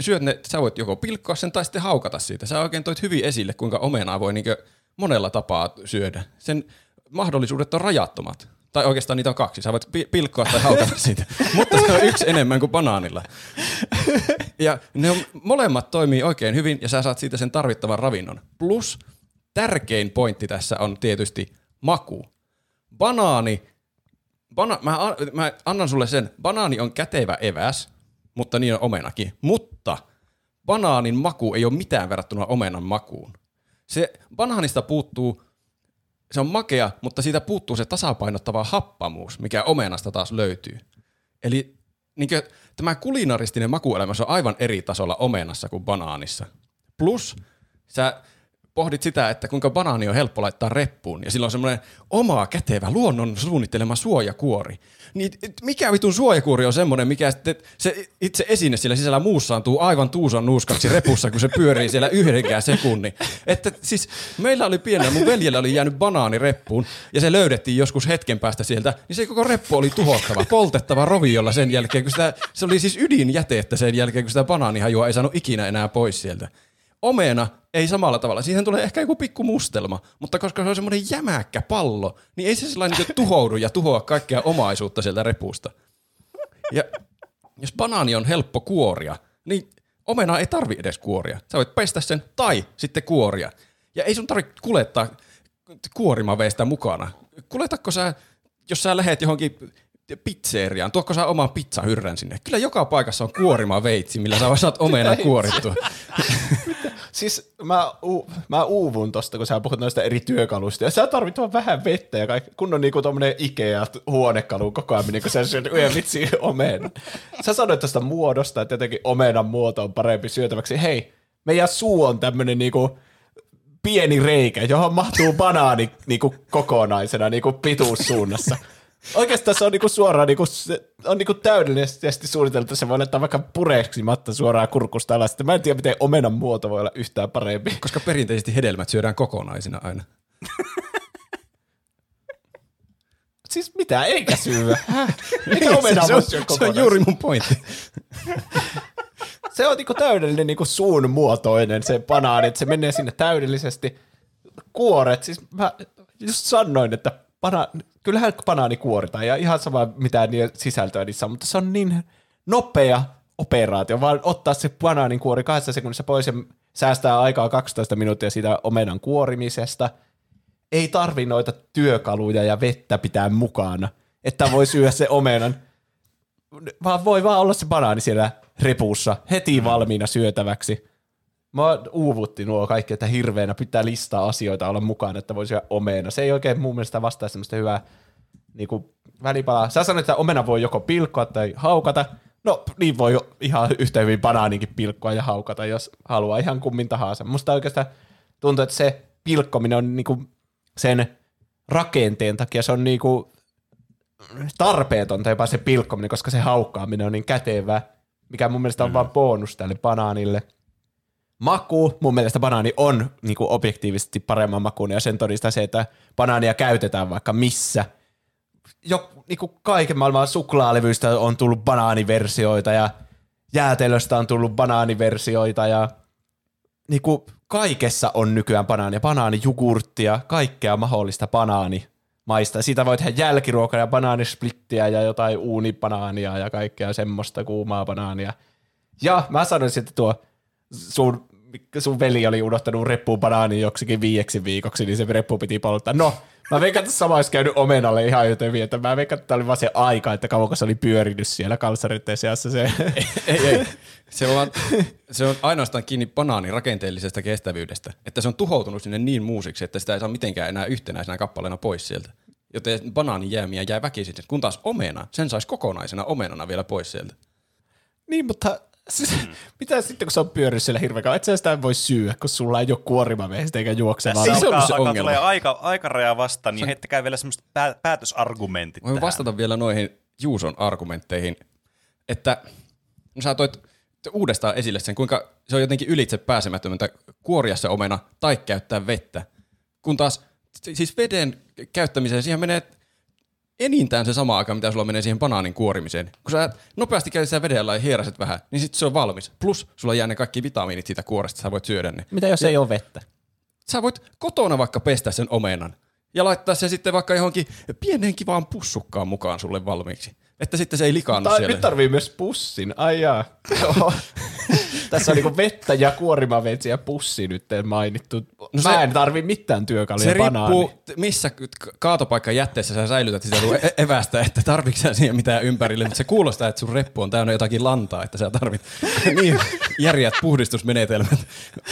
syöt ne, sä voit joko pilkkoa sen tai sitten haukata siitä. Sä oikein toit hyvin esille, kuinka omenaa voi niinkö monella tapaa syödä. Sen mahdollisuudet on rajattomat. Tai oikeastaan niitä on kaksi. Sä voit pi- pilkkoa tai haukata siitä. Mutta se on yksi enemmän kuin banaanilla. Ja ne on, molemmat toimii oikein hyvin ja sä saat siitä sen tarvittavan ravinnon. Plus tärkein pointti tässä on tietysti maku. Banaani, bana, mä, mä annan sulle sen, banaani on kätevä eväs, mutta niin on omenakin. Mutta banaanin maku ei ole mitään verrattuna omenan makuun. Se banaanista puuttuu, se on makea, mutta siitä puuttuu se tasapainottava happamuus, mikä omenasta taas löytyy. Eli niin kuin, tämä kulinaristinen makuelämä on aivan eri tasolla omenassa kuin banaanissa. Plus sä pohdit sitä, että kuinka banaani on helppo laittaa reppuun, ja sillä on semmoinen oma kätevä luonnon suunnittelema suojakuori. Niin mikä vitun suojakuori on semmoinen, mikä sitten se itse esine siellä sisällä muussaantuu aivan tuusan nuuskaksi repussa, kun se pyörii siellä yhdenkään sekunnin. Että siis meillä oli pienellä, mun veljellä oli jäänyt banaani reppuun, ja se löydettiin joskus hetken päästä sieltä, niin se koko reppu oli tuhottava, poltettava roviolla sen jälkeen, kun sitä, se oli siis ydinjätettä sen jälkeen, kun sitä banaanihajua ei saanut ikinä enää pois sieltä. Omena ei samalla tavalla. Siihen tulee ehkä joku pikku mustelma, mutta koska se on semmoinen jämäkkä pallo, niin ei se sellainen niin tuhoudu ja tuhoa kaikkea omaisuutta sieltä repusta. Ja jos banaani on helppo kuoria, niin omena ei tarvi edes kuoria. Sä voit pestä sen tai sitten kuoria. Ja ei sun tarvitse kulettaa kuorimaveistä mukana. Kuletakko sä, jos sä lähet johonkin pizzeriaan, tuokko sä oman pizzahyrrän sinne? Kyllä joka paikassa on kuorima veitsi, millä sä saat omena kuorittua. Siis mä, u- mä uuvun tosta, kun sä puhut noista eri työkaluista. Ja sä tarvit vaan vähän vettä ja kaikki, kun on niinku tommonen Ikea-huonekalu kokoaminen, kun sä syöt yhden vitsi omena. Sä sanoit tästä muodosta, että jotenkin omenan muoto on parempi syötäväksi. Hei, meidän suu on tämmönen niinku pieni reikä, johon mahtuu banaani niinku kokonaisena niinku pituussuunnassa. Oikeastaan se on niinku suoraan niinku, se on niinku täydellisesti suunniteltu, se voi laittaa vaikka pureksimatta suoraan kurkusta alas. Mä en tiedä, miten omenan muoto voi olla yhtään parempi. Koska perinteisesti hedelmät syödään kokonaisina aina. Siis mitä, eikä syödä. Häh? Mitä omenaa se, on, se on juuri mun pointti. Se on niinku täydellinen niinku suun muotoinen se banaani, että se menee sinne täydellisesti. Kuoret, siis mä just sanoin, että bana, kyllähän banaani kuoritaan ja ihan sama mitä sisältöä niissä on, mutta se on niin nopea operaatio, vaan ottaa se banaanin kuori kahdessa sekunnissa pois ja säästää aikaa 12 minuuttia siitä omenan kuorimisesta. Ei tarvi noita työkaluja ja vettä pitää mukana, että voi syödä se omenan vaan voi vaan olla se banaani siellä repussa heti valmiina syötäväksi. Mä uuvutti nuo kaikki, että hirveänä pitää listaa asioita olla mukana, että voi syödä omena. Se ei oikein mun mielestä vastaa semmoista hyvää niin kuin välipalaa. Sä sanoit, että omena voi joko pilkkoa tai haukata. No niin voi ihan yhtä hyvin banaaninkin pilkkoa ja haukata, jos haluaa ihan kummin tahansa. Musta oikeastaan tuntuu, että se pilkkominen on niinku sen rakenteen takia se on niinku tarpeetonta jopa se pilkkominen, koska se haukkaaminen on niin kätevää. mikä mun mielestä on mm. vaan bonus tälle banaanille. Maku, mun mielestä banaani on niin kuin objektiivisesti paremman makuun, ja sen todistaa se, että banaania käytetään vaikka missä. Jo, niin kuin kaiken maailman suklaalevyistä on tullut banaaniversioita, ja jäätelöstä on tullut banaaniversioita, ja niin kuin kaikessa on nykyään banaania, banaanijugurttia, kaikkea mahdollista banaani maista. Siitä voi tehdä jälkiruokaa ja banaanisplittiä ja jotain uunibanaania ja kaikkea semmoista kuumaa banaania. Ja mä sanoisin, että tuo sun, sun veli oli unohtanut reppuun banaani joksikin viieksi viikoksi, niin se reppu piti polttaa. No, mä veikkaan, että sama olisi käynyt omenalle ihan joten että mä veikkaan, että oli vaan se aika, että kauan se oli pyörinyt siellä kalsareiden seassa se. ei, ei. Se on, se on ainoastaan kiinni banaanin rakenteellisesta kestävyydestä, että se on tuhoutunut sinne niin muusiksi, että sitä ei saa mitenkään enää yhtenäisenä kappaleena pois sieltä. Joten banaanin jäämiä jäi väkisin, kun taas omena, sen saisi kokonaisena omenana vielä pois sieltä. Niin, mutta mm. mitä sitten, kun se on pyörinyt siellä hirveän kauan? Et sä sitä voi syyä, kun sulla ei ole kuorimaveistä eikä juokse. Tässä se on se ongelma. tulee aika, aikaraja vastaan, niin heittäkää vielä semmoiset pää, päätösargumentit Voin vastata vielä noihin Juuson argumentteihin, että no sä toit uudestaan esille sen, kuinka se on jotenkin ylitse pääsemättömäntä kuoria se omena tai käyttää vettä. Kun taas siis veden käyttämiseen siihen menee enintään se sama aika, mitä sulla menee siihen banaanin kuorimiseen. Kun sä nopeasti käytät sitä vedellä ja hieraset vähän, niin sitten se on valmis. Plus sulla jää ne kaikki vitamiinit siitä kuoresta, sä voit syödä ne. Mitä jos ja ei ole vettä? Sä voit kotona vaikka pestä sen omenan ja laittaa se sitten vaikka johonkin pieneen kivaan pussukkaan mukaan sulle valmiiksi. Että sitten se ei likaannu Ta- siellä. Nyt tarvii myös pussin. Ai jaa. Tässä on niinku vettä ja kuorimavetsi ja pussi nyt mainittu. No Mä se, en tarvi mitään työkaluja Se banaani. riippuu, missä kaatopaikka jätteessä sä säilytät sitä e- evästä, että tarvitsetko siihen mitään ympärille. Mutta se kuulostaa, että sun reppu on täynnä jotakin lantaa, että sä tarvit niin järjät puhdistusmenetelmät.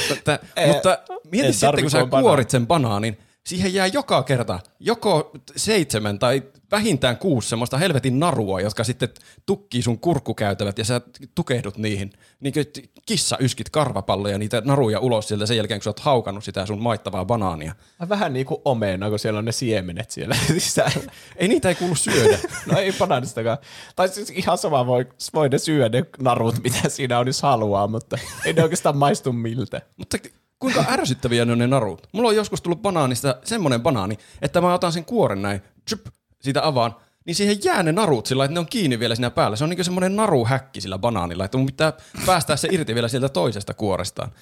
mutta, mutta mieti sitten, kun sä kuorit sen banaanin, siihen jää joka kerta joko seitsemän tai vähintään kuusi semmoista helvetin narua, jotka sitten tukkii sun kurkkukäytävät ja sä tukehdut niihin. Niin kuin kissa yskit karvapalloja niitä naruja ulos sieltä sen jälkeen, kun sä oot haukannut sitä sun maittavaa banaania. Vähän niin kuin omena, kun siellä on ne siemenet siellä sisällä. ei niitä ei kuulu syödä. no ei banaanistakaan. Tai siis ihan sama voi, voi ne syödä ne narut, mitä siinä on, jos haluaa, mutta ei ne oikeastaan maistu miltä. Mutta kuinka ärsyttäviä ne on ne narut. Mulla on joskus tullut banaanista semmonen banaani, että mä otan sen kuoren näin, tsyp, siitä avaan, niin siihen jää ne narut sillä, että ne on kiinni vielä siinä päällä. Se on niin semmoinen naruhäkki sillä banaanilla, että mun pitää päästää se irti vielä sieltä toisesta kuorestaan.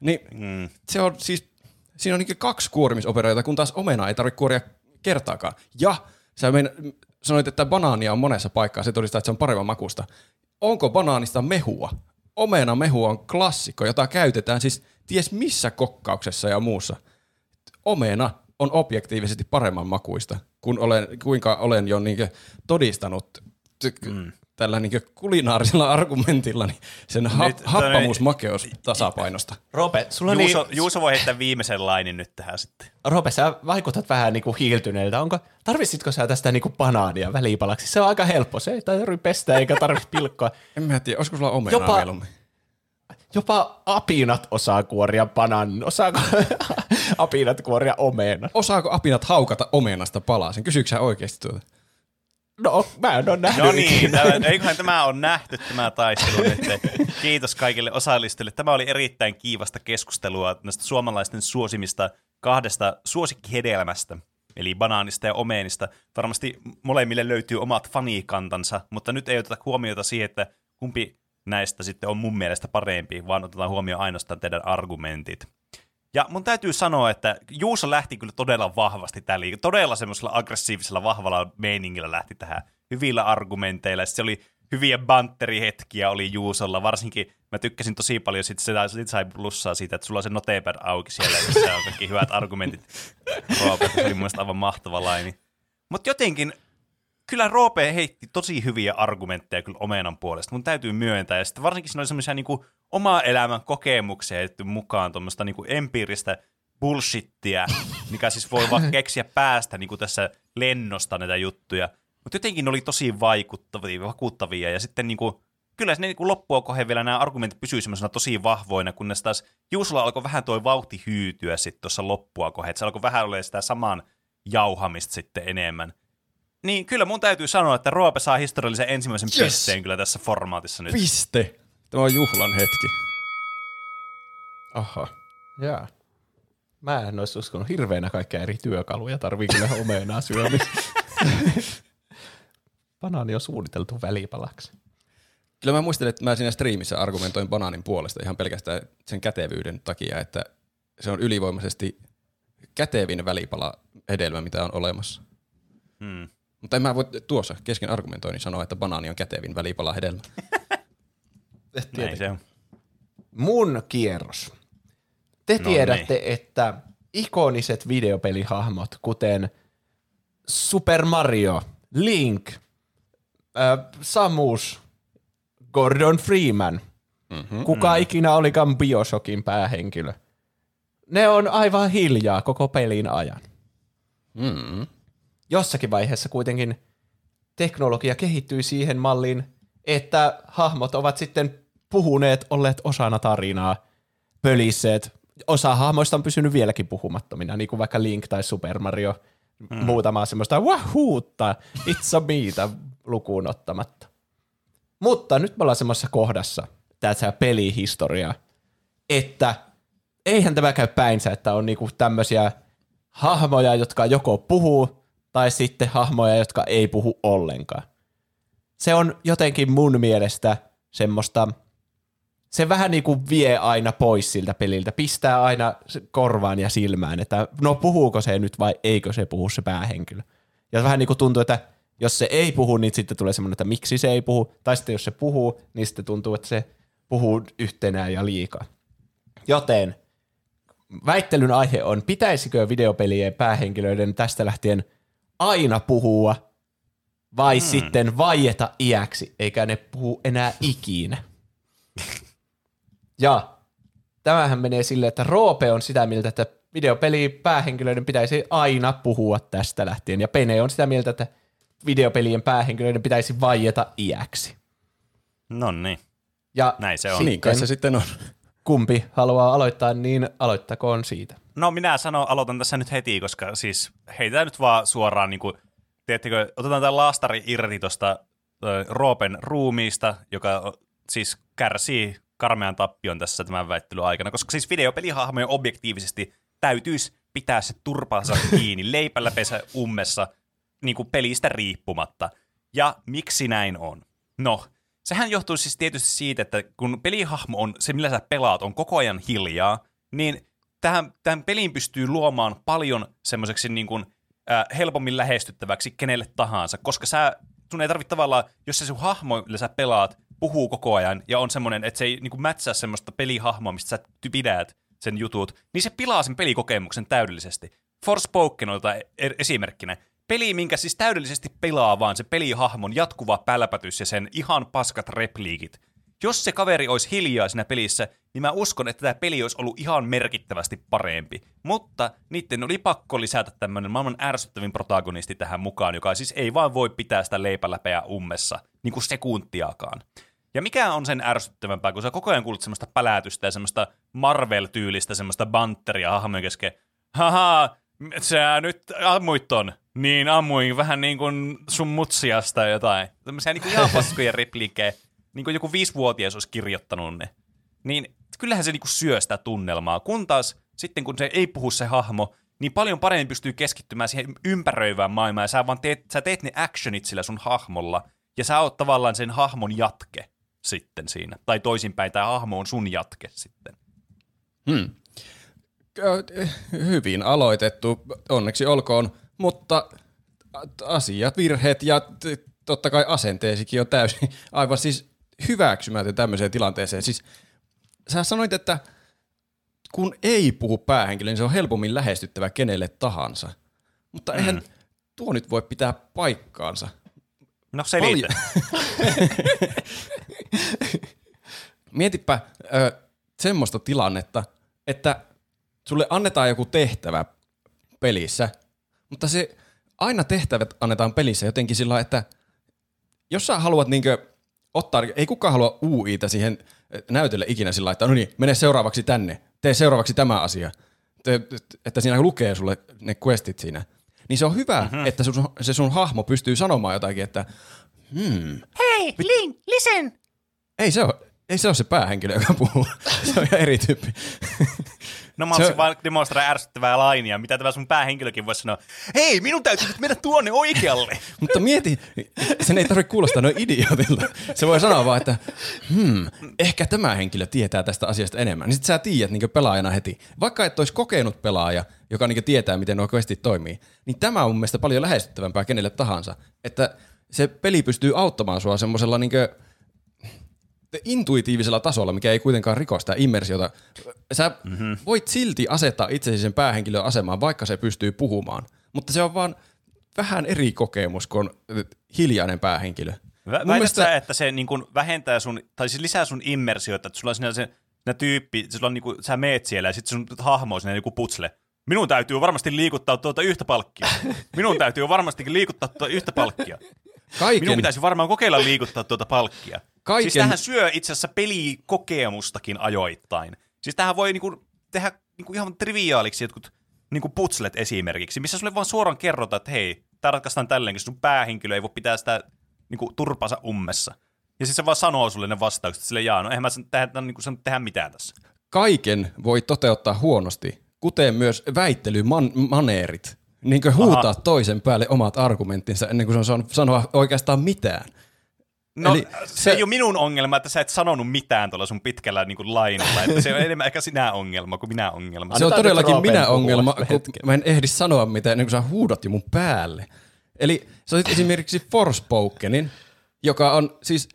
Niin mm. se on siis, siinä on niin kaksi kuorimisoperaatiota, kun taas omena ei tarvitse kuoria kertaakaan. Ja sä mein, sanoit, että banaania on monessa paikkaa, se todistaa, että se on paremman makusta. Onko banaanista mehua? Omena mehu on klassikko, jota käytetään siis ties missä kokkauksessa ja muussa. Omena on objektiivisesti paremman makuista, kun olen, kuinka olen jo niin todistanut mm. tällä niin kulinaarisella argumentilla niin sen ha- happamuusmakeus tasapainosta. Rope, sulla Juuso, niin... Juuso voi heittää viimeisen lainin nyt tähän sitten. Rope, sä vaikutat vähän niin kuin hiiltyneeltä. Onko, tarvitsitko sä tästä niin kuin banaania välipalaksi? Se on aika helppo. Se ei tarvitse pestä eikä tarvitse pilkkoa. en mä tiedä, olisiko sulla omenaa Jopa, mieluummin? Jopa apinat osaa kuoria banan. Osaako apinat kuoria omena? Osaako apinat haukata omenasta palasen? Kysyykö sä oikeasti tuota? No, mä en ole nähnyt. No niin, tämä, eiköhän tämä on nähty, tämä taistelu nyt. Kiitos kaikille osallistujille. Tämä oli erittäin kiivasta keskustelua näistä suomalaisten suosimista kahdesta suosikkihedelmästä, eli banaanista ja omeenista. Varmasti molemmille löytyy omat fanikantansa, mutta nyt ei oteta huomiota siihen, että kumpi näistä sitten on mun mielestä parempi, vaan otetaan huomioon ainoastaan teidän argumentit. Ja mun täytyy sanoa, että Juuso lähti kyllä todella vahvasti tällä, todella semmoisella aggressiivisella, vahvalla meiningillä lähti tähän hyvillä argumenteilla. Se oli hyviä bantterihetkiä oli Juusolla, varsinkin mä tykkäsin tosi paljon, sit se sai plussaa siitä, että sulla on se notepad auki siellä, missä on kaikki hyvät argumentit. Robert, se oli mun aivan mahtava laini. Mutta jotenkin kyllä Roope heitti tosi hyviä argumentteja kyllä omenan puolesta. Mun täytyy myöntää. Ja sitten varsinkin siinä oli semmoisia niin oma elämän kokemuksia heitetty mukaan tuommoista niin empiiristä bullshittia, mikä siis voi vaan keksiä päästä niin kuin tässä lennosta näitä juttuja. Mutta jotenkin ne oli tosi vaikuttavia, vakuuttavia. Ja sitten niin kuin, kyllä ne niin loppua kohden vielä nämä argumentit pysyivät semmoisena tosi vahvoina, kunnes taas Juusolla alkoi vähän tuo vauhti hyytyä sitten tuossa loppua kohden. Että se alkoi vähän olla sitä saman jauhamista sitten enemmän. Niin kyllä mun täytyy sanoa, että Roope saa historiallisen ensimmäisen yes. pisteen kyllä tässä formaatissa nyt. Piste. Tämä on juhlan hetki. Oho. Jaa. Mä en olisi uskonut hirveänä kaikkia eri työkaluja, tarvii kyllä omenaa syömistä. Banaani on suunniteltu välipalaksi. Kyllä mä muistelen, että mä siinä striimissä argumentoin banaanin puolesta ihan pelkästään sen kätevyyden takia, että se on ylivoimaisesti kätevin välipala hedelmä, mitä on olemassa. Hmm. Mutta en mä voi tuossa kesken argumentoinnin sanoa, että banaani on kätevin välipala hedelmä. Näin se on. Mun kierros. Te No tiedätte, että ikoniset videopelihahmot, kuten Super Mario, Link, äh, Samus, Gordon Freeman, mm-hmm, kuka mm. ikinä olikaan Bioshockin päähenkilö, ne on aivan hiljaa koko pelin ajan. Mm. Jossakin vaiheessa kuitenkin teknologia kehittyy siihen malliin, että hahmot ovat sitten puhuneet, olleet osana tarinaa, pölisseet. Osa hahmoista on pysynyt vieläkin puhumattomina, niin kuin vaikka Link tai Super Mario. Mm. Muutamaa semmoista wahuutta, it's a meitä lukuun ottamatta. Mutta nyt me ollaan semmoisessa kohdassa, tässä pelihistoria, että eihän tämä käy päinsä, että on niinku tämmöisiä hahmoja, jotka joko puhuu, tai sitten hahmoja, jotka ei puhu ollenkaan. Se on jotenkin mun mielestä semmoista, se vähän niin kuin vie aina pois siltä peliltä, pistää aina korvaan ja silmään, että no puhuuko se nyt vai eikö se puhu se päähenkilö. Ja vähän niin kuin tuntuu, että jos se ei puhu, niin sitten tulee semmoinen, että miksi se ei puhu, tai sitten jos se puhuu, niin sitten tuntuu, että se puhuu yhtenään ja liikaa. Joten väittelyn aihe on, pitäisikö videopelien päähenkilöiden tästä lähtien aina puhua vai hmm. sitten vaieta iäksi, eikä ne puhu enää ikinä. ja tämähän menee silleen, että Roope on sitä mieltä, että videopeli päähenkilöiden pitäisi aina puhua tästä lähtien, ja Pene on sitä mieltä, että videopelien päähenkilöiden pitäisi vaieta iäksi. No niin. Ja Näin se on. sitten, Niin kai se sitten on. kumpi haluaa aloittaa, niin aloittakoon siitä. No minä sanon, aloitan tässä nyt heti, koska siis heitetään nyt vaan suoraan, niin kuin, tiedättekö, otetaan tämä laastari irti tuosta Roopen ruumiista, joka siis kärsii karmean tappion tässä tämän väittelyn aikana, koska siis videopelihahmojen objektiivisesti täytyisi pitää se turpansa kiinni leipällä pesä ummessa niin kuin pelistä riippumatta. Ja miksi näin on? No, sehän johtuu siis tietysti siitä, että kun pelihahmo on, se millä sä pelaat, on koko ajan hiljaa, niin tähän, tähän peliin pystyy luomaan paljon semmoiseksi niin kuin, äh, helpommin lähestyttäväksi kenelle tahansa, koska sä, sun ei tarvitse tavallaan, jos se sun hahmo, millä sä pelaat, puhuu koko ajan ja on semmoinen, että se ei niin kuin mätsää semmoista pelihahmoa, mistä sä pidät sen jutut, niin se pilaa sen pelikokemuksen täydellisesti. Forspoken on e- esimerkkinä. Peli, minkä siis täydellisesti pelaa vaan se pelihahmon jatkuva pälpätys ja sen ihan paskat repliikit. Jos se kaveri olisi hiljaa siinä pelissä, niin mä uskon, että tämä peli olisi ollut ihan merkittävästi parempi. Mutta niiden oli pakko lisätä tämmöinen maailman ärsyttävin protagonisti tähän mukaan, joka siis ei vaan voi pitää sitä leipäläpeä ummessa, niin kuin sekuntiakaan. Ja mikä on sen ärsyttävämpää, kun sä koko ajan kuulet semmoista pälätystä ja semmoista Marvel-tyylistä semmoista banteria hahmojen kesken. Haha, sä nyt ammuit ton. Niin ammuin vähän niin kuin sun mutsiasta tai jotain. Tämmöisiä niin kuin ihan paskoja repliikkejä. Niin kuin joku viisivuotias olisi kirjoittanut ne. Niin kyllähän se niin kuin syö sitä tunnelmaa. Kun taas sitten kun se ei puhu se hahmo, niin paljon paremmin pystyy keskittymään siihen ympäröivään maailmaan. Ja sä vaan teet, sä teet ne actionit sillä sun hahmolla. Ja sä oot tavallaan sen hahmon jatke sitten siinä. Tai toisinpäin, tämä hahmo on sun jatke sitten. Hmm. Hyvin aloitettu, onneksi olkoon, mutta asiat, virheet ja totta kai asenteesikin on täysin aivan siis hyväksymätön tämmöiseen tilanteeseen. Siis sä sanoit, että kun ei puhu päähenkilö, niin se on helpommin lähestyttävä kenelle tahansa. Mutta eihän Mm. tuo nyt voi pitää paikkaansa. No selitä. Mietipä ö, semmoista tilannetta, että sulle annetaan joku tehtävä pelissä, mutta se aina tehtävät annetaan pelissä jotenkin sillä että jos sä haluat niinkö ottaa, ei kukaan halua UIta siihen näytölle ikinä sillä että no niin, mene seuraavaksi tänne, tee seuraavaksi tämä asia, te, että siinä lukee sulle ne questit siinä. Niin se on hyvä, mm-hmm. että sun, se sun hahmo pystyy sanomaan jotakin, että hmm, Hei, Link, listen! ei se ole, ei se ole se päähenkilö, joka puhuu. Se on ihan eri tyyppi. No mä Se haluaisin on- vaan ärsyttävää lainia, mitä tämä sun päähenkilökin voisi sanoa. Hei, minun täytyy nyt mennä tuonne oikealle. Mutta mieti, sen ei tarvitse kuulostaa noin idiotilta. Se voi sanoa vaan, että hmm, ehkä tämä henkilö tietää tästä asiasta enemmän. Niin sit sä tiedät niin pelaajana heti. Vaikka et olisi kokenut pelaaja, joka niin tietää, miten nuo questit toimii, niin tämä on mun mielestä paljon lähestyttävämpää kenelle tahansa. Että se peli pystyy auttamaan sua semmoisella niin intuitiivisella tasolla, mikä ei kuitenkaan riko sitä immersiota. Sä mm-hmm. voit silti asettaa itsesi sen päähenkilön asemaan, vaikka se pystyy puhumaan. Mutta se on vaan vähän eri kokemus kuin hiljainen päähenkilö. Vä- Mun Väität mielestä- sä, että se niin kuin vähentää sun, tai siis lisää sun immersiota, että sulla on siinä se siinä tyyppi, sulla on niin kuin, sä meet siellä ja sitten sun hahmo on siinä joku putsle. Minun täytyy varmasti liikuttaa tuota yhtä palkkia. Minun täytyy varmastikin liikuttaa tuota yhtä palkkia. Kaiken, Minun pitäisi varmaan kokeilla liikuttaa tuota palkkia. Kaiken- Siis tähän syö itse asiassa pelikokemustakin ajoittain. Siis tähän voi niinku tehdä niinku ihan triviaaliksi jotkut niinku putslet esimerkiksi, missä sulle vaan suoraan kerrotaan, että hei, tämä ratkaistaan tälleen, kun sun päähenkilö ei voi pitää sitä niinku turpansa ummessa. Ja sitten se vaan sanoo sulle ne vastaukset, sille jaa, no eihän mä sen tehdä, niinku sen tehdä mitään tässä. kaiken voi toteuttaa huonosti, kuten myös väittelymaneerit. Niin kuin huutaa Aha. toisen päälle omat argumenttinsa ennen kuin se on saanut sanoa oikeastaan mitään. No Eli se, se- ei ole minun ongelma, että sä et sanonut mitään tuolla sun pitkällä niin kuin lainalla, että se on enemmän ehkä sinä ongelma kuin minä ongelma. Se on todellakin minä ongelma, kun hetken. mä en ehdi sanoa mitään ennen kuin sä huudat jo mun päälle. Eli sä otit esimerkiksi Forspokenin, joka on siis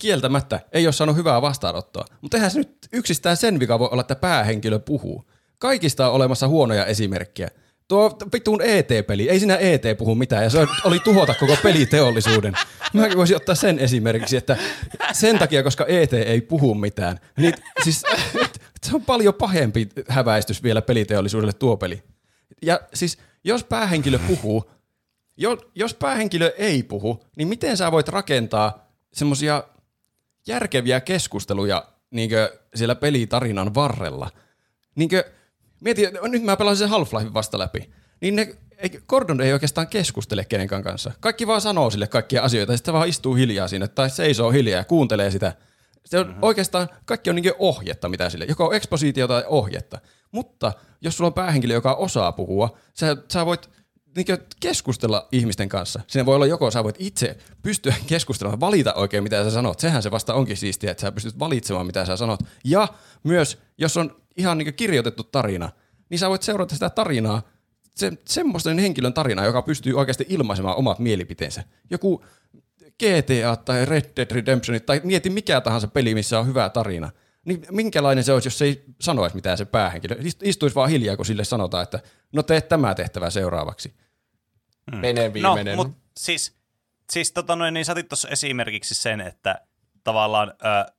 kieltämättä ei ole saanut hyvää vastaanottoa. Mutta eihän se nyt yksistään sen vika voi olla, että päähenkilö puhuu. Kaikista on olemassa huonoja esimerkkejä. Tuo vittuun ET-peli, ei siinä ET puhu mitään ja se oli tuhota koko peliteollisuuden. Mäkin voisin ottaa sen esimerkiksi, että sen takia, koska ET ei puhu mitään, niin siis se on paljon pahempi häväistys vielä peliteollisuudelle tuo peli. Ja siis jos päähenkilö puhuu, jo, jos päähenkilö ei puhu, niin miten sä voit rakentaa semmoisia järkeviä keskusteluja niinkö siellä pelitarinan varrella? Niinkö, mieti, nyt mä pelasin sen Half-Life vasta läpi, niin ne, ei, Gordon ei oikeastaan keskustele kenenkään kanssa. Kaikki vaan sanoo sille kaikkia asioita, ja sitten vaan istuu hiljaa siinä, tai seisoo hiljaa ja kuuntelee sitä. Se on mm-hmm. oikeastaan, kaikki on niinkö ohjetta, mitä sille, joko ekspositiota tai ohjetta. Mutta jos sulla on päähenkilö, joka osaa puhua, sä, sä voit niinkö keskustella ihmisten kanssa. Siinä voi olla joko sä voit itse pystyä keskustelemaan, valita oikein mitä sä sanot. Sehän se vasta onkin siistiä, että sä pystyt valitsemaan mitä sä sanot. Ja myös, jos on ihan niinkö kirjoitettu tarina, niin sä voit seurata sitä tarinaa, se, semmoisten henkilön tarinaa, joka pystyy oikeasti ilmaisemaan omat mielipiteensä. Joku GTA tai Red Dead Redemption tai mieti mikä tahansa peli, missä on hyvä tarina. Niin minkälainen se olisi, jos se ei sanoisi mitään se päähenkilö? Ist- Istuisi vaan hiljaa, kun sille sanotaan, että no tee tämä tehtävä seuraavaksi. Mene viimeinen. No, mutta siis, siis tota noin, niin sä tuossa esimerkiksi sen, että tavallaan, äh,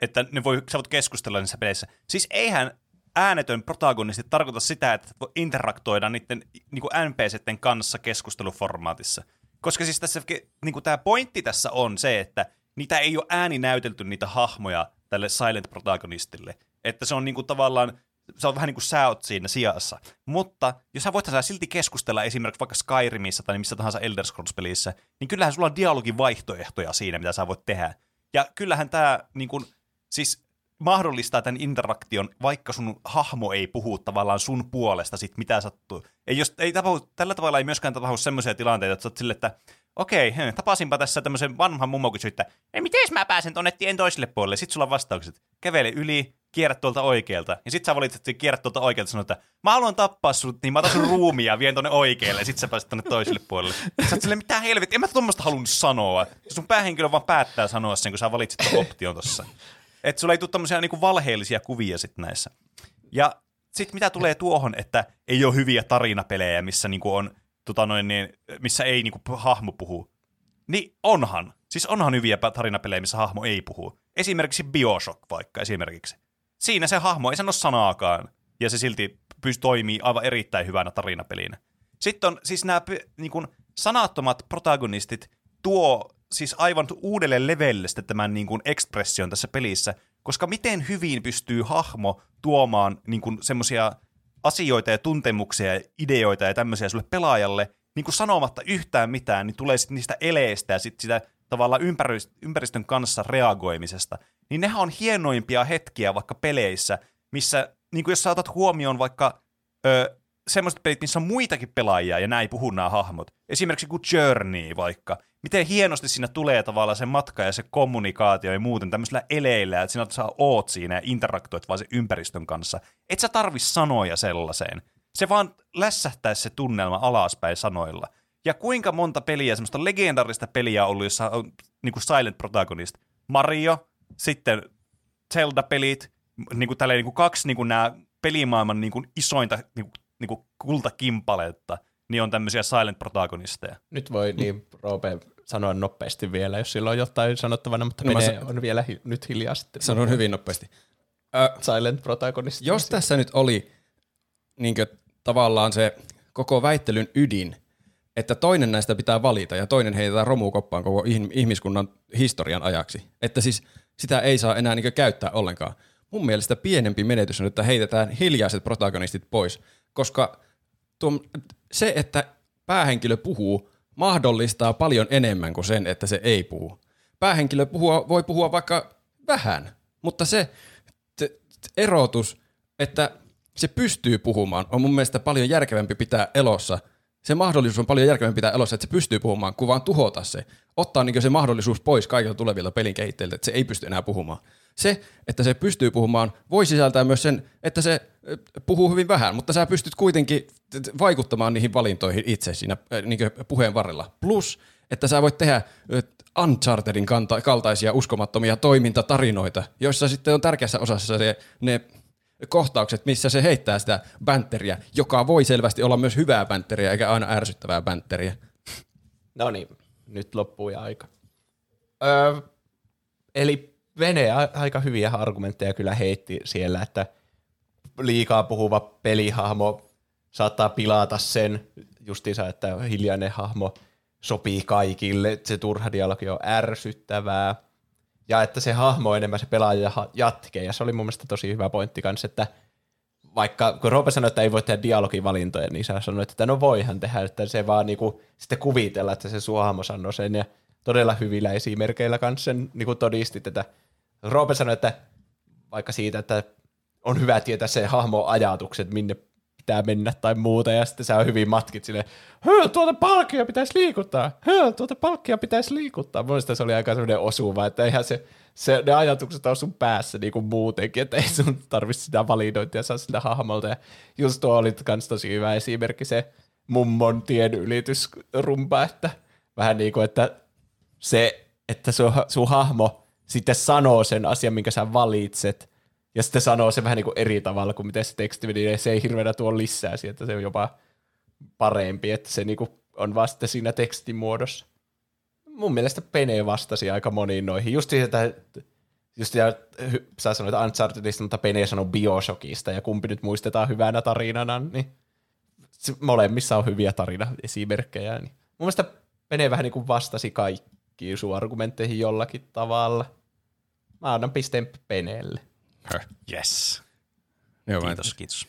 että ne voi, sä voit keskustella niissä peleissä. Siis eihän äänetön protagonisti tarkoita sitä, että voi interaktoida niiden niin NPCten kanssa keskusteluformaatissa. Koska siis tässä niin tämä pointti tässä on se, että niitä ei ole ääni näytelty niitä hahmoja tälle silent protagonistille. Että se on niin kuin tavallaan se on vähän niin kuin sä oot siinä sijassa. Mutta jos sä voit sä silti keskustella esimerkiksi vaikka Skyrimissa tai missä tahansa Elder Scrolls-pelissä, niin kyllähän sulla on dialogin vaihtoehtoja siinä, mitä sä voit tehdä. Ja kyllähän tämä niin kuin, siis mahdollistaa tämän interaktion, vaikka sun hahmo ei puhu tavallaan sun puolesta sit mitä sattuu. Ei, jos, ei tapahdu, tällä tavalla ei myöskään tapahdu semmoisia tilanteita, että sä oot sille, että okei, he, tapasinpa tässä tämmöisen vanhan mummo kysyi, että miten mä pääsen tonne tien toiselle puolelle? Sitten sulla on vastaukset. Kävele yli, kierrä tuolta oikealta. Ja sit sä valitset, että kierrä tuolta oikealta sanoa, että mä haluan tappaa sut, niin mä otan sun ruumia ja vien tonne oikealle. Ja sit sä pääset tonne toiselle puolelle. Sä oot silleen, mitä helvetti, en mä tuommoista halunnut sanoa. Ja sun päähenkilö vaan päättää sanoa sen, kun sä valitsit ton option tossa. Että sulla ei tule tämmöisiä niinku valheellisia kuvia sit näissä. Ja sitten mitä tulee tuohon, että ei ole hyviä tarinapelejä, missä niinku on, tota noin, niin, missä ei niinku hahmo puhu. Niin onhan. Siis onhan hyviä tarinapelejä, missä hahmo ei puhu. Esimerkiksi Bioshock vaikka esimerkiksi. Siinä se hahmo ei sano sanaakaan, ja se silti pystyy toimii aivan erittäin hyvänä tarinapelinä. Sitten on siis nämä niin kuin, sanattomat protagonistit tuo siis aivan uudelle levelle sitten tämän niin kuin, ekspression tässä pelissä, koska miten hyvin pystyy hahmo tuomaan niin semmoisia asioita ja tuntemuksia ja ideoita ja tämmöisiä sulle pelaajalle, niin kuin sanomatta yhtään mitään, niin tulee sitten niistä eleistä ja sitten sitä tavallaan ympäristön kanssa reagoimisesta. niin nehän on hienoimpia hetkiä vaikka peleissä, missä, niin kuin jos sä otat huomioon vaikka ö, semmoiset pelit, missä on muitakin pelaajia ja näin ei puhu nämä hahmot. Esimerkiksi kuin Journey vaikka. Miten hienosti siinä tulee tavallaan se matka ja se kommunikaatio ja muuten tämmöisellä eleillä, että sinä saa oot siinä ja interaktoit vaan sen ympäristön kanssa. Et sä tarvi sanoja sellaiseen. Se vaan lässähtäisi se tunnelma alaspäin sanoilla. Ja kuinka monta peliä, semmoista legendarista peliä on ollut, jossa on niin kuin silent protagonist. Mario, sitten Zelda-pelit, niin kuin tälleen, niin kuin kaksi niin kuin nämä pelimaailman niin kuin isointa niin kuin, niin kuin kultakimpaletta, niin on tämmöisiä silent protagonisteja. Nyt voi niin Roope sanoa nopeasti vielä, jos sillä on jotain sanottavana, mutta No menee, on vielä hi- nyt hiljaa sitten. Sanon hyvin nopeasti. Ö, Silent protagonist. Jos tässä nyt oli niin tavallaan se koko väittelyn ydin, että toinen näistä pitää valita ja toinen heitetään romukoppaan koko ihm- ihmiskunnan historian ajaksi. Että siis sitä ei saa enää niin käyttää ollenkaan. Mun mielestä pienempi menetys on, että heitetään hiljaiset protagonistit pois, koska tuo, se, että päähenkilö puhuu, mahdollistaa paljon enemmän kuin sen, että se ei puhu. Päähenkilö puhua, voi puhua vaikka vähän, mutta se t- t- erotus, että se pystyy puhumaan, on mun mielestä paljon järkevämpi pitää elossa. Se mahdollisuus on paljon järkevämpi pitää elossa, että se pystyy puhumaan, kuin vaan tuhota se. Ottaa niin se mahdollisuus pois kaikilta tulevilta pelin kehittäjiltä, että se ei pysty enää puhumaan. Se, että se pystyy puhumaan, voi sisältää myös sen, että se ö, puhuu hyvin vähän, mutta sä pystyt kuitenkin vaikuttamaan niihin valintoihin itse siinä ö, niin puheen varrella. Plus, että sä voit tehdä ö, Unchartedin kaltaisia uskomattomia toimintatarinoita, joissa sitten on tärkeässä osassa se, ne kohtaukset, missä se heittää sitä bänteriä, joka voi selvästi olla myös hyvää bänteriä, eikä aina ärsyttävää bänteriä. No niin, nyt loppuu ja aika. Öö, eli Vene aika hyviä argumentteja kyllä heitti siellä, että liikaa puhuva pelihahmo saattaa pilata sen justiinsa, että hiljainen hahmo sopii kaikille, se turha dialogi on ärsyttävää. Ja että se hahmo enemmän se pelaaja jatkee, ja se oli mun mielestä tosi hyvä pointti kanssa, että vaikka kun Roope sanoi, että ei voi tehdä dialogivalintoja, niin sä sanoit, että no voihan tehdä, että se vaan niinku sitten kuvitella, että se suohamo sanoi sen, ja todella hyvillä esimerkkeillä kanssa sen niinku todistit, että Roope sanoi, että vaikka siitä, että on hyvä tietää se hahmo ajatukset, minne pitää mennä tai muuta, ja sitten sä hyvin matkit sille, Hö, tuota palkkia pitäisi liikuttaa, Hö, tuota palkkia pitäisi liikuttaa. Mun se oli aika semmoinen osuva, että eihän se, se, ne ajatukset on sun päässä niin kuin muutenkin, että ei sun tarvitse sitä validointia saa sitä hahmolta. Ja just tuo oli kans tosi hyvä esimerkki se mummon tien ylitysrumpa, että vähän niin kuin, että se, että sun, sun hahmo sitten sanoo sen asian, minkä sä valitset, ja sitten sanoo se vähän niin kuin eri tavalla kuin miten se teksti meni, ja se ei hirveänä tuo lisää siihen, että se on jopa parempi, että se niin kuin on vasta siinä tekstin muodossa. Mun mielestä Pene vastasi aika moniin noihin. Just että just ja, sä sanoit Unchartedista, mutta Pene sanoi Bioshockista, ja kumpi nyt muistetaan hyvänä tarinana, niin molemmissa on hyviä tarinaesimerkkejä. Niin. Mun mielestä Pene vähän niin kuin vastasi kaikkiin sun argumentteihin jollakin tavalla. Mä annan pisteen Peneelle. Yes. Joo, mä- Kiitos, kiitos.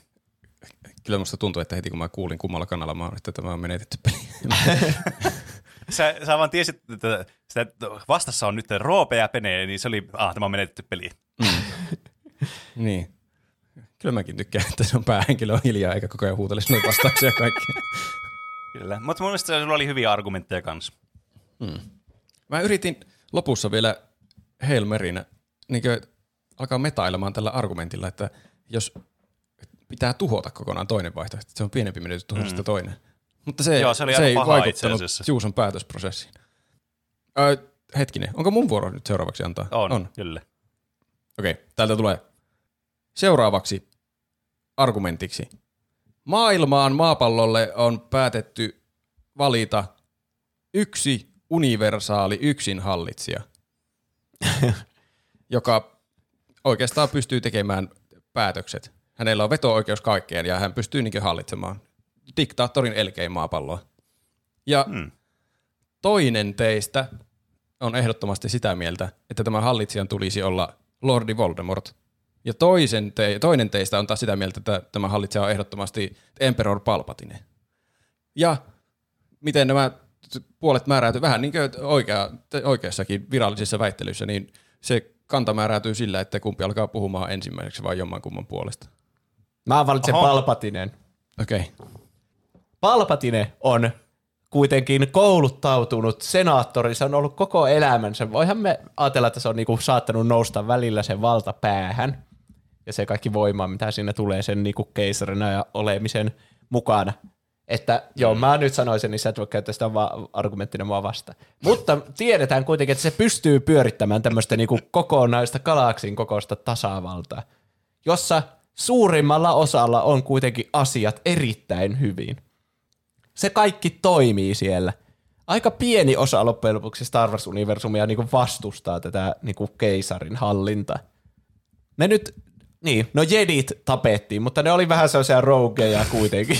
Kyllä musta tuntuu, että heti kun mä kuulin kummalla kanalla mä oon, että tämä on menetetty peli. Sä, sä vaan tiesit, että sitä vastassa on nyt Roope ja Pene, niin se oli, ah, tämä on menetetty peli. niin. Kyllä mäkin tykkään, että se on päähenkilö on hiljaa eikä koko ajan huutele noita vastauksia kaikkea. Kyllä. Mutta mun mielestä sulla oli hyviä argumentteja kanssa. Mä yritin lopussa vielä Hail Marynä niin alkaa metailemaan tällä argumentilla, että jos pitää tuhota kokonaan toinen vaihtoehto, se on pienempi menetys tuhota sitä toinen. Mutta se, Joo, se oli se ei vaikuttanut. Juuson päätösprosessiin. Ö, hetkinen, onko mun vuoro nyt seuraavaksi antaa? On, on. kyllä. Okei, täältä tulee seuraavaksi argumentiksi. Maailmaan maapallolle on päätetty valita yksi universaali yksinhallitsija, joka oikeastaan pystyy tekemään päätökset. Hänellä on veto-oikeus kaikkeen ja hän pystyy niin hallitsemaan diktaattorin elkein maapalloa. Ja Hmm. toinen teistä on ehdottomasti sitä mieltä, että tämän hallitsijan tulisi olla Lordi Voldemort. Ja toisen te- toinen teistä on taas sitä mieltä, että tämä hallitsija on ehdottomasti Emperor Palpatine. Ja miten nämä puolet määräytyy vähän niin kuin oikea, oikeassakin virallisissa väittelyissä, niin se kanta määräytyy sillä, että kumpi alkaa puhumaan ensimmäiseksi vai jommankumman puolesta. Mä valitsen Oho. Palpatinen. Okei. Okay. Palpatine on kuitenkin kouluttautunut senaattori, se on ollut koko elämänsä. Voihan me ajatella, että se on niinku saattanut nousta välillä sen valta päähän ja se kaikki voima, mitä siinä tulee sen niinku keisarina ja olemisen mukana. Että joo, mä nyt sanoisin, niin sä et voi käyttää sitä va- argumenttina mua vastaan. Mutta tiedetään kuitenkin, että se pystyy pyörittämään tämmöistä niinku kokonaista galaksin kokoista tasavaltaa, jossa suurimmalla osalla on kuitenkin asiat erittäin hyvin se kaikki toimii siellä. Aika pieni osa loppujen lopuksi Star Wars-universumia niin vastustaa tätä niin keisarin hallintaa. Ne nyt, niin, no jedit tapettiin, mutta ne oli vähän sellaisia rogueja kuitenkin.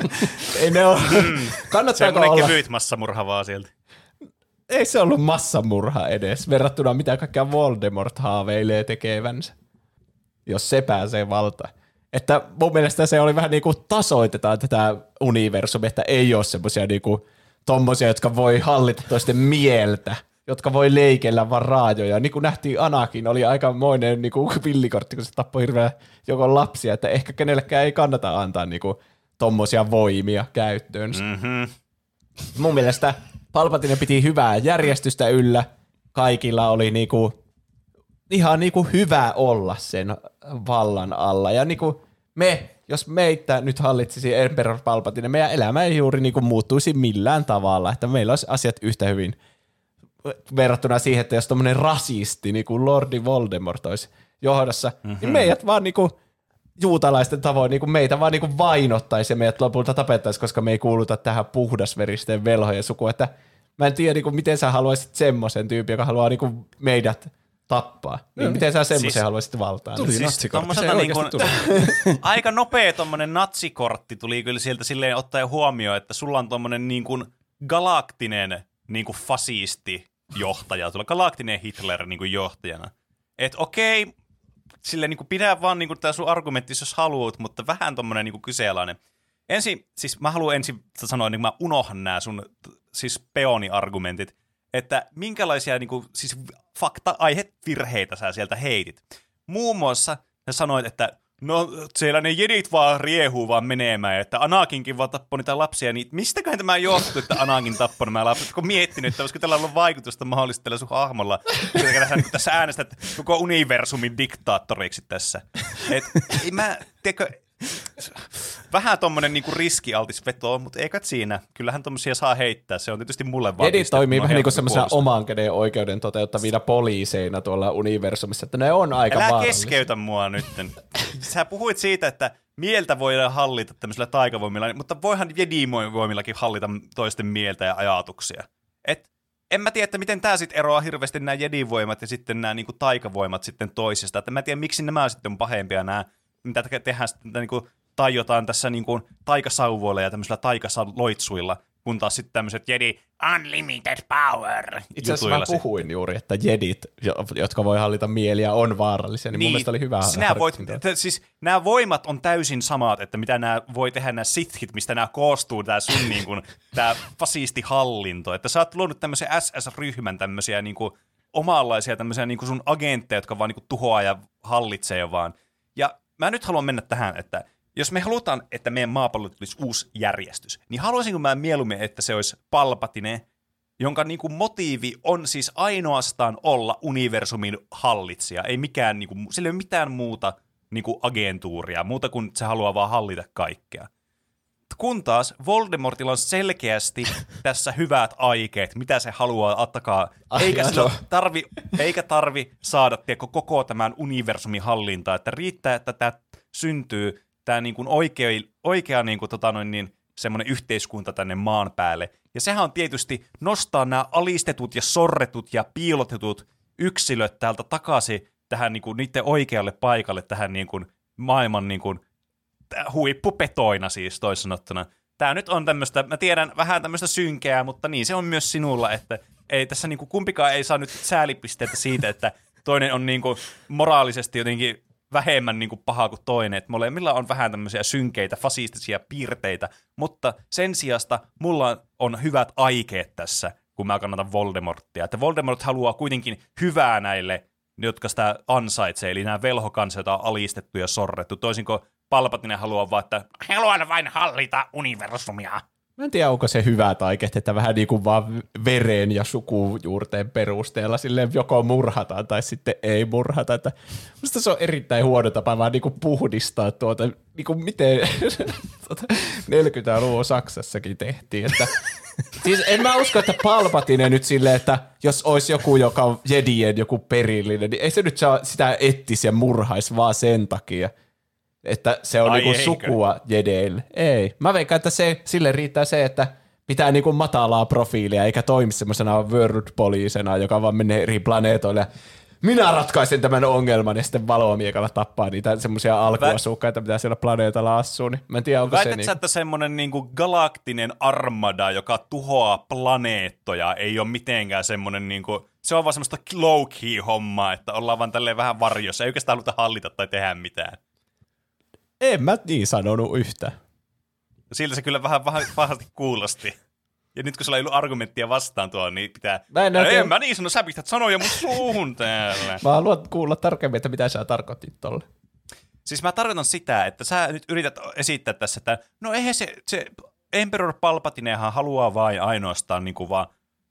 Ei ne ole, kannattaako Semmoinen olla, kevyt massamurha vaan sieltä. ei se ollut massamurha edes, verrattuna mitä kaikkea Voldemort haaveilee tekevänsä, jos se pääsee valtaan. Että mun mielestä se oli vähän niin kuin tasoitetaan tätä universumia, että ei ole semmoisia niin kuin tommosia, jotka voi hallita toisten mieltä, jotka voi leikellä vaan raajoja. Niin kuin nähtiin Anakin, oli aikamoinen niin kuin villikortti, kun se tappoi hirveän joko lapsia, että ehkä kenellekään ei kannata antaa niin kuin tommosia voimia käyttöön. Mm-hmm. Mun mielestä Palpatine piti hyvää järjestystä yllä. Kaikilla oli niinku, ihan niinku hyvä olla sen vallan alla. Ja niinku me, jos meitä nyt hallitsisi Emperor Palpatine, meidän elämä ei juuri niinku muuttuisi millään tavalla. Että meillä olisi asiat yhtä hyvin verrattuna siihen, että jos tommonen rasisti, niin kuin Lordi Voldemort olisi johdossa, mm-hmm. niin meidät vaan niinku juutalaisten tavoin niin kuin meitä vaan niin kuin vainottaisi ja meidät lopulta tapettaisi, koska me ei kuuluta tähän puhdasveristen velhojen sukuun. Että mä en tiedä, niin kuin, miten sä haluaisit semmoisen tyypin, joka haluaa niin kuin meidät tappaa. Niin, miten sä semmoisen Siis- haluaisit valtaan? Tuli Siis tommosena niinku, oikeasti aika nopea tommonen natsikortti tuli kyllä sieltä silleen ottaen huomioon, että sulla on tommonen niinku galaktinen niinku fasisti johtaja, sulla on galaktinen Hitler niinku johtajana. Et okei, sille niinku pidä vaan niinku tää sun argumentti, jos haluat, mutta vähän tommonen niinku kyseenalainen. Ensin, siis mä haluan ensin sanoa, niin mä unohan nämä sun siis peoni-argumentit, että minkälaisia niinku, siis fakta-aihevirheitä sä sieltä heitit. Muun muassa sä sanoit, että no siellä ne jedit vaan riehuu vaan menemään, että Anakinkin vaan tappoi niitä lapsia, niin mistäköhän tämä johtuu, että Anakin tappoi nämä lapset? Kun miettinyt, että olisiko tällä ollut vaikutusta mahdollisesti tällä sun hahmolla, niin tässä äänestät koko universumin diktaattoriksi tässä. Et, mä, tiedätkö, vähän tommonen niinku riskialtis veto, mutta ei kai siinä. Kyllähän tommosia saa heittää, se on tietysti mulle vaan. Piste, toimii vähän niin kuin helpompi semmoisena oman käden oikeuden toteuttavina poliiseina tuolla universumissa, että ne on aika Älä keskeytä mua nytten. Sä puhuit siitä, että mieltä voidaan hallita tämmöisillä taikavoimilla, mutta voihan Jedi-voimillakin hallita toisten mieltä ja ajatuksia. Et en mä tiedä, että miten tämä sitten eroaa hirveästi nämä Jedi-voimat ja sitten nämä niinku taikavoimat sitten toisesta. Että mä en tiedä, miksi nämä sitten on pahempia nämä, mitä te- tehdään sitten, mitä niinku taiotaan tässä niinku taikasauvoilla ja tämmöisillä taikasaloitsuilla, kun taas sitten tämmöiset Jedi Unlimited Power Itse asiassa mä puhuin juuri, että jedit, jo- jotka voi hallita mieliä, on vaarallisia, niin, mun mielestä oli hyvä sinä voit, harkinta. että siis nämä voimat on täysin samat, että mitä nämä voi tehdä nämä sithit, mistä nämä koostuu, tämä sun niin kuin, tämä fasistihallinto, että sä oot luonut tämmöisen SS-ryhmän tämmöisiä niin kuin, omanlaisia tämmöisiä niin kuin sun agentteja, jotka vaan niin kuin, tuhoaa ja hallitsee vaan. Ja mä nyt haluan mennä tähän, että jos me halutaan, että meidän maapallolle tulisi uusi järjestys, niin haluaisinko mä mieluummin, että se olisi Palpatine, jonka niin kuin motiivi on siis ainoastaan olla universumin hallitsija. Ei mikään, niin kuin, sillä ei ole mitään muuta niin kuin agentuuria, muuta kuin se haluaa vaan hallita kaikkea. Kun taas Voldemortilla on selkeästi tässä hyvät aikeet, mitä se haluaa attakaa, Ai, eikä, sillä tarvi, eikä tarvi saada tiedätkö, koko tämän universumin hallintaa, että riittää, että tämä syntyy tämä niin kuin oikea, oikea niin kuin, tota noin, niin, semmoinen yhteiskunta tänne maan päälle. Ja sehän on tietysti nostaa nämä alistetut ja sorretut ja piilotetut yksilöt täältä takaisin tähän niin kuin, niiden oikealle paikalle, tähän niin kuin, maailman niin kuin, huippupetoina siis toisin. Tämä nyt on tämmöistä, mä tiedän, vähän tämmöistä synkeää, mutta niin se on myös sinulla, että ei tässä niinku kumpikaan ei saa nyt säälipisteitä siitä, että toinen on niinku moraalisesti jotenkin vähemmän niinku paha kuin toinen. Et molemmilla on vähän tämmöisiä synkeitä, fasistisia piirteitä, mutta sen sijasta mulla on hyvät aikeet tässä, kun mä kannatan Voldemorttia. Että Voldemort haluaa kuitenkin hyvää näille jotka sitä ansaitsee, eli nämä velhokansa, joita on alistettu ja sorrettu, toisin kuin Palpatine haluaa vaan, että haluan vain hallita universumia. Mä en tiedä, onko se hyvä tai että vähän niin kuin vaan veren ja sukujuurteen perusteella silleen joko murhataan tai sitten ei murhata. Että musta se on erittäin huono tapa vaan niin kuin puhdistaa tuota, niin kuin miten tuota 40-luvun Saksassakin tehtiin. Että, siis en mä usko, että Palpatine nyt silleen, että jos olisi joku, joka on Jedien joku perillinen, niin ei se nyt saa sitä ettisi ja murhaisi vaan sen takia – että se on Ai niinku eikö? sukua jedeille. Ei. Mä veikkaan, että se, sille riittää se, että pitää niinku matalaa profiilia, eikä toimi semmoisena world poliisena, joka vaan menee eri planeetoille ja minä ratkaisen tämän ongelman ja sitten valomiekalla tappaa niitä semmoisia alkuasukkaita, mitä siellä planeetalla asuu. Niin mä en tiedä, onko se Väität niin. sä, että semmoinen niinku galaktinen armada, joka tuhoaa planeettoja, ei ole mitenkään semmoinen, niinku, se on vaan semmoista low-key hommaa, että ollaan vaan tälleen vähän varjossa, ei oikeastaan haluta hallita tai tehdä mitään. En mä niin sanonut yhtä. Siltä se kyllä vähän, vähän pahasti kuulosti. Ja nyt kun sulla ei ollut argumenttia vastaan tuohon, niin pitää... Mä en No, en mä niin sano, sä pistät sanoja mun suuhun täällä. Mä haluan kuulla tarkemmin, että mitä sä tarkoitit tolle. Siis mä tarkoitan sitä, että sä nyt yrität esittää tässä, että no eihän se, se Emperor Palpatinehan haluaa vain ainoastaan niin kuin vaan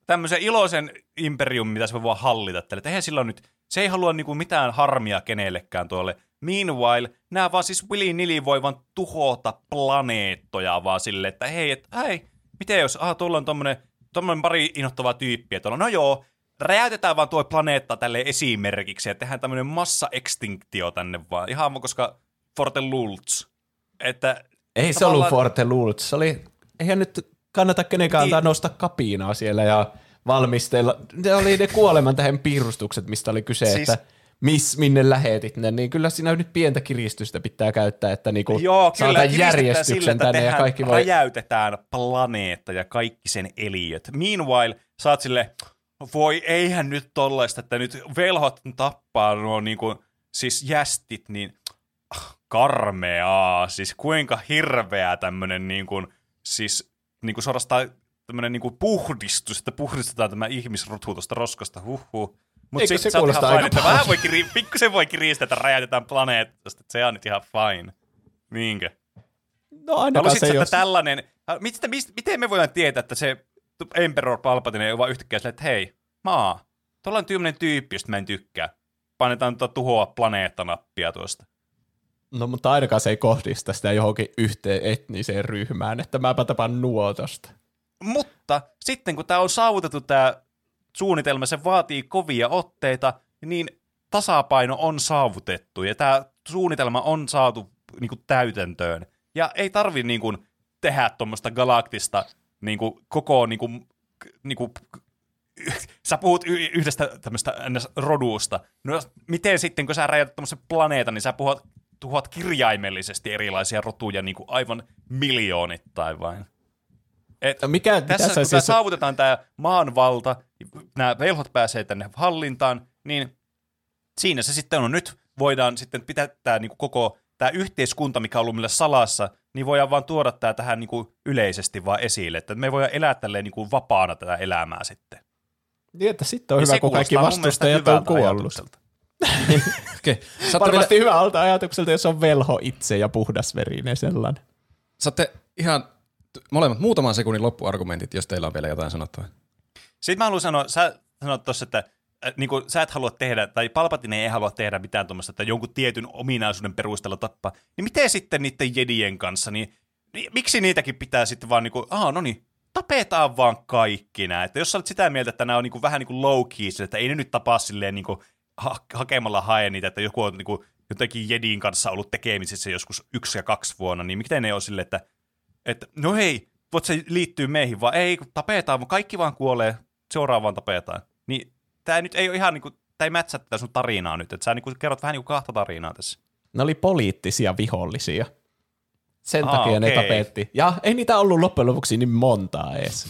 tämmöisen iloisen imperiumin, mitä se voi hallita. Tälle. Että eihän sillä nyt, se ei halua niin kuin mitään harmia kenellekään tuolle. Meanwhile, nämä vaan siis willy nili voi vaan tuhota planeettoja vaan silleen, että hei, et, hei, miten jos, ah, tuolla on tommonen, tommonen pari innoittavaa tyyppiä, tuolla, no joo, räjäytetään vaan tuo planeetta tälle esimerkiksi ja tehdään tämmöinen massa-extinktio tänne vaan, ihan vaan koska Forte Lulz. Että Ei se ollut Forte Lulz, se oli, eihän nyt kannata kenenkään Niin. antaa nostaa kapinaa siellä ja valmistella. Ne oli ne kuoleman tähän piirustukset, mistä oli kyse, Siis- että miss, minne lähetit ne, niin kyllä siinä nyt pientä kiristystä pitää käyttää, että niinku Joo, kyllä, järjestyksen sille, että tänne ja kaikki voi... räjäytetään planeetta ja kaikki sen eliöt. Meanwhile, oot sille, voi eihän nyt tollaista, että nyt velhot tappaa nuo niinku, siis jästit, niin ah, karmeaa, siis kuinka hirveää tämmönen niinku, siis niinku suorastaan tämmönen niinku puhdistus, että puhdistetaan tämä ihmisrotu tuosta roskasta, huhhuh. Mutta sitten se sä oot kuulosta ihan aika fine, vähän voi kiri, pikkusen voi kiristää, että räjäytetään planeetasta, että se on nyt ihan fine. Niinkö? No ainakaan se että jos... tällainen, mistä, mistä, miten me voidaan tietää, että se Emperor Palpatine on vaan yhtäkkiä silleen, että hei, maa, tuolla on tämmöinen tyyppi, josta mä en tykkää. Painetaan tuota tuhoa planeettanappia tuosta. No mutta ainakaan se ei kohdista sitä johonkin yhteen etniseen ryhmään, että mäpä tapan nuotosta. Mutta sitten kun tämä on saavutettu tämä suunnitelma, se vaatii kovia otteita, niin tasapaino on saavutettu ja tämä suunnitelma on saatu niin kuin, täytäntöön. Ja ei tarvi niin kuin, tehdä tuommoista galaktista niin kuin, koko niin kuin, niin kuin, sä puhut yhdestä tämmöistä rodusta. No miten sitten, kun sä räjäytät tämmöisen planeetan, niin sä puhut, tuhoat kirjaimellisesti erilaisia rotuja niin kuin aivan miljoonittain vain. Et No mikä, tässä, kun siis... saavutetaan tämä maanvalta, nämä velhot pääsee tänne hallintaan, niin siinä se sitten on. Nyt voidaan sitten pitää tämä niin koko tämä yhteiskunta, mikä on ollut meillä salassa, niin voidaan vaan tuoda tämä tähän niin kuin yleisesti vaan esille, että me voidaan elää tälleen niin kuin vapaana tätä elämää sitten. Niin, että sitten on Ja hyvä, se kun kaikki vastustajat on kuollut. ajatukselta. Okei. Saatte, vielä, Varmasti hyvä alta ajatukselta, jos on velho itse ja puhdasverinen sellainen. saatte ihan molemmat muutaman sekunnin loppuargumentit, jos teillä on vielä jotain sanottavaa. Sitten mä haluan sanoa, sä sanoit tuossa, että äh, niin kuin, sä et halua tehdä, tai Palpatine ei halua tehdä mitään tuommoista, että jonkun tietyn ominaisuuden perusteella tappaa. Niin miten sitten niiden jedien kanssa, niin, niin miksi niitäkin pitää sitten vaan niin kuin, aha, no niin, tapetaan vaan kaikki nämä. Että jos sä olet sitä mieltä, että nämä on niin kuin, vähän niin kuin low key, että ei ne nyt tapaa silleen niin kuin, ha- hakemalla hae niitä, että joku on niin kuin, jotenkin jedin kanssa ollut tekemisissä joskus yksi ja kaksi vuonna, niin miten ne on silleen, että, että no hei, voit se liittyy meihin, vaan ei, kun tapetaan, vaan kaikki vaan kuolee, seuraavaan tapetaan. Niin tämä nyt ei ole ihan niinku, tämä ei mätsää tätä sun tarinaa nyt, että sä niinku kerrot vähän niinku kahta tarinaa tässä. Ne oli poliittisia vihollisia. Sen Aa, takia ne okei. tapetti. Ja ei niitä ollut loppujen lopuksi niin montaa edes.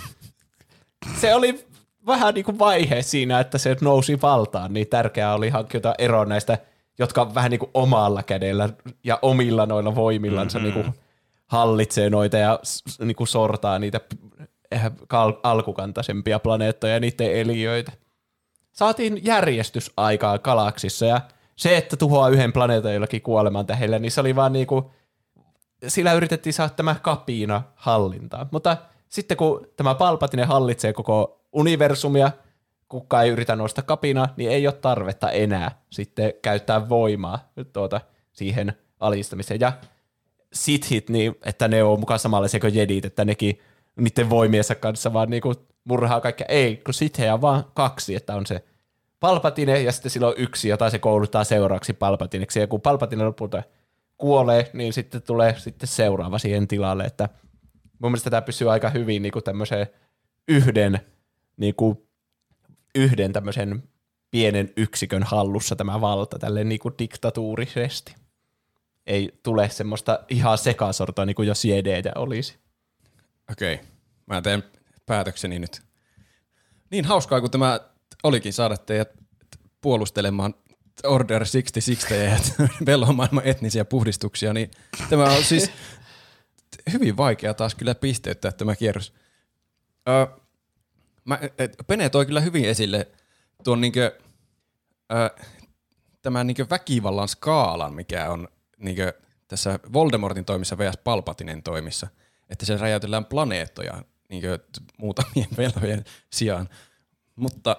Se oli vähän niin kuin vaihe siinä, että se nousi valtaan, niin tärkeää oli hankkiutua eroon näistä, jotka vähän niin kuin omalla kädellä ja omilla noilla voimillansa mm-hmm. niin kuin hallitsee noita ja niin kuin sortaa niitä kal- alkukantaisempia planeettoja ja niiden eliöitä. saatiin järjestys aikaa galaksissa ja se, että tuhoaa yhden planeetan jollakin kuoleman tähellä, niin se oli vaan niinku, sillä yritettiin saada tämä kapina hallintaan. Mutta sitten kun tämä Palpatine hallitsee koko universumia, kukaan ei yritä nostaa kapina, niin ei ole tarvetta enää sitten käyttää voimaa tuota, siihen alistamiseen. Ja sithit, niin, että ne on mukaan samanlaisia kuin jedit, että nekin niiden voimiensa kanssa vaan niinku murhaa kaikkea. Ei, kun sithejä on vaan kaksi, että on se Palpatine ja sitten silloin yksi, jota se kouluttaa seuraavaksi Palpatineksi. Ja kun Palpatine lopulta kuolee, niin sitten tulee sitten seuraava siihen tilalle, että mun mielestä tämä pysyy aika hyvin niin kuin tämmöiseen yhden, niin kuin, yhden tämmöisen pienen yksikön hallussa tämä valta tälle niin kuin diktatuurisesti. Ei tule semmoista ihan sekasortoa, niin kuin jos jedeitä olisi. Okei, okay. mä teen päätökseni nyt. Niin hauskaa, kun tämä olikin saada teidät puolustelemaan Order 66 ja velhomaailman etnisiä puhdistuksia, niin tämä on siis hyvin vaikea taas kyllä pisteyttää tämä kierros. Öö, mä, et, Pene toi kyllä hyvin esille tuon niinkö, öö, tämän niinkö väkivallan skaalan, mikä on niinkö tässä Voldemortin toimissa vs. Palpatinen toimissa, että se räjäytellään planeettoja niinkö muutamien velhojen sijaan. Mutta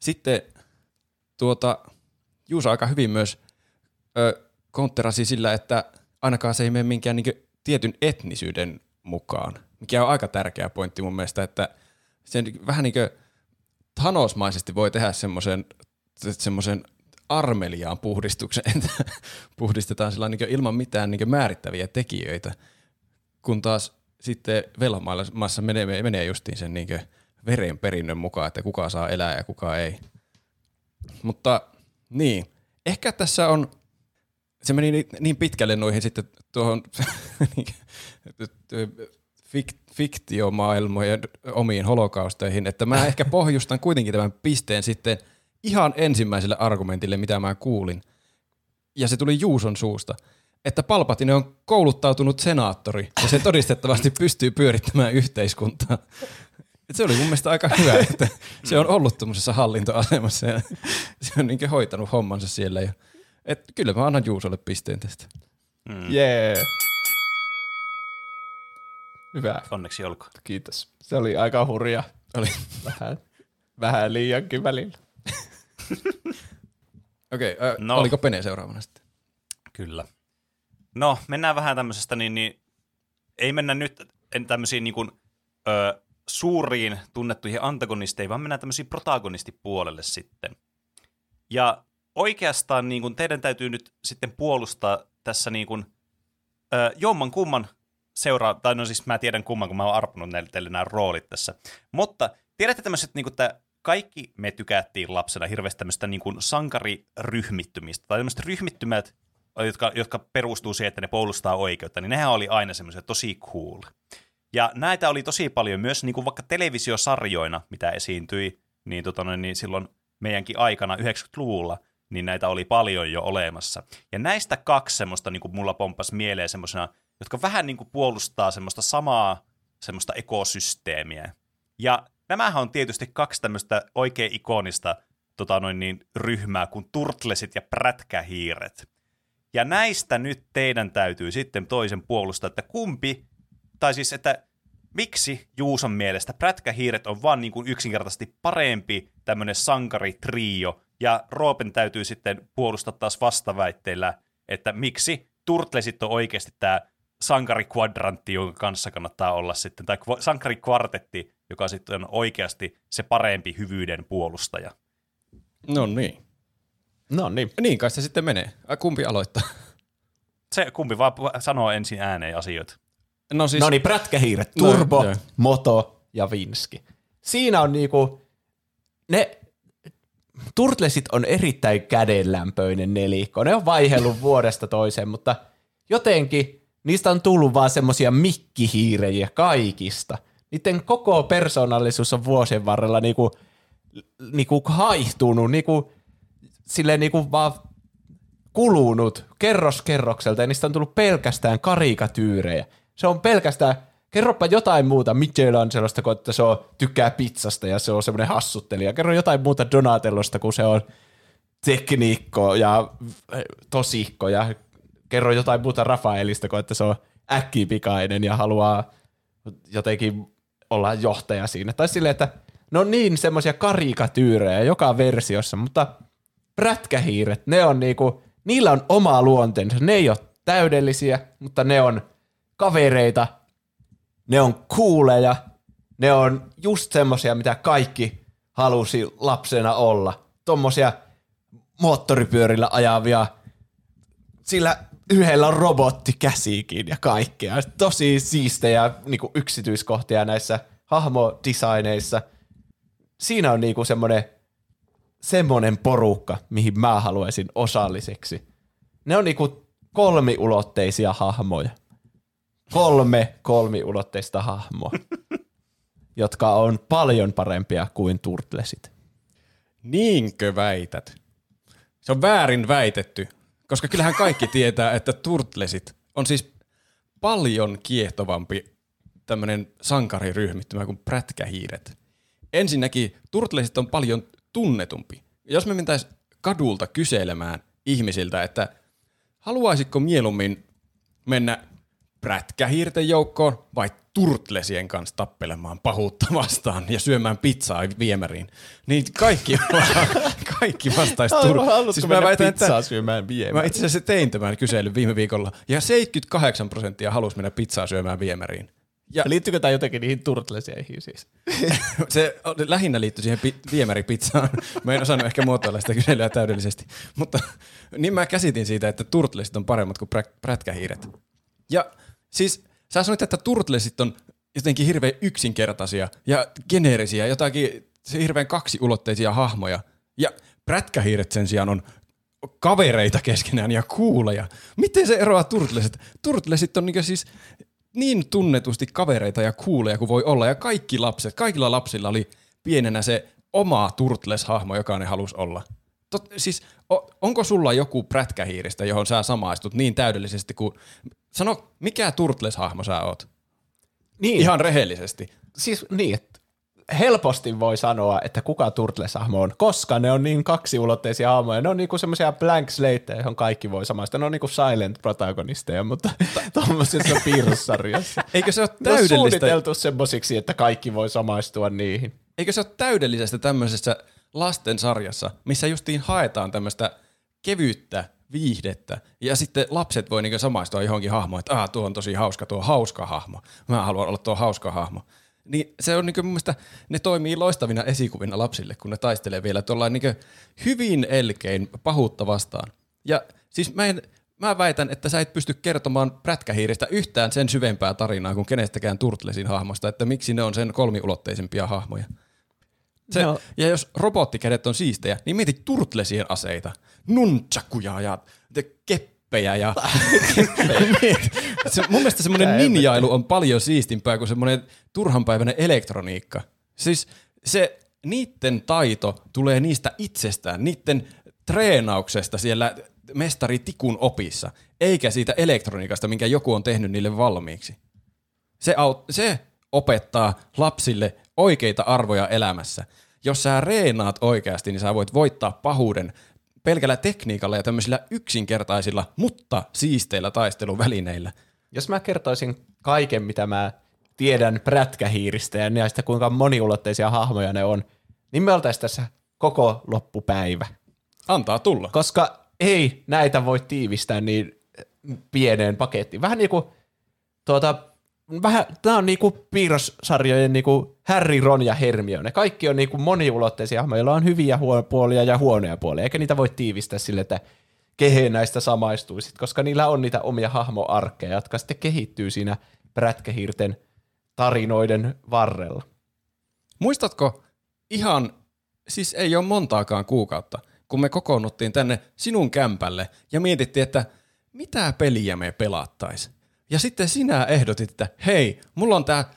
sitten tuota, Juuso aika hyvin myös ö, kontterasi sillä, että ainakaan se ei mene minkään niin tietyn etnisyyden mukaan, mikä on aika tärkeä pointti mun mielestä, että sen vähän niin kuin Thanosmaisesti voi tehdä semmoisen semmoisen armeliaan puhdistuksen, että puhdistetaan sillä niin ilman mitään niin määrittäviä tekijöitä, kun taas sitten velhomaailmassa menee, menee justiin sen niin verenperinnön mukaan, että kuka saa elää ja kuka ei. Mutta niin, ehkä tässä on, se meni niin, niin pitkälle noihin sitten tuohon fiktiomaailmojen omiin holokausteihin, että mä ehkä pohjustan kuitenkin tämän pisteen sitten ihan ensimmäiselle argumentille, mitä mä kuulin. Ja se tuli Juuson suusta että Palpatine on kouluttautunut senaattori ja se todistettavasti pystyy pyörittämään yhteiskuntaa. Et se oli mun mielestä aika hyvä, että se on ollut tuommoisessa hallintoasemassa ja se on niin hoitanut hommansa siellä. Ja, et kyllä mä annan Juusolle pisteen tästä. Mm. Yeah. Hyvä. Onneksi olkoon. Kiitos. Se oli aika hurja. Oli vähän, vähän liiankin välillä. Okei, okay, äh, no. oliko Pene seuraavana sitten? Kyllä. No, mennään vähän tämmöisestä, niin, niin ei mennä nyt tämmöisiin niin kuin, ö, suuriin tunnettuihin antagonisteihin, vaan mennään tämmöisiin protagonistipuolelle sitten. Ja oikeastaan niin kuin teidän täytyy nyt sitten puolustaa tässä niin kuin, ö, jomman kumman seuraa, tai no siis mä tiedän kumman, kun mä oon arpunut näille teille nämä roolit tässä. Mutta tiedätte tämmöiset, niin että kaikki me tykättiin lapsena hirveästi tämmöistä niin kuin sankariryhmittymistä, tai tämmöiset ryhmittymät, jotka, jotka perustuu siihen, että ne puolustaa oikeutta, niin nehän oli aina semmoisia tosi cool. Ja näitä oli tosi paljon myös niin kuin vaikka televisiosarjoina, mitä esiintyi, niin, tota niin silloin meidänkin aikana 90-luvulla, niin näitä oli paljon jo olemassa. Ja näistä kaksi semmoista niin kuin mulla pompas mieleen semmoisena, jotka vähän niin kuin puolustaa semmoista samaa semmoista ekosysteemiä. Ja nämähän on tietysti kaksi tämmöistä oikein ikonista tota noin niin, ryhmää kuin turtlesit ja prätkähiiret. Ja näistä nyt teidän täytyy sitten toisen puolustaa, että kumpi, tai siis että miksi Juuson mielestä prätkähiiret on vaan niin kuin yksinkertaisesti parempi tämmöinen sankaritrio, ja Roopen täytyy sitten puolustaa taas vastaväitteillä, että miksi Turtlesit on oikeasti tämä sankarikvadrantti, jonka kanssa kannattaa olla sitten, tai sankarikvartetti, joka sitten on oikeasti se parempi hyvyyden puolustaja. No niin. No niin. Niin kai se sitten menee. Kumpi aloittaa? Se kumpi vaan sanoo ensin ääneen asioita. No, siis... no niin, prätkähiiret. No, Turbo, no, Moto ja Vinski. Siinä on niinku, ne Turtlesit on erittäin kädenlämpöinen nelikko. Ne on vaihellut vuodesta toiseen, mutta jotenkin niistä on tullut vaan semmosia mikkihiirejä kaikista. Niiden koko persoonallisuus on vuosien varrella niinku, niinku haihtunut, niinku silleen niinku vaan kulunut kerros kerrokselta ja niistä on tullut pelkästään karikatyyrejä. Se on pelkästään kerropa jotain muuta Michelangelosta, kun että se on, tykkää pizzasta ja se on semmoinen hassuttelija. Kerro jotain muuta Donatellosta, kun se on tekniikko ja eh, tosikko ja kerro jotain muuta Rafaelista, kun että se on äkkipikainen ja haluaa jotenkin olla johtaja siinä. Tai silleen, että ne on niin semmoisia karikatyyrejä joka versiossa, mutta prätkähiiret, ne on niinku, niillä on oma luonteensa. Ne ei ole täydellisiä, mutta ne on kavereita, ne on kuuleja, ne on just semmosia, mitä kaikki halusi lapsena olla. Tommosia moottoripyörillä ajavia, sillä yhdellä on robottikäsikin ja kaikkea. Tosi siistejä niin yksityiskohtia näissä hahmodesigneissa. Siinä on niinku semmoinen semmoinen porukka, mihin mä haluaisin osalliseksi. Ne on niinku kolmiulotteisia hahmoja. Kolme kolmiulotteista hahmoa, jotka on paljon parempia kuin Turtlesit. Niinkö väität? Se on väärin väitetty, koska kyllähän kaikki tietää, että Turtlesit on siis paljon kiehtovampi tämmöinen sankariryhmittymä kuin prätkähiiret. Ensinnäkin Turtlesit on paljon tunnetumpi. Jos me mentäis kadulta kyselemään ihmisiltä, että haluaisitko mieluummin mennä prätkähiirten joukkoon vai turtlesien kanssa tappelemaan pahuutta vastaan ja syömään pizzaa viemäriin, niin kaikki, kaikki vastaisi Haluatko siis mä väitän, pizzaa syömään viemäriin? Mä itse asiassa tein tämän kyselyn viime viikolla, ja 78 prosenttia halusi mennä pizzaa syömään viemäriin. Ja liittyykö tämä jotenkin niihin turtleseihin siis? se lähinnä liittyy siihen pi- viemäripizzaan. Mä en osannut ehkä muotoilla sitä kyselyä täydellisesti. Mutta niin mä käsitin siitä, että turtlesit on paremmat kuin prä- prätkähiiret. Ja siis sä sanoit, että turtlesit on jotenkin hirveän yksinkertaisia ja geneerisiä, jotakin hirveän kaksiulotteisia hahmoja. Ja prätkähiiret sen sijaan on kavereita keskenään ja kuuleja. Miten se eroaa turtlesit? Turtlesit on niinku siis niin tunnetusti kavereita ja kuuleja kuin voi olla. Ja kaikki lapset, kaikilla lapsilla oli pienenä se oma Turtles-hahmo, joka ne halusi olla. Tot, siis, o, onko sulla joku prätkähiiristä, johon sä samaistut niin täydellisesti kuin... Sano, mikä Turtles-hahmo sä oot? Niin. Ihan rehellisesti. Siis niin, että helposti voi sanoa, että kuka Turtles-hahmo on, koska ne on niin kaksiulotteisia hahmoja. Ne on niinku semmoisia blank slateja, johon kaikki voi samaista. Ne on niinku silent protagonisteja, mutta tuommoisessa piirrossarjassa. Eikö se ole täydellistä? Ne on suunniteltu semmoisiksi, että kaikki voi samaistua niihin. Eikö se ole täydellisestä tämmöisessä lastensarjassa, missä justiin haetaan tämmöistä kevyyttä viihdettä. Ja sitten lapset voi niinku samaistua johonkin hahmoon, että ah, tuo on tosi hauska, tuo hauska hahmo. Mä haluan olla tuo hauska hahmo. Niin se on niinku mun mielestä, ne toimii loistavina esikuvina lapsille, kun ne taistelee vielä tuollain niinku hyvin elkein pahuutta vastaan. Ja siis mä, en, mä väitän, että sä et pysty kertomaan prätkähiiristä yhtään sen syvempää tarinaa kuin kenestäkään Turtlesin hahmosta, että miksi ne on sen kolmiulotteisempia hahmoja. Se, no. Ja jos robottikädet on siistejä, niin mieti turtlesien aseita. Nunchakuja ja keppejä ja se, mun mielestä semmoinen ninjailu on paljon siistimpää kuin semmoinen turhanpäiväinen elektroniikka. Siis se niiden taito tulee niistä itsestään, niiden treenauksesta siellä mestari tikun opissa, eikä siitä elektroniikasta, minkä joku on tehnyt niille valmiiksi. Se, aut- se opettaa lapsille oikeita arvoja elämässä. Jos sä reenaat oikeasti, niin sä voit voittaa pahuuden pelkällä tekniikalla ja tämmöisillä yksinkertaisilla, mutta siisteillä taisteluvälineillä. Jos mä kertoisin kaiken, mitä mä tiedän prätkähiiristä ja näistä kuinka moniulotteisia hahmoja ne on, niin me oltaisiin tässä koko loppupäivä. Antaa tulla. Koska ei näitä voi tiivistää niin pieneen pakettiin. Vähän niin kuin tuota, vähän, tämä on niinku piirrossarjojen niinku Harry, Ron ja Hermione. Kaikki on niinku moniulotteisia joilla on hyviä puolia ja huonoja puolia, eikä niitä voi tiivistää sille, että kehen näistä samaistuisit, koska niillä on niitä omia hahmoarkkeja, jotka sitten kehittyy siinä prätkähirten tarinoiden varrella. Muistatko ihan, siis ei ole montaakaan kuukautta, kun me kokoonnuttiin tänne sinun kämpälle ja mietittiin, että mitä peliä me pelattaisiin. Ja sitten sinä ehdotit, että hei, mulla on tää,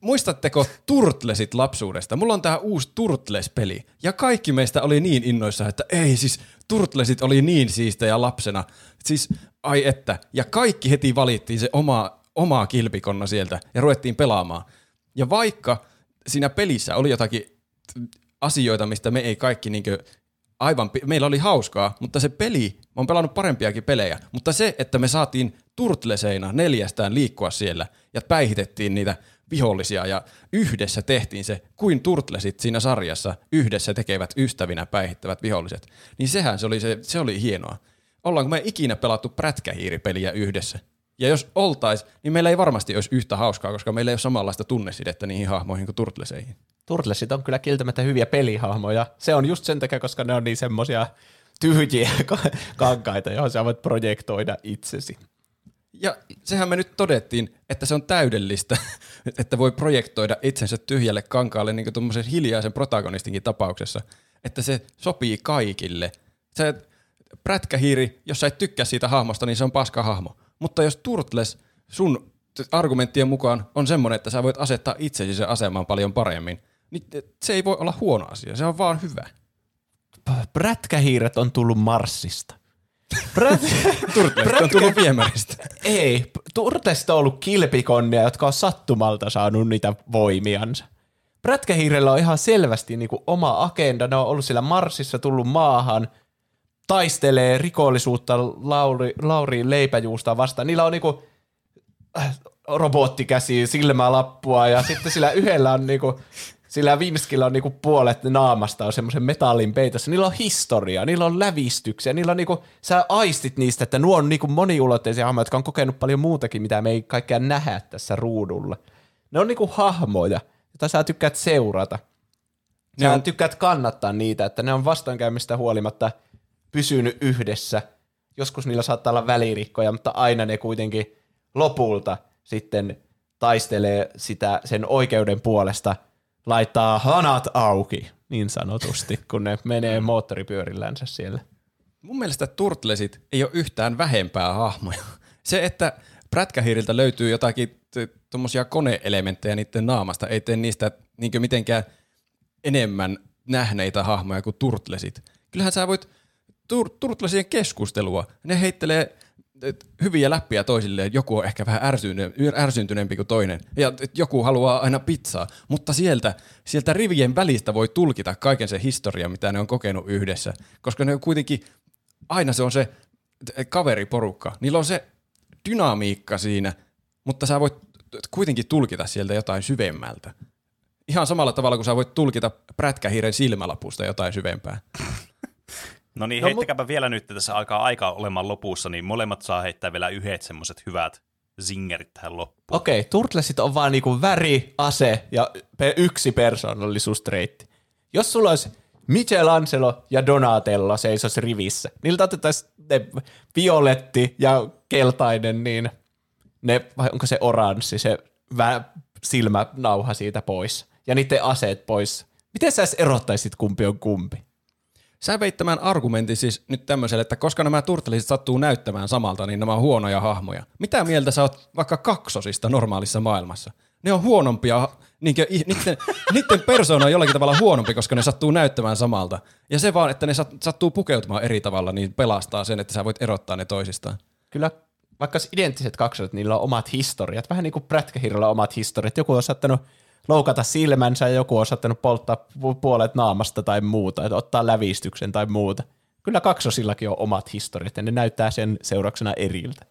muistatteko Turtlesit lapsuudesta? Mulla on tää uusi Turtles-peli. Ja kaikki meistä oli niin innoissa, että ei siis, Turtlesit oli niin siistejä lapsena. Siis, ai että. Ja kaikki heti valittiin se oma, omaa kilpikonna sieltä ja ruvettiin pelaamaan. Ja vaikka siinä pelissä oli jotakin asioita, mistä me ei kaikki niinkö aivan, meillä oli hauskaa, mutta se peli, mä oon pelannut parempiakin pelejä, mutta se, että me saatiin turtleseina neljästään liikkua siellä ja päihitettiin niitä vihollisia ja yhdessä tehtiin se, kuin turtlesit siinä sarjassa yhdessä tekevät ystävinä päihittävät viholliset, niin sehän se oli, se, se oli hienoa. Ollaanko me ikinä pelattu prätkähiiripeliä yhdessä? Ja jos oltais, niin meillä ei varmasti olisi yhtä hauskaa, koska meillä ei ole samanlaista tunnesidettä niihin hahmoihin kuin turtleseihin. Turtlesit on kyllä kieltämättä hyviä pelihahmoja. Se on just sen takia, koska ne on niin semmosia tyhjiä ka- kankaita, johon sä voit projektoida itsesi. Ja sehän me nyt todettiin, että se on täydellistä, että voi projektoida itsensä tyhjälle kankaalle niin kuin hiljaisen protagonistinkin tapauksessa, että se sopii kaikille. Se prätkähiiri, jos sä et tykkää siitä hahmosta, niin se on paska hahmo. Mutta jos Turtles sun argumenttien mukaan on semmoinen, että sä voit asettaa itsesi sen asemaan paljon paremmin, niin se ei voi olla huono asia, se on vaan hyvä. Prätkähiiret on tullut Marsista. Prät... Turtles on tullut viemäristä. Ei, Turtlesista on ollut kilpikonnia, jotka on sattumalta saanut niitä voimiansa. Prätkähiirellä on ihan selvästi niinku oma agenda. Ne on ollut siellä Marsissa, tullut maahan, taistelee rikollisuutta Lauri, Lauriin leipäjuusta vastaan. Niillä on niinku äh, robottikäsi, silmälappua ja sitten sillä yhdellä on niinku, sillä Vinskillä on niinku puolet naamasta on semmoisen metallin peitossa. Niillä on historia, niillä on lävistyksiä, niillä on niinku, sä aistit niistä, että nuo on niinku moniulotteisia hahmoja, jotka on kokenut paljon muutakin, mitä me ei kaikkea nähdä tässä ruudulla. Ne on niinku hahmoja, joita sä tykkäät seurata. Sä Ne on- tykkäät kannattaa niitä, että ne on vastoinkäymistä huolimatta pysynyt yhdessä. Joskus niillä saattaa olla välirikkoja, mutta aina ne kuitenkin lopulta sitten taistelee sitä sen oikeuden puolesta, laittaa hanat auki, niin sanotusti, kun ne menee moottoripyörillänsä siellä. Mun mielestä Turtlesit ei ole yhtään vähempää hahmoja. Se, että Prätkähiiriltä löytyy jotakin tuommoisia koneelementtejä niiden naamasta, ei tee niistä niinkö mitenkään enemmän nähneitä hahmoja kuin Turtlesit. Kyllähän sä voit tur- Turtlesien keskustelua, ne heittelee et, hyviä läppiä toisilleen, joku on ehkä vähän ärsyntyneempi kuin toinen, ja et, joku haluaa aina pizzaa, mutta sieltä, sieltä rivien välistä voi tulkita kaiken se historia, mitä ne on kokenut yhdessä, koska ne on kuitenkin, aina se on se kaveriporukka, niillä on se dynamiikka siinä, mutta sä voit kuitenkin tulkita sieltä jotain syvemmältä. Ihan samalla tavalla kuin sä voit tulkita prätkähiiren silmälapusta jotain syvempää. No niin, No, heittäkääpä vielä nyt, tässä alkaa aika olemaan lopussa, niin molemmat saa heittää vielä yhdet semmoiset hyvät zingerit tähän loppuun. Okei, Turtlesit on vaan niinku väri, ase ja yksi persoonallisuustreitti. Jos sulla olisi Michelangelo ja Donatello seisos rivissä, niiltä otettaisiin ne violetti ja keltainen, niin ne, vai onko se oranssi, se vä- silmänauha siitä pois ja niiden aseet pois. Miten sä erottaisit kumpi on kumpi? Sä veit tämän argumentin siis nyt tämmöiselle, että koska nämä turteliset sattuu näyttämään samalta, niin nämä on huonoja hahmoja. Mitä mieltä sä oot vaikka kaksosista normaalissa maailmassa? Ne on huonompia, niinkö, niiden, niiden persoona on jollakin tavalla huonompi, koska ne sattuu näyttämään samalta. Ja se vaan, että ne sat, sattuu pukeutumaan eri tavalla, niin pelastaa sen, että sä voit erottaa ne toisistaan. Kyllä vaikka identtiset kaksoset, niillä on omat historiat. Vähän niin kuin prätkähirralla on omat historiat. Joku on saattanut loukata silmänsä ja joku on saattanut polttaa pu- puolet naamasta tai muuta, että ottaa lävistyksen tai muuta. Kyllä kaksosillakin on omat historiat ja ne näyttää sen seurauksena eriltä.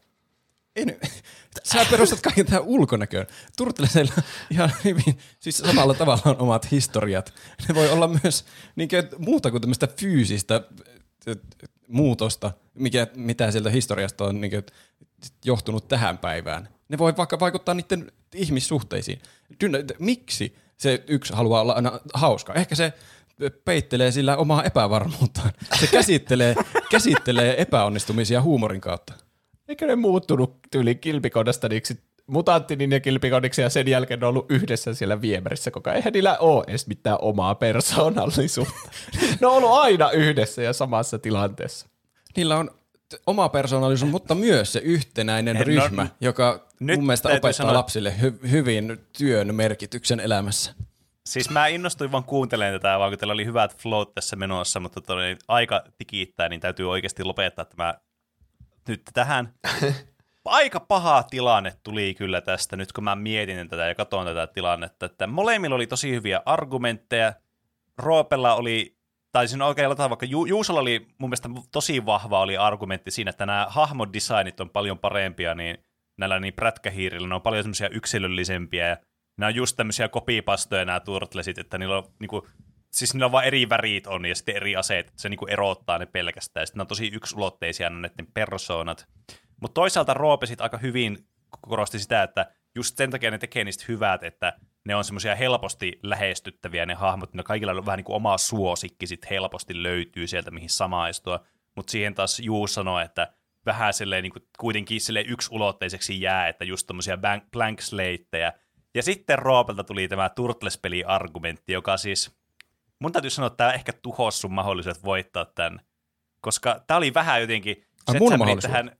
En, sä perustat kaiken tähän ulkonäköön. Turtleseilla ihan hyvin, siis samalla tavalla on omat historiat. Ne voi olla myös niinkö, muuta kuin tämmöistä fyysistä muutosta, mikä, mitä sieltä historiasta on niinkö, johtunut tähän päivään. Ne voi vaikka vaikuttaa niiden ihmissuhteisiin. Dyna- miksi se yksi haluaa olla aina hauska? Ehkä se peittelee sillä omaa epävarmuuttaan. Se käsittelee, käsittelee epäonnistumisia huumorin kautta. Eikö ne muuttunut tyyli kilpikodasta niiksi mutanttinin ja kilpikodiksi ja sen jälkeen ne on ollut yhdessä siellä viemärissä koko ajan. Eihän niillä ole edes mitään omaa persoonallisuutta. ne on ollut aina yhdessä ja samassa tilanteessa. Niillä on oma persoonallisuus, mutta myös se yhtenäinen No, ryhmä, joka nyt mun mielestä opettaa sanoa- lapsille hy- hyvin työn merkityksen elämässä. Siis mä innostuin vaan kuuntelemaan tätä, vaan kun teillä oli hyvät flowt tässä menossa, mutta todella niin aika tikittää, niin täytyy oikeasti lopettaa tämä nyt tähän. aika paha tilanne tuli kyllä tästä, nyt kun mä mietin tätä ja katson tätä tilannetta, että molemmilla oli tosi hyviä argumentteja. Roopella oli, tai siinä oikealla tavalla, vaikka Ju- Juusolla oli mun mielestä tosi vahva oli argumentti siinä, että nämä hahmodesignit on paljon parempia, niin näillä niin prätkähiirillä ne on paljon semmoisia yksilöllisempiä, ja nämä on just tämmöisiä kopipastoja nämä turtlesit, että niillä on niinku, siis niillä on vaan eri värit on ja sitten eri aseet, että se niinku erottaa ne pelkästään. Ja sitten ne on tosi yksulotteisia ne näiden persoonat. Mutta toisaalta Roope sit aika hyvin korosti sitä, että just sen takia ne tekee niistä hyvät, että ne on semmoisia helposti lähestyttäviä ne hahmot, ne kaikilla on vähän niin kuin oma suosikki sit helposti löytyy sieltä, mihin samaistua. Mutta siihen taas Juu sanoi, että vähän silleen niin kuin kuitenkin silleen yksulotteiseksi jää, että just tommosia blank slateja. Ja sitten Roopelta tuli tämä Turtles-peli-argumentti, joka siis, mun täytyy sanoa, että tämä ehkä tuhosi sun mahdollisuudet voittaa tämän. Koska tämä oli vähän jotenkin, Ai, se, mun menit mahdollisuus? tähän,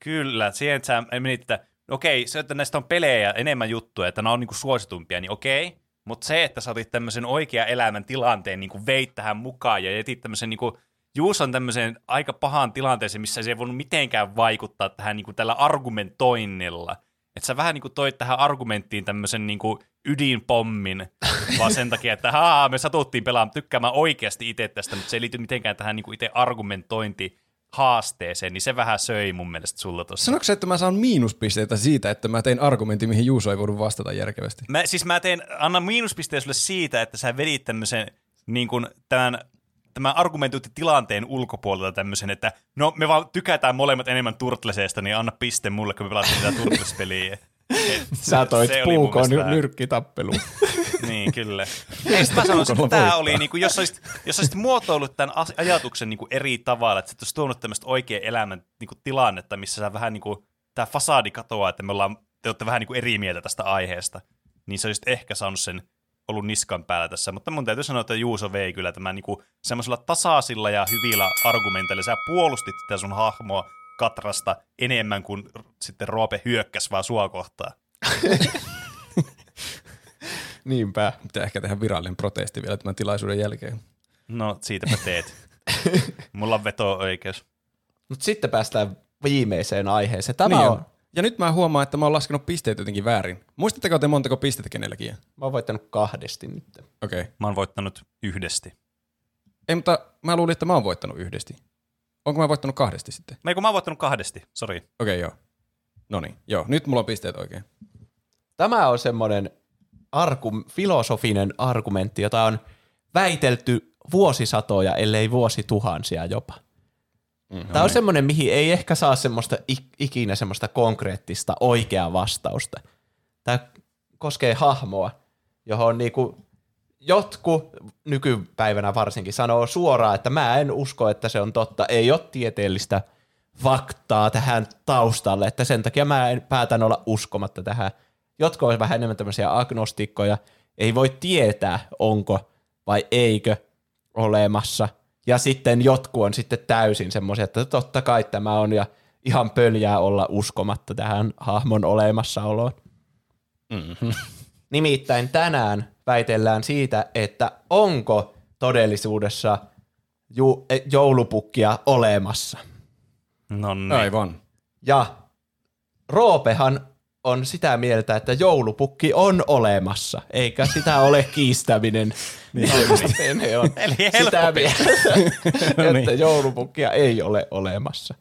kyllä, siihen, että sä menit, että okei, se, että näistä on pelejä enemmän juttuja, että nämä on niinku suositumpia, niin okei, mutta se, että sä otit tämmöisen oikean elämän tilanteen, niin kuin veit tähän mukaan ja etit tämmöisen niin kuin Juus on tämmöiseen aika pahaan tilanteeseen, missä se ei voinut mitenkään vaikuttaa tähän niin kuin tällä argumentoinnilla. Että sä vähän niin kuin toit tähän argumenttiin tämmöisen niin kuin ydinpommin, vaan sen takia, että haa, me satuttiin pelaamaan, tykkäämään oikeasti itse tästä, mutta se ei liity mitenkään tähän niin kuin itse argumentointi haasteeseen, niin se vähän söi mun mielestä sulla tuossa. Sanoiko se, että mä saan miinuspisteitä siitä, että mä tein argumentin, mihin Juuso ei voinut vastata järkevästi? Mä, siis mä teen, annan miinuspisteen sulle siitä, että sä vedit tämmöisen niin kuin tämän, tämän argumentointi tilanteen ulkopuolelta tämmöisen, että no me vaan tykätään molemmat enemmän Turtleseesta, niin anna piste mulle, kun me pelataan tätä Turtles-peliä. Sä toit puukon nyrkkitappeluun. Niin, kyllä. Ei, mä sanoisin, että tämä oli, niin kuin, jos olisit, jos olisit muotoillut tämän ajatuksen niin kuin eri tavalla, että sä et olisi tuonut tämmöistä oikean elämän niin kuin, tilannetta, missä sä vähän niin kuin, tämä fasadi katoaa, että me ollaan, te olette vähän niin kuin eri mieltä tästä aiheesta, niin sä olisit ehkä saanut sen ollut niskan päällä tässä, mutta mun täytyy sanoa, että Juuso vei kyllä tämän niin kuin, semmoisella tasaisilla ja hyvillä argumenteilla. Sä puolustit tätä sun hahmoa Katrasta enemmän kuin sitten Roope hyökkäs vaan sua kohtaan. Niinpä. Pitää ehkä tehdä virallinen protesti vielä tämän tilaisuuden jälkeen. No, siitäpä teet. Mulla on veto-oikeus. Mutta sitten päästään viimeiseen aiheeseen. Tämä niin on, on. Ja nyt mä huomaan, että mä oon laskenut pisteet jotenkin väärin. Muistatteko te montako pistettä kenelläkin? mä oon voittanut kahdesti nyt. Okei. Okay. Mä oon voittanut yhdesti. Ei, mutta mä luulin, että mä oon voittanut yhdesti. Onko mä voittanut kahdesti sitten? Ei, kun mä oon voittanut kahdesti, sori. Okei, okay, joo. No niin, joo. Nyt mulla on pisteet oikein. Tämä on semmoinen argu, filosofinen argumentti, jota on väitelty vuosisatoja, ellei vuosituhansia jopa. Mm-hmm. Tämä on semmoinen, mihin ei ehkä saa semmoista ik- ikinä semmoista konkreettista oikeaa vastausta. Tämä koskee hahmoa, johon niinku jotkut nykypäivänä varsinkin sanoo suoraan, että mä en usko, että se on totta. Ei ole tieteellistä faktaa tähän taustalle, että sen takia mä en päätän olla uskomatta tähän. Jotkut on vähän enemmän tämmöisiä agnostikkoja, ei voi tietää, onko vai eikö olemassa. Ja sitten jotkut on sitten täysin semmoisia, että totta kai tämä on ja ihan pöljää olla uskomatta tähän hahmon olemassaoloon. Mm-hmm. Nimittäin tänään väitellään siitä, että onko todellisuudessa ju- joulupukkia olemassa. No niin. Aivan. Ja Roopehan on sitä mieltä, että joulupukki on olemassa, eikä sitä ole kiistäminen. niin Pene on Eli sitä mieltä, No niin. että joulupukkia ei ole olemassa.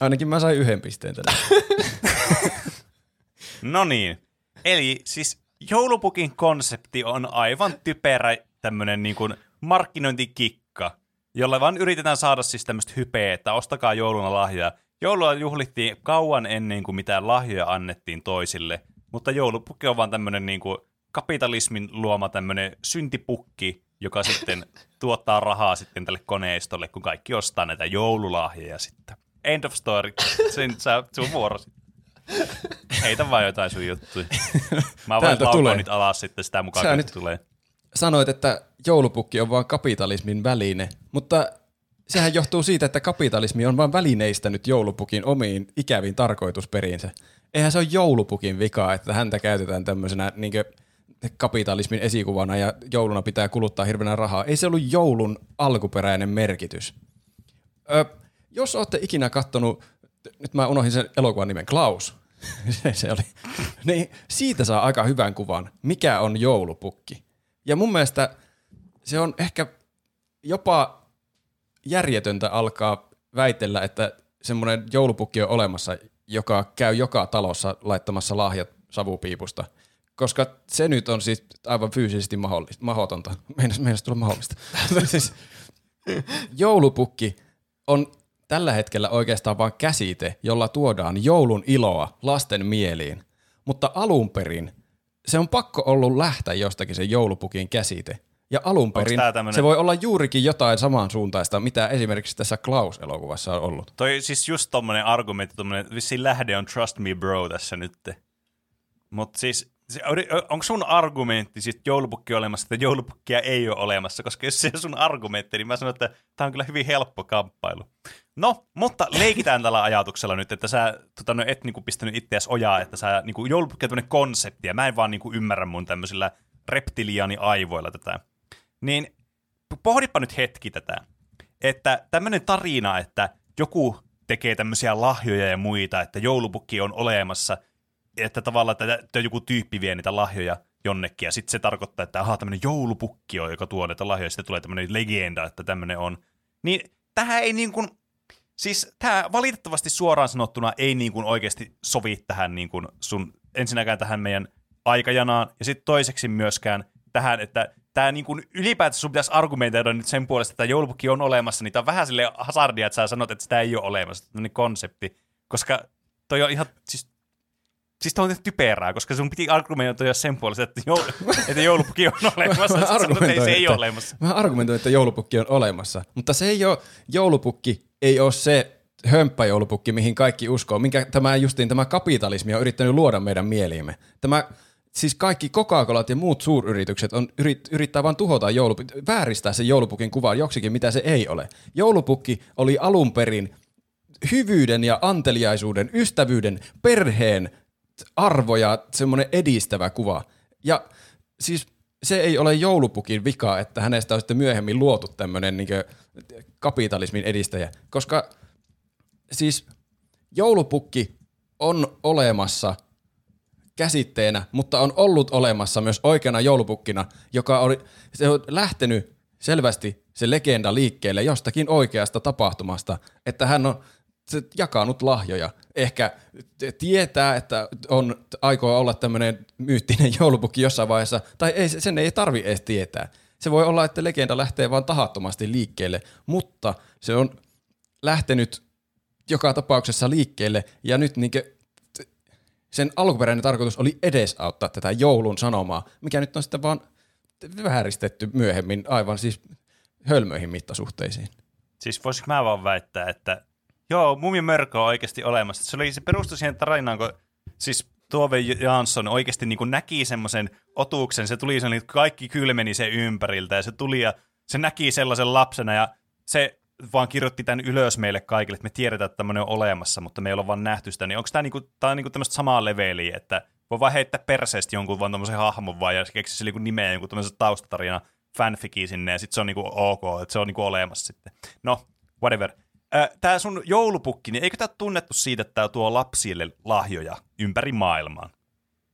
Ainakin mä sain yhden pisteen tällä. No niin. Eli siis joulupukin konsepti on aivan typerä tämmönen niin kuin markkinointikikka, jolla vaan yritetään saada siis tämmöistä hypeä, että ostakaa jouluna lahjoja. Joulua juhlittiin kauan ennen kuin mitään lahjoja annettiin toisille, mutta joulupukki on vaan tämmöinen niin kuin kapitalismin luoma tämmöinen syntipukki, joka sitten tuottaa rahaa sitten tälle koneistolle, kun kaikki ostaa näitä joululahjoja sitten. End of story. Sen, sä, sun vuorosi. Heitä vaan jotain sun juttuja. Mä voin laukoa tulee. nyt alas sitten sitä mukaan, Sä kun nyt- tulee. Sanoit, että joulupukki on vain kapitalismin väline, mutta sehän johtuu siitä, että kapitalismi on vain välineistänyt joulupukin omiin ikäviin tarkoitusperiinsä. Eihän se ole joulupukin vika, että häntä käytetään tämmöisenä niin kapitalismin esikuvana ja jouluna pitää kuluttaa hirveänä rahaa. Ei se ollut joulun alkuperäinen merkitys. Ö, jos olette ikinä kattonut nyt mä unohdin sen elokuvan nimen, Klaus. Se, se oli. Niin siitä saa aika hyvän kuvan, mikä on joulupukki. Ja mun mielestä se on ehkä jopa järjetöntä alkaa väitellä, että semmoinen joulupukki on olemassa, joka käy joka talossa laittamassa lahjat savupiipusta. Koska se nyt on siis aivan fyysisesti mahdollista, mahdotonta. Meinas, meinas tulla mahdollista. siis, joulupukki on tällä hetkellä oikeastaan vain käsite, jolla tuodaan joulun iloa lasten mieliin. Mutta alun perin se on pakko ollut lähteä jostakin se joulupukin käsite. Ja alun perin tämmönen- se voi olla juurikin jotain samansuuntaista, mitä esimerkiksi tässä Klaus-elokuvassa on ollut. Toi siis just tommonen argumentti, tommonen vissiin lähde on trust me bro tässä nyt. Mutta siis, onko sun argumentti siis joulupukki olemassa, että joulupukkia ei ole olemassa? Koska jos se on sun argumentti, niin mä sanon, että tämä on kyllä hyvin helppo kamppailu. No, mutta leikitään tällä ajatuksella nyt, että sä tota, no, et niinku pistänyt itseäsi ojaa, että sä niinku, on tämmöinen konsepti, ja mä en vaan niinku ymmärrä mun tämmöisillä reptiliani aivoilla tätä. Niin pohdipa nyt hetki tätä, että tämmöinen tarina, että joku tekee tämmöisiä lahjoja ja muita, että joulupukki on olemassa, että tavallaan että, että joku tyyppi vie niitä lahjoja jonnekin, ja sitten se tarkoittaa, että aha, tämmöinen joulupukki on, joka tuo näitä lahjoja, ja sitten tulee tämmöinen legenda, että tämmöinen on. Niin tähän ei niin kuin, siis tämä valitettavasti suoraan sanottuna ei niin kuin oikeasti sovi tähän niin kuin sun, ensinnäkään tähän meidän aikajanaan, ja sitten toiseksi myöskään tähän, että tämä niin kuin ylipäätänsä sun pitäisi argumentoida nyt sen puolesta, että joulupukki on olemassa, niin tämä on vähän sille hazardia, että sä sanot, että sitä ei ole olemassa, tämmöinen konsepti, koska toi on ihan, siis Siis on typerää, koska sun piti argumentoida sen puolesta, että, joul- että joulupukki on olemassa. Mä Sitten sanot, että ei, se ei ole olemassa. Mä argumentoin, että joulupukki on olemassa, mutta se ei ole, joulupukki ei ole se hömppäjoulupukki, mihin kaikki uskoo, minkä tämä justiin tämä kapitalismi on yrittänyt luoda meidän mieliimme. Tämä siis kaikki Coca-Colat ja muut suuryritykset on, yrit, yrittää vain tuhota joulupukki, vääristää sen joulupukin kuvaa joksikin, mitä se ei ole. Joulupukki oli alun perin hyvyyden ja anteliaisuuden, ystävyyden, perheen arvoja, semmoinen edistävä kuva. Ja siis se ei ole joulupukin vika, että hänestä on sitten myöhemmin luotu tämmöinen niin kapitalismin edistäjä, koska siis joulupukki on olemassa käsitteenä, mutta on ollut olemassa myös oikeana joulupukkina, joka oli, se on lähtenyt selvästi se legenda liikkeelle jostakin oikeasta tapahtumasta, että hän on se jakanut lahjoja. Ehkä tietää, että on aikoo olla tämmöinen myyttinen joulupukki jossain vaiheessa, tai ei, sen ei tarvi edes tietää. Se voi olla, että legenda lähtee vaan tahattomasti liikkeelle, mutta se on lähtenyt joka tapauksessa liikkeelle, ja nyt niinkö sen alkuperäinen tarkoitus oli edesauttaa tätä joulun sanomaa, mikä nyt on sitten vaan vääristetty myöhemmin aivan siis hölmöihin mittasuhteisiin. Siis voisiko mä vaan väittää, että joo, Mummi Mörkö on oikeasti olemassa. Se, oli, se perustui siihen tarinaan, kun siis Tove Jansson oikeasti niin kuin näki semmoisen otuksen, se tuli sellainen, että kaikki kylmeni sen ympäriltä ja se tuli ja se näki sellaisen lapsena ja se vaan kirjoitti tämän ylös meille kaikille, että me tiedetään, että tämmöinen on olemassa, mutta me ei olla vaan nähty sitä, niin onko tämä niinku, tää on niinku tämmöistä samaa leveliä, että voi vaan heittää perseestä jonkun vaan tämmöisen hahmon vaan ja keksi sille niinku nimeä jonkun tämmöisen taustatarina fanfikin sinne ja sitten se on niinku ok, että se on niinku olemassa sitten. No, whatever. Tämä sun joulupukki, niin eikö tämä tunnettu siitä, että tämä tuo lapsille lahjoja ympäri maailmaa?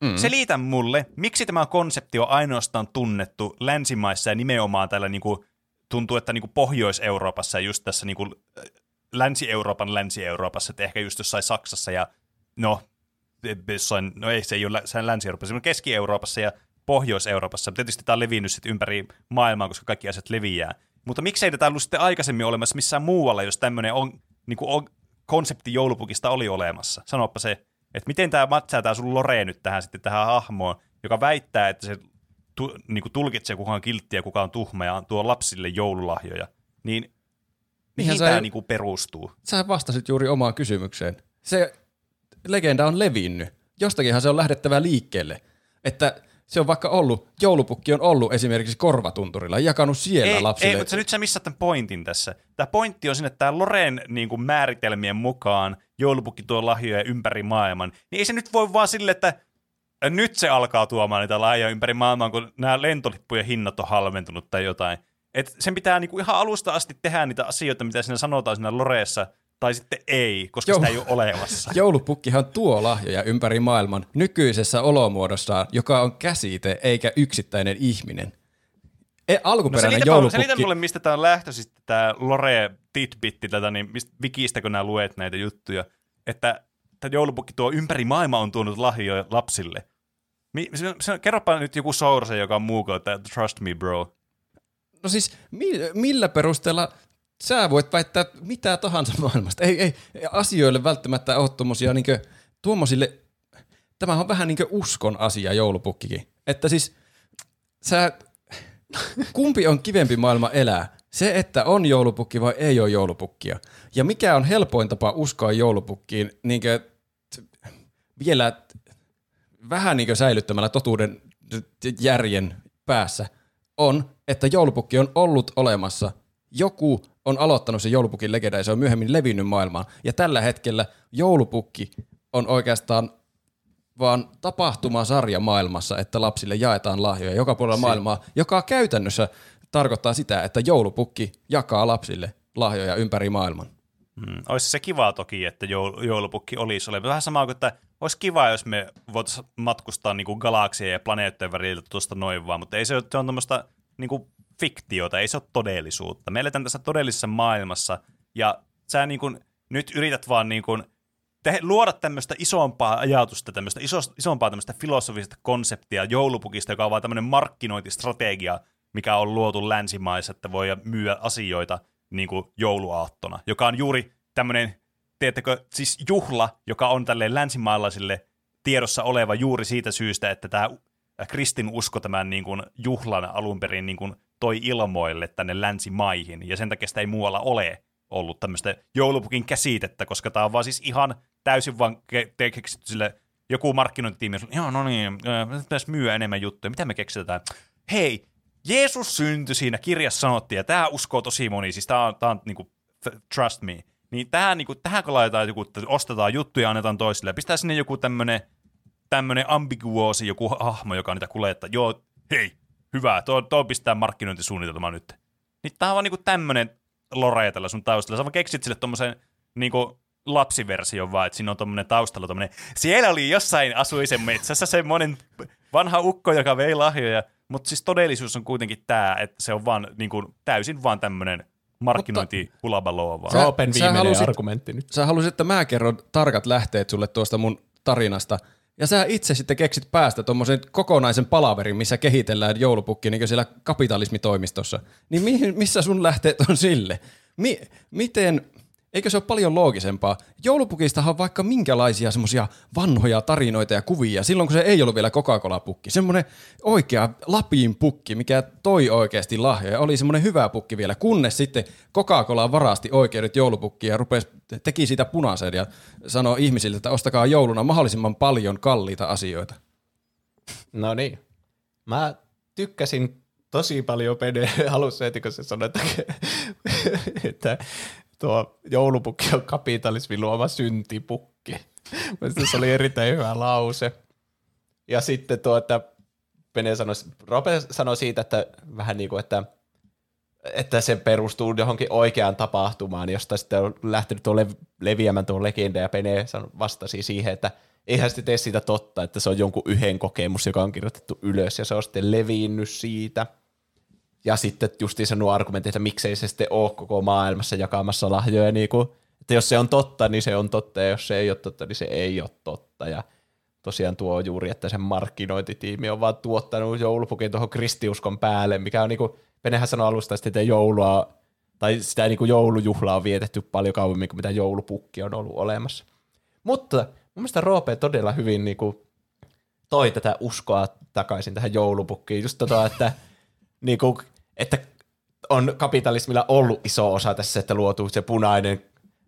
Mm. Selitä mulle, miksi tämä konsepti on ainoastaan tunnettu länsimaissa ja nimenomaan täällä niinku, tuntuu, että niinku Pohjois-Euroopassa ja just tässä niinku, Länsi-Euroopan Länsi-Euroopassa, että ehkä just jossain Saksassa ja no, jossain, no ei se ei ole lä- Länsi-Euroopassa, mutta Keski-Euroopassa ja Pohjois-Euroopassa. Tietysti tämä on levinnyt sitten ympäri maailmaa, koska kaikki asiat leviää. Mutta miksei tätä ollut sitten aikaisemmin olemassa missään muualla, jos tämmöinen on, niin kuin on, konsepti joulupukista oli olemassa? Sanoppa se, että miten tämä matchaa tämä sun Lore nyt tähän sitten tähän hahmoon, joka väittää, että se tu, niin kuin tulkitsee kuka on kiltti ja kuka on tuhma ja tuo lapsille joululahjoja. Niin mihin tämä niin kuin perustuu? Sä vastasit juuri omaan kysymykseen. Se legenda on levinnyt. Jostakinhan se on lähdettävä liikkeelle. Että se on vaikka ollut, joulupukki on ollut esimerkiksi korvatunturilla, jakanut siellä Ei, lapsille. ei, mutta sä nyt sä missaat tämän pointin tässä. Tämä pointti on siinä, että tämä Loren niin kuin määritelmien mukaan joulupukki tuo lahjoja ympäri maailman. Niin ei se nyt voi vaan sille, että nyt se alkaa tuomaan niitä lahjoja ympäri maailmaa, kun nämä lentolippujen hinnat on halventunut tai jotain. Et sen pitää niinku ihan alusta asti tehdä niitä asioita, mitä siinä sanotaan siinä Loreessa, tai sitten ei, koska Joo. sitä ei ole olemassa. Joulupukkihan tuo lahjoja ympäri maailman nykyisessä olomuodossaan, joka on käsite eikä yksittäinen ihminen. E, No alkuperäinen selitä, joulupukki... selitä mulle, mistä tämä on lähtöisin, tämä Lore Titbitti, tätä, niin mistä, wikistä kun nämä luet näitä juttuja, että tämä joulupukki tuo ympäri maailmaa on tuonut lahjoja lapsille. Mi, se, se, kerropa nyt joku source, joka on muu kuin, että trust me bro. No siis mi- millä perusteella sä voit väittää mitä tahansa maailmasta? Ei, ei asioille välttämättä ole tuommoisia niinkö, tuommoisille, tämä on vähän niinkö uskon asia joulupukkikin. Että siis sä, kumpi on kivempi maailma elää? Se, että on joulupukki vai ei ole joulupukkia. Ja mikä on helpoin tapa uskoa joulupukkiin niinkö, t- vielä t- vähän niinkö säilyttämällä totuuden t- järjen päässä, on, että joulupukki on ollut olemassa. Joku on aloittanut sen joulupukin legenda ja se on myöhemmin levinnyt maailmaan. Ja tällä hetkellä joulupukki on oikeastaan vaan tapahtumasarja maailmassa, että lapsille jaetaan lahjoja joka puolella maailmaa, joka käytännössä tarkoittaa sitä, että joulupukki jakaa lapsille lahjoja ympäri maailman. Hmm. Olisi se kiva toki, että joul- joulupukki olisi olemassa. Vähän sama kuin, että olisi kiva, jos me voitaisiin matkustaa niin kuin galaksia ja planeettojen välillä tuosta noin vaan, mutta ei se se on tämmöistä niin kuin fiktiota, ei se ole todellisuutta. Me eletään tässä todellisessa maailmassa, ja sä niin kuin, nyt yrität vaan niin kuin, te, luoda tämmöistä isompaa ajatusta, tämmöistä iso, isompaa tämmöistä filosofista konseptia joulupukista, joka on vaan tämmöinen markkinointistrategia, mikä on luotu länsimaissa, että voi myyä asioita niin kuin jouluaattona, joka on juuri tämmöinen, tiedättekö, siis juhla, joka on tälleen länsimaalaisille tiedossa oleva juuri siitä syystä, että tämä kristinusko tämän niin kuin juhlan alun perin niin kuin toi ilmoille tänne länsimaihin, ja sen takia sitä ei muualla ole ollut tämmöistä joulupukin käsitettä, koska tämä on vaan siis ihan täysin vaan keksitty sille joku markkinointitiimi, joo no niin, äh, pitäisi myyä enemmän juttuja, mitä me keksitään? Hei, Jeesus syntyi siinä kirjassa sanottiin, ja tämä uskoo tosi moni, siis tämä on, tää on niinku, trust me. Niin tähän, niinku, tähän kun laitetaan joku, että ostetaan juttuja ja annetaan toisille, pistää sinne joku tämmönen, tämmönen ambiguosi, joku hahmo, joka niitä kuljettaa. Joo, hei, hyvä, tuo, tuo pistää markkinointisuunnitelma nyt. Niin tää on vaan niinku tämmönen lore tällä sun taustalla. Sä vaan keksit sille tommosen niinku lapsiversion vaan, että siinä on tommonen taustalla tommonen, siellä oli jossain asuisen metsässä semmonen vanha ukko, joka vei lahjoja, mutta siis todellisuus on kuitenkin tää, että se on vaan niinku, täysin vaan tämmönen markkinointi hulabaloo vaan. Sä- Roopen sä viimeinen halusit- argumentti nyt. Sä halusit, että mä kerron tarkat lähteet sulle tuosta mun tarinasta, ja sä itse sitten keksit päästä tuommoisen kokonaisen palaverin, missä kehitellään joulupukki niin siellä kapitalismitoimistossa. Niin mihin, missä sun lähteet on sille? Mi- miten, eikö se ole paljon loogisempaa? Joulupukistahan on vaikka minkälaisia semmoisia vanhoja tarinoita ja kuvia, silloin kun se ei ollut vielä Coca-Cola-pukki. Semmoinen oikea Lapin pukki, mikä toi oikeasti lahjoja. Oli semmoinen hyvä pukki vielä, kunnes sitten Coca-Cola varasti oikeudet joulupukkiin ja rupesi, teki siitä punaisen ja sanoi ihmisille, että ostakaa jouluna mahdollisimman paljon kalliita asioita. No niin. Mä tykkäsin tosi paljon Pene alussa heti, kun se sanoi, että, että tuo joulupukki on kapitalismin luoma syntipukki. Mielestäni se oli erittäin hyvä lause. Ja sitten tuo, että Pene sanoi, Rope sanoi siitä, että vähän niin kuin, että, että se perustuu johonkin oikeaan tapahtumaan, josta sitten on lähtenyt tuo lev- leviämään tuo legenda, ja Pene vastasi siihen, että eihän sitten tee siitä totta, että se on jonkun yhden kokemus, joka on kirjoitettu ylös, ja se on sitten levinnyt siitä. Ja sitten justiin nuo argumentit, että miksei se sitten ole koko maailmassa jakamassa lahjoja, niin kuin, että jos se on totta, niin se on totta, ja jos se ei ole totta, niin se ei ole totta. Ja tosiaan tuo juuri, että sen markkinointitiimi on vaan tuottanut joulupukin tuohon kristiuskon päälle, mikä on niinku, Penehän sanoi alusta, että joulua, tai sitä niinku joulujuhlaa on vietetty paljon kauemmin kuin mitä joulupukki on ollut olemassa. Mutta mun mielestä Roope todella hyvin niinku toi tätä uskoa takaisin tähän joulupukkiin. Just tota, että, niinku, että on kapitalismilla ollut iso osa tässä, että luotu se punainen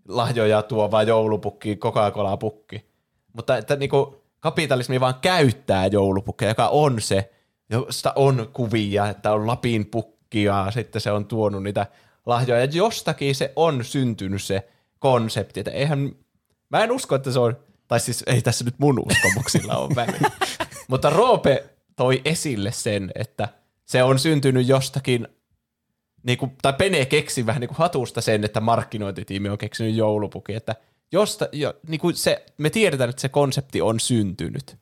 lahjoja tuova joulupukki, Coca-Cola-pukki. Mutta että niinku, kapitalismi vaan käyttää joulupukkeja, joka on se, josta on kuvia, että on Lapin pukki ja sitten se on tuonut niitä lahjoja. Ja jostakin se on syntynyt se konsepti, että eihän, mä en usko, että se on, tai siis ei tässä nyt mun uskomuksilla ole väliä. Mutta Roope toi esille sen, että se on syntynyt jostakin niinku, tai Pene keksi vähän niinku hatusta sen, että markkinointitiimi on keksinyt joulupukin, että josta, jo, niinku se, me tiedetään, että se konsepti on syntynyt.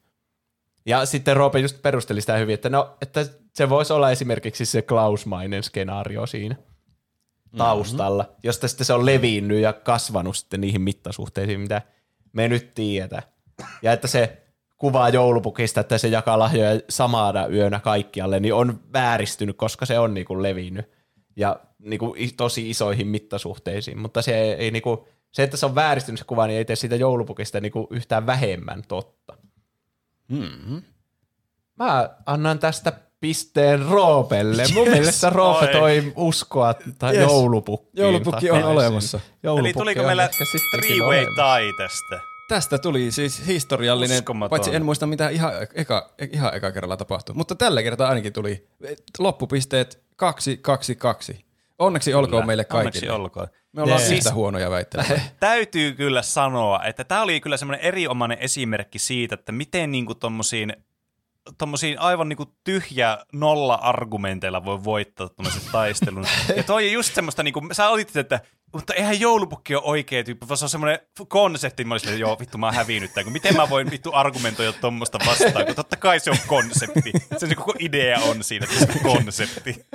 Ja sitten Roope just perusteli sitä hyvin, että, no, että se voisi olla esimerkiksi se Klausmainen skenaario siinä taustalla, mm-hmm. josta sitten se on levinnyt ja kasvanut sitten niihin mittasuhteisiin, mitä me nyt tiedetään. Ja että se kuvaa joulupukista, että se jakaa lahjoja samana yönä kaikkialle, niin on vääristynyt, koska se on niinku levinnyt ja niinku tosi isoihin mittasuhteisiin. Mutta se ei niinku, se, että se on vääristynyt se kuva, niin ei tee siitä joulupukista niinku yhtään vähemmän totta. Mm-hmm. Mä annan tästä pisteen Roopelle. Mun mielestä Roope Oi. toi uskoa tai Yes. joulupukkiin. Joulupukki on olemassa. Joulupukki Eli tuliko on meillä three-way tie tästä? Tästä tuli siis historiallinen, Uskomaton. paitsi en muista mitä ihan eka, ihan eka kerralla tapahtui, mutta tällä kertaa ainakin tuli loppupisteet 2, 2, 2. Onneksi olkoon Kyllä. meille Onneksi kaikille. olkoon. Me ollaan siis yhtä huonoja väittelyjä. Täytyy kyllä sanoa, että tämä oli kyllä semmoinen erinomainen esimerkki siitä, että miten niinku tommosiin, tommosiin aivan niinku tyhjä nolla-argumenteilla voi voittaa tommosen taistelun. Ja toi on just semmoista, niinku, sä olit, että mutta eihän joulupukki ole oikea tyyppi, vaan se on semmoinen konsepti, mä olisin, että joo, vittu mä oon hävinnyt tämän, kun miten mä voin vittu argumentoida tuommoista vastaan, kun totta kai se on konsepti. Se, se koko idea on siinä, että se on konsepti.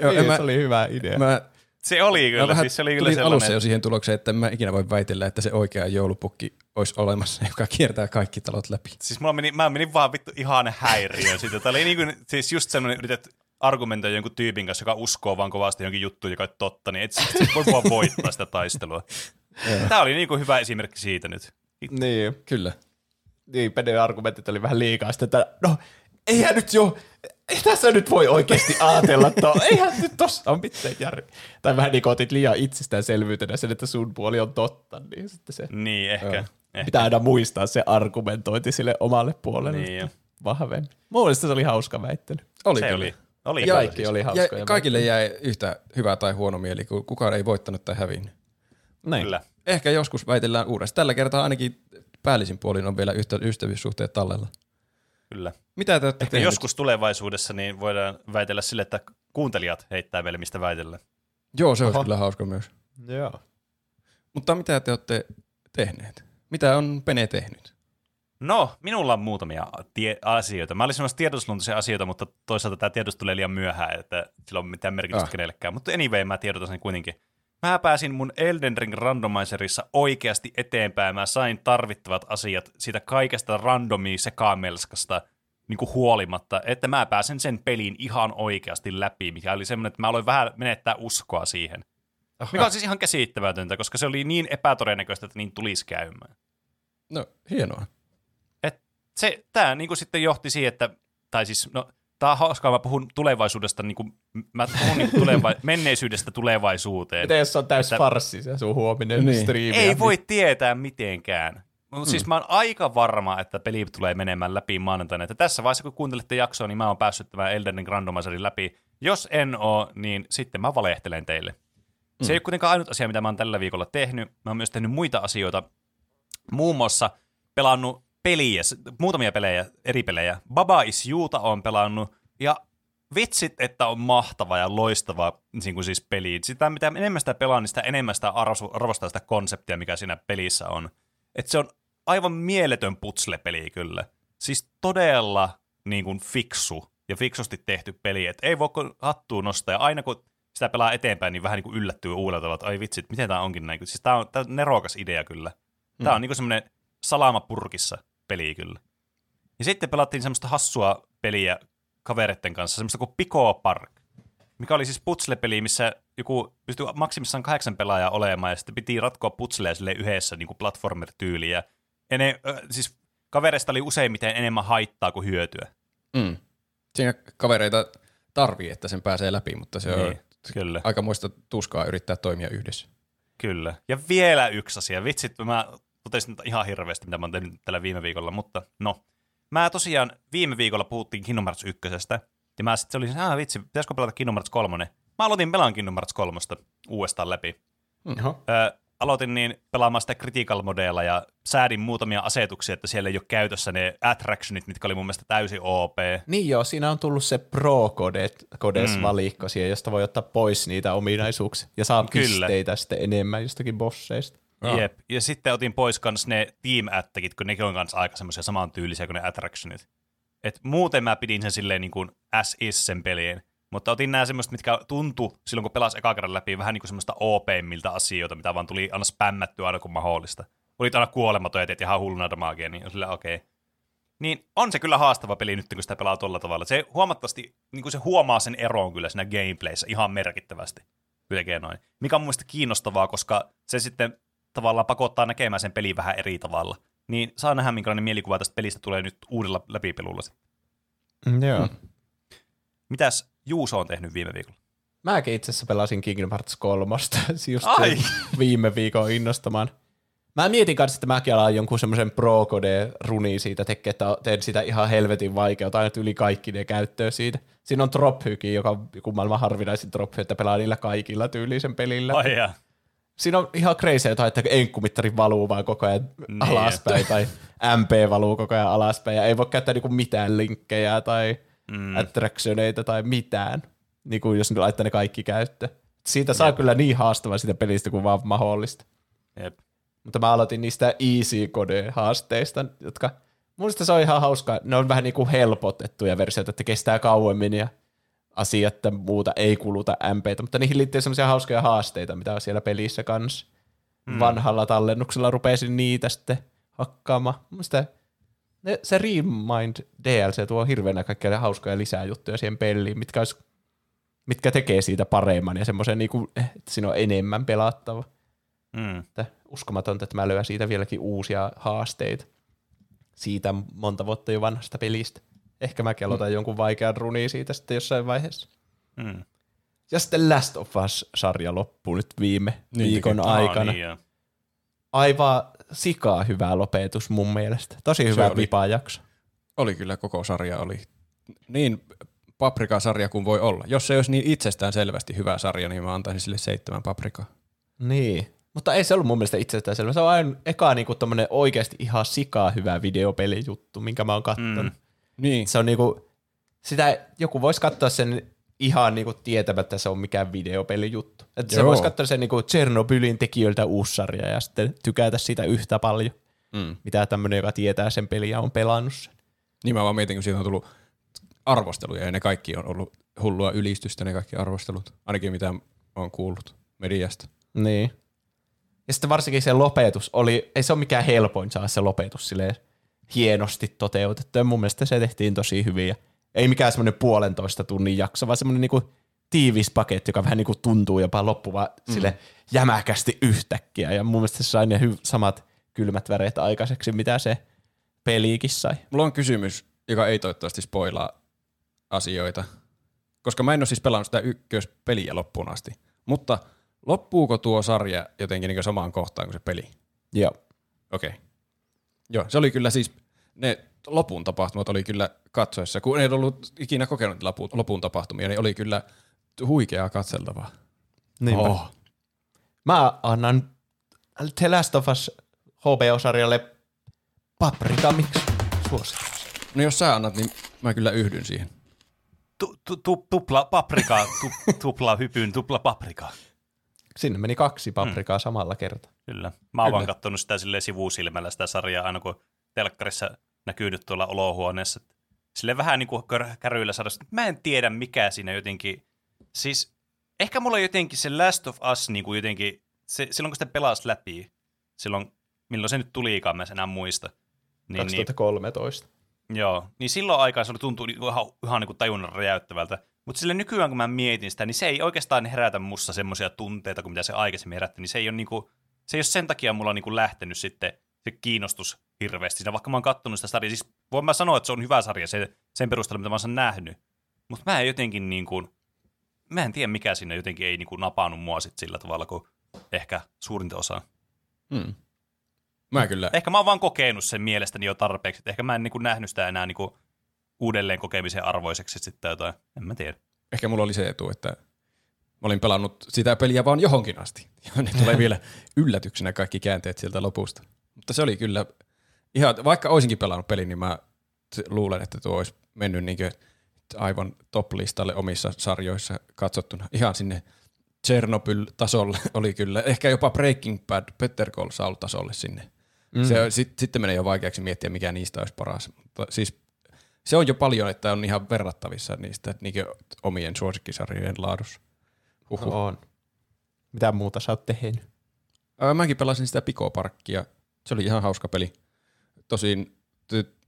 Joo, Niin, mä, se oli hyvä idea. mä, Se oli mä kyllä, vähän siis se oli kyllä sellainen. alussa jo siihen tulokseen, että mä ikinä voi väitellä, että se oikea joulupukki olisi olemassa, joka kiertää kaikki talot läpi. Siis mulla meni, mä menin vaan vittu ihan häiriöön siitä. Tämä oli niin kuin, siis just semmoinen, yrität argumentoida jonkun tyypin kanssa, joka uskoo vaan kovasti jonkin juttuun, joka on totta, niin et sä et voi vaan voittaa sitä taistelua. Tämä oli niin kuin hyvä esimerkki siitä nyt. Niin, Kyllä. niin Pene argumentit oli vähän liikaa sitten, että no, eihän nyt jo, ei tässä nyt voi oikeasti ajatella, to, eihän nyt tossa on mitään järkeä. Tai vähän niin kuin otit liian itsestäänselvyytenä sen, että sun puoli on totta, niin sitten se Niin, ehkä. Joo. ehkä. pitää aina muistaa se argumentointi sille omalle puolelle Niin, vahvemmin. Mun mielestä se oli hauska väittely. Oli Se kyllä. oli. Oli Ja Kaikki siis. oli Ja hauskoja. kaikille jäi yhtä hyvä tai huono mieli, kun kukaan ei voittanut tai hävinnyt. Näin. Kyllä. Ehkä joskus väitellään uudestaan. Tällä kertaa ainakin päällisin puolin on vielä yhtä ystävyyssuhteet tallella. Kyllä. Mitä te olette Ehkä tehneet? joskus tulevaisuudessa niin voidaan väitellä sille, että kuuntelijat heittää meille mistä väitellä. Joo, se olisi Oho. kyllä hauska myös. Joo. Mutta mitä te olette tehneet? Mitä on Pene tehnyt? No, minulla on muutamia tie- asioita. Mä olin semmoista tiedotusluontoisia asioita, mutta toisaalta tämä tiedotus tulee liian myöhään, että sillä on mitään merkitystä Ah. kenellekään. Mutta anyway, mä tiedotan sen kuitenkin. Mä pääsin mun Elden Ring randomizerissa oikeasti eteenpäin. Mä sain tarvittavat asiat siitä kaikesta randomia sekamelskasta niin kuin huolimatta, että mä pääsen sen pelin ihan oikeasti läpi, mikä oli semmoinen, että mä aloin vähän menettää uskoa siihen. Mikä on siis ihan käsittämätöntä, koska se oli niin epätodennäköistä, että niin tulisi käymään No, hienoa. se, tämä niin sitten johti siihen, että, tai siis, no, tämä on hauskaa, mä puhun tulevaisuudesta, niin kuin, mä puhun niin tuleva, menneisyydestä tulevaisuuteen. Miten jos on täys Että- farssi se sun huominen Niin. striimi? Ei voi tietää mitenkään. Mut Siis mä oon aika varma, että peli tulee menemään läpi maanantaina. Että tässä vaiheessa, kun kuuntelette jaksoa, niin mä oon päässyt tämän Elden Ring Randomizerin läpi. Jos en oo, niin sitten mä valehtelen teille. Se ei ole kuitenkaan ainut asia, mitä mä oon tällä viikolla tehnyt. Mä oon myös tehnyt muita asioita. Muun muassa pelannut peliä, muutamia pelejä, eri pelejä. Baba is Youta on pelannut, ja vitsit, että on mahtava ja loistava niin kuin siis peli. Sitä, mitä enemmän sitä pelaa, niin sitä enemmän sitä arvo- arvostaa sitä konseptia, mikä siinä pelissä on. Et se on aivan mieletön putsle-peli kyllä. Siis todella niin kuin fiksu ja fiksusti tehty peli. Et ei voi hattuun nostaa. Ja aina kun sitä pelaa eteenpäin, niin vähän niin kuin yllättyy uudella tavalla, että ai vitsit, miten tämä onkin näin. Siis tämä on, tää on nerokas idea kyllä. Tämä on niin kuin semmoinen salama purkissa peli kyllä. Ja sitten pelattiin semmoista hassua peliä kavereiden kanssa, semmoista kuin Pico Park, mikä oli siis putsle-peli, missä joku pystyi maksimissaan kahdeksan pelaajaa olemaan, ja sitten piti ratkoa putsleja sille yhdessä niin kuin platformer-tyyliä. Ja ne, ö, siis kavereista oli useimmiten enemmän haittaa kuin hyötyä. Mm. Siinä kavereita tarvii, että sen pääsee läpi, mutta se on Niin, kyllä. aika muista tuskaa yrittää toimia yhdessä. Kyllä. Ja vielä yksi asia. Vitsit, mä totesin ihan hirveästi, mitä mä oon tehnyt tällä viime viikolla, mutta no. Mä tosiaan viime viikolla puhuttiin Kingdom Hearts 1. Ja mä sitten olin, ah vitsi, pitäisikö pelata Kingdom Hearts 3? Mä aloitin pelaan Kingdom Hearts 3 uudestaan läpi. Oho. Öö, aloitin niin pelaamaan sitä critical modella ja säädin muutamia asetuksia, että siellä ei ole käytössä ne attractionit, mitkä oli mun mielestä täysin OP. Niin joo, siinä on tullut se Pro-Codes-valikko mm. siihen, josta voi ottaa pois niitä ominaisuuksia ja saa Kyllä. pisteitä sitten enemmän jostakin bosseista. Joo. Jep. Ja sitten otin pois kans ne team attakit, kun nekin on kans aika semmoisia samantyylisiä kuin ne attractionit. Et muuten mä pidin sen silleen niin kuin as is sen pelien. Mutta otin nämä semmoista, mitkä tuntu silloin, kun pelasi eka kerran läpi, vähän niin kuin semmoista OP-miltä asioita, mitä vaan tuli aina spämmättyä aina kun mahdollista. Olit aina kuolematon ja teet ihan hulluna damagea, niin sillä okei. Okay. Niin on se kyllä haastava peli nyt, kun sitä pelaa tuolla tavalla. Se huomattavasti, niin kuin se huomaa sen eroon kyllä siinä gameplayssä ihan merkittävästi. tekee noin. Mikä on mun mielestä kiinnostavaa, koska se sitten tavallaan pakottaa näkemään sen pelin vähän eri tavalla. Niin saa nähdä, minkälainen mielikuva tästä pelistä tulee nyt uudella läpipelulla. Mm, joo. Mm. Mitäs Juuso on tehnyt viime viikolla? Mäkin itse asiassa pelasin Kingdom Hearts 3, just Ai! viime viikon innostamaan. Mä mietin kanssa, että mäkin alan jonkun semmoisen pro runi siitä tekee, että teen sitä ihan helvetin vaikeutta, aina yli kaikki ne käyttöön siitä. Siinä on Drophykin, joka on joku maailman harvinaisin Drophy, että pelaa niillä kaikilla tyylisen pelillä. Ai jaa. Siinä on ihan crazy jotain, että enkkumittari valuu vaan koko ajan Niin, alaspäin, tai MP valuu koko ajan alaspäin, ja ei voi käyttää niinku mitään linkkejä tai mm. attractioneita tai mitään, niinku jos ne laittaa ne kaikki käyttöön. Siitä saa Jep. kyllä niin haastavaa siitä pelistä kuin vaan mahdollista. Jep. Mutta mä aloitin niistä easy code haasteista, jotka mun se on ihan hauska. Ne on vähän niin kuin helpotettuja versioita, että kestää kauemmin ja asiat ja muuta ei kuluta MPtä, mutta niihin liittyy semmoisia hauskoja haasteita, mitä on siellä pelissä kanssa. Mm. Vanhalla tallennuksella rupesin niitä sitten hakkaamaan. Mun mielestä ne, se Remind DLC tuo hirveänä kaikkia hauskoja lisää juttuja siihen peliin, mitkä, olisi, mitkä tekee siitä paremman ja semmoisen, niin kuin, että siinä on enemmän pelattava. Mm. Että uskomatonta, että mä löyän siitä vieläkin uusia haasteita siitä monta vuotta jo vanhasta pelistä. Ehkä mäkin aloitan mm. jonkun vaikean runiin siitä sitten jossain vaiheessa. Mm. Ja sitten Last of Us-sarja loppuu nyt viime Niin viikon aikana. Ah, niin joo. Aivan sikaa hyvä lopetus mun mielestä. Tosi hyvä oli. vipajakso. Oli kyllä koko sarja, oli niin paprikasarja kuin voi olla. Jos se olisi niin itsestään selvästi hyvä sarja, niin mä antaisin sille seitsemän paprikaa. Niin. Mutta ei se ollut mun mielestä itsestään selvä. Se on aina eka niinku tommonen oikeasti ihan sikaa hyvä videopelijuttu, minkä mä oon kattonut. Mm. Niin, Se on niinku, sitä joku voisi katsoa sen ihan niinku tietämättä, että se on mikään videopelijuttu. Että se voisi katsoa sen niinku Chernobylin tekijöiltä uusi sarja ja sitten tykätä siitä yhtä paljon, mm. mitä tämmöinen, joka tietää sen peliä, on pelannut sen. niin mä vaan mietin, kun siitä on tullut arvosteluja ja ne kaikki on ollut hullua ylistystä, ne kaikki arvostelut. Ainakin mitä on kuullut mediasta. Niin. Ja sitten varsinkin se lopetus oli, ei se ole mikään helpoin saada se lopetus silleen hienosti toteutettu. Ja mun mielestä se tehtiin tosi hyvin. Ja ei mikään semmoinen puolentoista tunnin jakso, vaan semmoinen niinku tiivis paketti, joka vähän niinku tuntuu jopa loppuva mm. sille jämäkästi yhtäkkiä. Ja mun mielestä se sai ne hy- samat kylmät väreet aikaiseksi, mitä se peliikin sai. Mulla on kysymys, joka ei toivottavasti spoilaa asioita, koska mä en ole siis pelannut sitä ykköspeliä loppuun asti. Mutta loppuuko tuo sarja jotenkin niin samaan kohtaan kuin se peli? Joo. Okei. Okay. Joo, se oli kyllä siis, ne lopun tapahtumat oli kyllä katsoessa, kun ei ollut ikinä kokenut lopun, lopun tapahtumia, niin oli kyllä huikeaa katseltavaa. Niinpä. Oh. Mä annan The Last of Us HBO-sarjalle paprika miksi suositus. No jos sä annat, niin mä kyllä yhdyn siihen. Tu, tu, tu, tupla paprika, tu, tupla hypyn, tupla paprika. Sinne meni kaksi paprikaa mm. samalla kertaa. Kyllä. Mä oon vaan Kyllä. katsonut sitä silleen sivusilmällä sitä sarjaa aina kun telkkarissa näkyy nyt tuolla olohuoneessa. Sille vähän niin kuin käryillä saada. Mä en tiedä mikä siinä jotenkin, siis ehkä mulla jotenkin se Last of Us niin kuin jotenkin, se, silloin kun sitä pelasi läpi, silloin milloin se nyt tuliikaan, mä en enää muista. Niin, niin, 2013. Joo, niin silloin aikaan se tuntuu niinku ihan, ihan niin kuin tajunnan räjäyttävältä. Mutta sille nykyään, kun mä mietin sitä, niin se ei oikeastaan herätä mussa semmoisia tunteita kuin mitä se aikaisemmin herätti. Niin se ei ole, niinku, se ei ole sen takia mulla niinku lähtenyt sitten se kiinnostus hirveästi siinä, vaikka mä oon kattonut sitä sarjaa. Siis voin mä sanoa, että se on hyvä sarja se, sen perusteella, mitä mä oon sen nähnyt. Mutta mä en jotenkin niin kuin, mä en tiedä mikä siinä jotenkin ei niin kuin napannut mua sit sillä tavalla kuin ehkä suurinta osaa. Hmm. Mä kyllä, Ehkä mä oon vaan kokenut sen mielestäni jo tarpeeksi, että ehkä mä en niin kuin nähnyt sitä enää niin kuin uudelleen kokemisen arvoiseksi sitten jotain, en mä tiedä. ehkä mulla oli se etu, että Mä olin pelannut sitä peliä vaan johonkin asti. Ja ne tulee vielä yllätyksenä kaikki käänteet sieltä lopusta. Mutta se oli kyllä ihan, vaikka olisinkin pelannut pelin, niin mä luulen, että tuo olisi mennyt niin aivan top-listalle omissa sarjoissa katsottuna. Ihan sinne Chernobyl-tasolle oli kyllä, ehkä jopa Breaking Bad, Better Call Saul-tasolle sinne. Mm. Se, sit, sitten menee jo vaikeaksi miettiä, mikä niistä olisi paras. Mutta siis se on jo paljon, että on ihan verrattavissa niistä niin omien suosikkisarjojen laadussa. Uhuh. On. Mitä muuta sä oot tehnyt? Mäkin pelasin sitä Pikoparkkia. Se oli ihan hauska peli. Tosin t-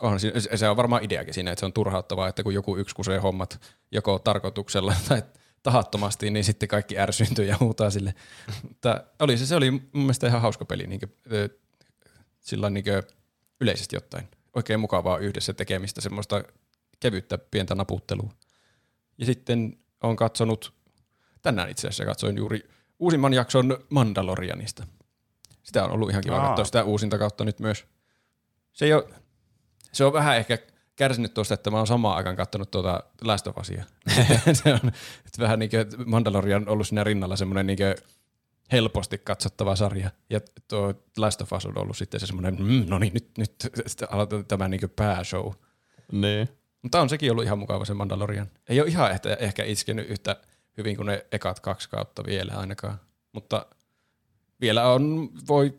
on, se- on varmaan ideakin siinä, että se on turhauttavaa, että kun joku yksi kusee hommat joko tarkoituksella tai tahattomasti, niin sitten kaikki ärsyntyy ja huutaa sille. Mutta oli se, se oli mun mielestä ihan hauska peli niin kuin, sillä niin yleisesti ottaen. Oikein mukavaa yhdessä tekemistä, semmoista kevyttä pientä naputtelua. Ja sitten on katsonut, tänään itse asiassa katsoin juuri uusimman jakson Mandalorianista. Sitä on ollut ihan kiva Aa. katsoa sitä uusinta kautta nyt myös. Se, ei ole, se on vähän ehkä kärsinyt tuosta, että mä oon samaan aikaan katsonut tuota Last of Usia. se on että vähän niin kuin, Mandalorian on ollut siinä rinnalla semmoinen niin kuin helposti katsottava sarja. Ja tuo Last of Us on ollut sitten se semmoinen, mm, no niin, nyt, nyt aloitetaan tämä niin pääshow. Niin. Mutta on sekin ollut ihan mukava se Mandalorian. Ei ole ihan ehkä, ehkä iskenyt yhtä hyvin kuin ne ekat kaksi kautta vielä ainakaan. Mutta vielä on, voi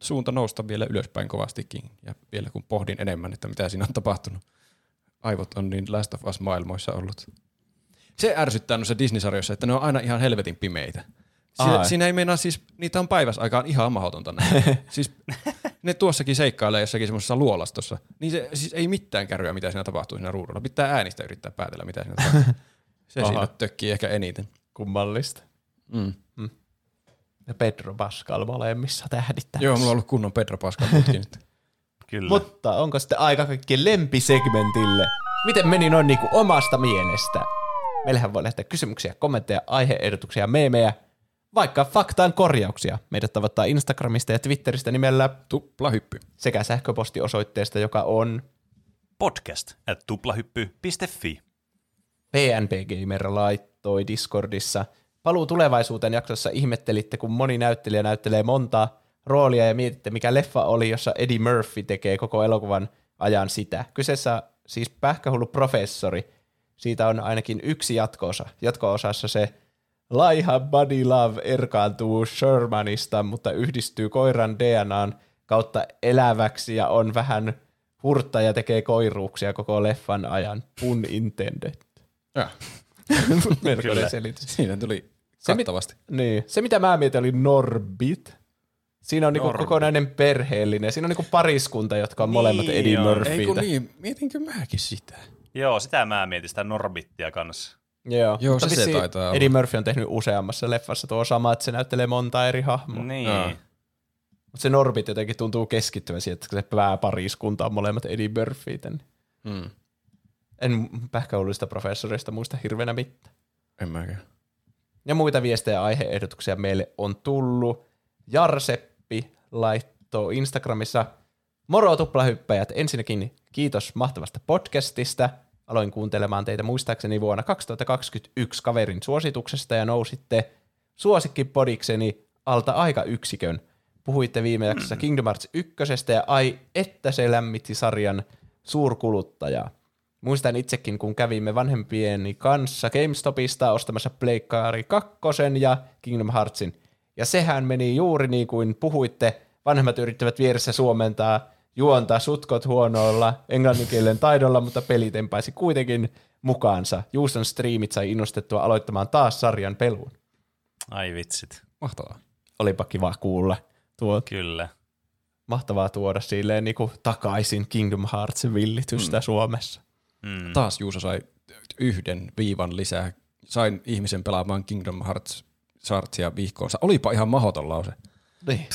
suunta nousta vielä ylöspäin kovastikin. Ja vielä kun pohdin enemmän, että mitä siinä on tapahtunut. Aivot on niin Last of Us-maailmoissa ollut. Se ärsyttää noissa Disney-sarjoissa, että ne on aina ihan helvetin pimeitä. Siinä, Ai. siinä ei meinaa siis, niitä on päivässä aikaan ihan mahdotonta nähdä. siis ne tuossakin seikkailee jossakin semmoisessa luolastossa, niin se siis ei mitään kärryä, mitä siinä tapahtuu siinä ruudulla. Pitää äänistä yrittää päätellä, mitä siinä tapahtuu. Se Aha. siinä tökkii ehkä eniten. Kummallista. Mm. Ja Pedro Pascal molemmissa tähdittää. Joo, mulla on ollut kunnon Pedro Pascal putki nyt. Kyllä. Mutta onko sitten aika kaikkien lempisegmentille? Miten meni noin niinku omasta mielestä? Meillähän voi lähettää kysymyksiä, kommentteja, aiheehdotuksia, meemejä, vaikka faktaan korjauksia. Meidät tavoittaa Instagramista ja Twitteristä nimellä Tupla hyppy. sekä sähköpostiosoitteesta, joka on Podcast at tuplahyppy.fi. PNP Gamer laittoi Discordissa. Paluu tulevaisuuteen jaksossa ihmettelitte, kun moni näyttelijä näyttelee montaa roolia ja mietitte, mikä leffa oli, jossa Eddie Murphy tekee koko elokuvan ajan sitä. Kyseessä siis pähkähullu professori. Siitä on ainakin yksi jatkoosa. Jatko-osassa se laiha Buddy Love erkaantuu Shermanista, mutta yhdistyy koiran DNAn kautta eläväksi ja on vähän hurtta ja tekee koiruuksia koko leffan ajan. Pun intended. Ja, Melkoinen selitys. siinä tuli Se, mit- kattavasti. niin. Se, mitä mä mietin, oli Norbit. Siinä on niinku kokonainen perheellinen. Siinä on niinku pariskunta, jotka on Niin molemmat Eddie on. Murphytä. Ei kun niin, mietinkö mäkin sitä. Joo, sitä mä mietin, sitä Norbittia kanssa. Joo, Joo, se se taitaa olla. Eddie Murphy on tehnyt useammassa leffassa tuo sama, että se näyttelee monta eri hahmoa. Niin. Aa. Mutta se Norbit jotenkin tuntuu keskittyvän siihen, että se pääpariskunta on molemmat Eddie Murphytä. niin Hmm. En pähkähullista professorista muista hirveänä mitään. En mäkään. Ja muita viestejä ja aiheehdotuksia meille on tullut. Jarseppi laittoi Instagramissa Moro tuplahyppäjät, ensinnäkin kiitos mahtavasta podcastista. Aloin kuuntelemaan teitä muistaakseni vuonna 2021 kaverin suosituksesta ja nousitte suosikkipodikseni alta aikayksikön. Puhuitte viime jaksossa Kingdom Hearts 1 ja ai että se lämmitti sarjan suurkuluttajaa. Muistan itsekin, kun kävimme vanhempieni kanssa GameStopista ostamassa Pleikkari 2 ja Kingdom Heartsin. Ja sehän meni juuri niin kuin puhuitte. Vanhemmat yrittävät vieressä suomentaa, juontaa sutkot huonoilla englanninkielen taidolla, mutta peli tempaisi kuitenkin mukaansa. Juuston striimit sai innostettua aloittamaan taas sarjan pelun. Ai vitsit. Mahtavaa. Olipa kiva kuulla. Tuo Kyllä. mahtavaa tuoda silleen niin kuin takaisin Kingdom Heartsin villitystä mm. Suomessa. Mm. Taas Juuso sai yhden viivan lisää. Sain ihmisen pelaamaan Kingdom Hearts Heartsia vihkoonsa. Olipa ihan mahdoton lause. Niin.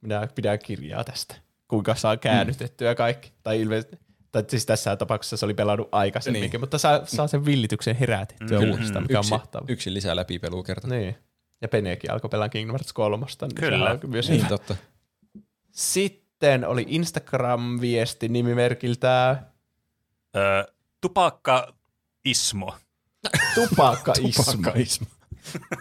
Minä pidän kirjaa tästä. Kuinka saa käännytettyä kaikki. Tai ilmeisesti, tai siis tässä tapauksessa se oli pelannut aikaisemminkin, Niin. mutta saa, saa sen villityksen herätettyä Mm. uudestaan, mikä on yksi, mahtavaa. yksi lisää läpipelua kerta. Niin. Ja Penekin alkoi pelaa Kingdom Hearts 3. Niin Kyllä. on Myös Niin hyvä. totta. Sitten oli Instagram-viesti nimimerkiltä Ö, tupakka Ismo. Tupakkaismu. Tupakkaismu.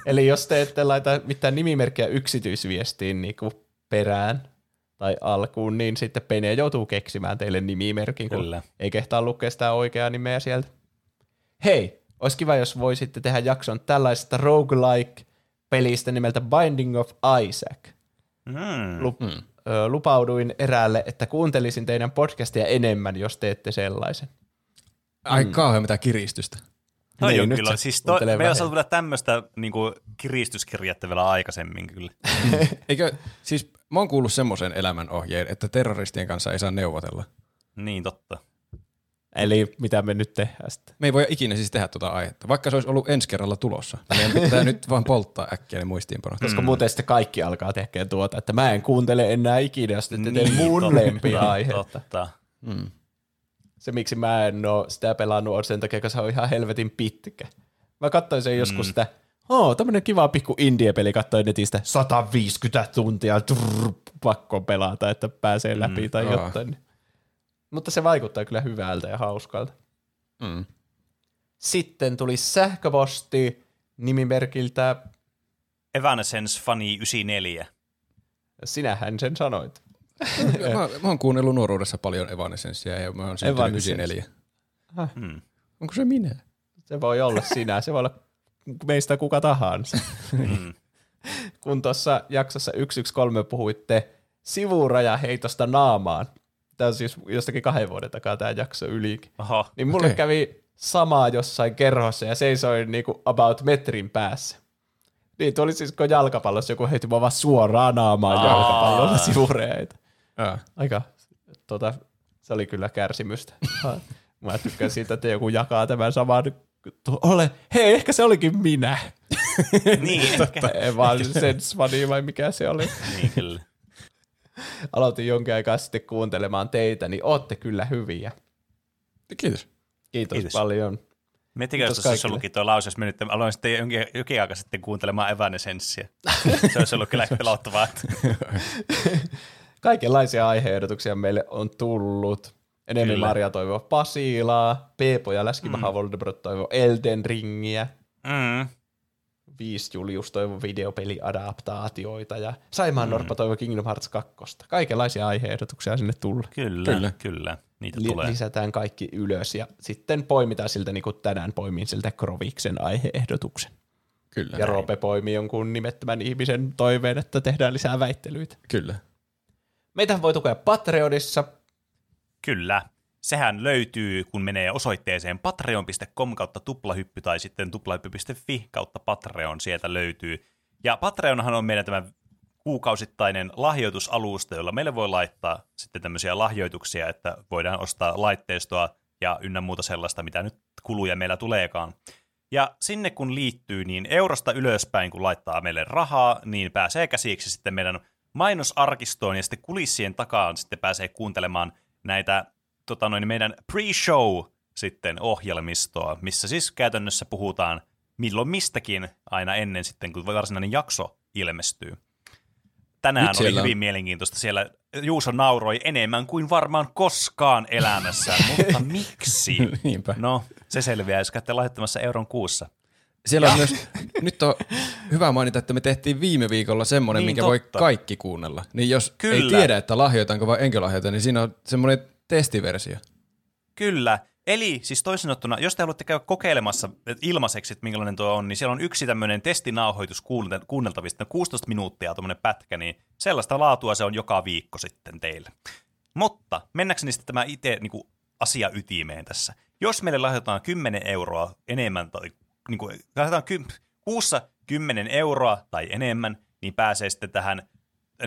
Eli jos te ette laita mitään nimimerkkiä yksityisviestiin niin kuin perään tai alkuun, niin sitten Pene joutuu keksimään teille nimimerkin, kun Kyllä. ei kehtaa lukea sitä oikeaa nimeä sieltä. Hei, olisi kiva, jos voisitte tehdä jakson tällaisesta roguelike-pelistä nimeltä Binding of Isaac. Mm. Lup- mm. ö, lupauduin eräälle, että kuuntelisin teidän podcastia enemmän, jos teette sellaisen. Ai kauhean mitä kiristystä. No Niin, joo, kyllä. Siis to, on vähemmän. saatu vielä tämmöistä niinku, kiristyskirjettä vielä aikaisemmin kyllä. Eikö, siis mä oon kuullut semmoisen elämän ohjeen, että terroristien kanssa ei saa neuvotella. Niin totta. Eli mitä me nyt tehdään sitten? Me ei voi ikinä siis tehdä tuota aihetta, vaikka se olisi ollut ensi kerralla tulossa. Meidän pitää nyt vaan polttaa äkkiä ne muistiinpanot. Koska mm. muuten sitten kaikki alkaa tekemään tuota, että mä en kuuntele enää ikinä, jos te niin, Niin, mun totta, lempiaihetta. Totta. Mm. Se, miksi mä en oo sitä pelannut, on sen takia, koska se on ihan helvetin pitkä. Mä katsoin sen joskus sitä, oo, tämmönen kiva pikku indie-peli, katsoin netistä 150 tuntia, trrr, pakko pelata, että pääsee läpi mm, tai aa. jotain. Mutta se vaikuttaa kyllä hyvältä ja hauskalta. Mm. Sitten tuli sähköposti nimimerkiltä, Evanescence Funny 94. sinähän sen sanoit. Mä, mä oon kuunnellut nuoruudessa paljon Evanescenceä ja mä oon syntynyt Evanescence. 94. Hmm. Onko se minä? Se voi olla sinä, se voi olla meistä kuka tahansa. Mm. Kun tuossa jaksossa 113 puhuitte sivurajaheitosta naamaan, tämä on siis jostakin kahden vuoden takaa tämä jakso ylikin, Oho. niin mulle Okei. kävi samaa jossain kerhossa ja seisoin niinku about metrin päässä. Niin tuo oli siis kun jalkapallossa joku heitti mua vaan suoraan naamaan Aa. jalkapallolla sivureita. Aa. Aika, tota, se oli kyllä kärsimystä. Mä tykkään siitä, että joku jakaa tämän saman. Ole, hei, ehkä se olikin minä. Niin, ehkä. Ei vaan vai mikä se oli. niin kyllä. Aloitin jonkin aikaa sitten kuuntelemaan teitä, niin ootte kyllä hyviä. Kiitos. Kiitos, Kiitos. paljon. Miettikää, jos olisi ollutkin tuo lause, jos me nyt aloin sitten jonkin, jokin aika sitten kuuntelemaan Evanescenceä. Se olisi ollut kyllä ehkä pelottavaa. Kaikenlaisia aiheehdotuksia meille on tullut. Enemmän Kyllä. Maria toivoo Pasilaa, Peepo ja Läskimaha mm. Voldemort toivoo Elden Ringiä, Mm. Viis Julius toivoo videopeliadaptaatioita ja Saimaan mm. Norppa toivoo Kingdom Hearts 2. Kaikenlaisia aiheehdotuksia sinne tulee. Kyllä, Kyllä. kyllä, kyllä. Niitä Li- tulee. lisätään kaikki ylös ja sitten poimitaan siltä, niin kuin tänään poimin siltä Kroviksen aiheehdotuksen. Kyllä. Ja Roope poimii jonkun nimettömän ihmisen toiveen, että tehdään lisää väittelyitä. Kyllä. Meitä voi tukea Patreonissa. Kyllä. Sehän löytyy, kun menee osoitteeseen patreon.com kautta tuplahyppy tai sitten tuplahyppy.fi kautta Patreon, sieltä löytyy. Ja Patreonhan on meidän tämä kuukausittainen lahjoitusalusta, jolla meille voi laittaa sitten tämmöisiä lahjoituksia, että voidaan ostaa laitteistoa ja ynnä muuta sellaista, mitä nyt kuluja meillä tuleekaan. Ja sinne kun liittyy, niin eurosta ylöspäin, kun laittaa meille rahaa, niin pääsee käsiksi sitten meidän mainosarkistoon ja sitten kulissien takaan sitten pääsee kuuntelemaan näitä tota noin, meidän pre-show sitten ohjelmistoa, missä siis käytännössä puhutaan milloin mistäkin aina ennen sitten, kun varsinainen jakso ilmestyy. Tänään Nyt oli on- hyvin mielenkiintoista. Siellä Juuso nauroi enemmän kuin varmaan koskaan elämässään, mutta miksi? Niinpä. No, se selviää, jos käytte laittamassa euron kuussa. Siellä on myös, nyt on hyvä mainita, että me tehtiin viime viikolla semmoinen, Niin, minkä totta. voi kaikki kuunnella. Niin jos Kyllä. ei tiedä, että lahjoitanko vai enkö lahjoita, niin siinä on semmoinen testiversio. Kyllä. Eli siis toisin sanottuna, jos te haluatte käydä kokeilemassa ilmaiseksi, että minkälainen tuo on, niin siellä on yksi tämmöinen testinauhoitus kuunnel- kuunneltavista, 16 minuuttia tuommoinen pätkä, niin sellaista laatua se on joka viikko sitten teille. Mutta mennäkseni sitten tämä itse niin asia ytimeen tässä. Jos meille lahjoitetaan 10 euroa enemmän, tai niin kuin, ky- kuussa 10 euroa tai enemmän, niin pääsee sitten tähän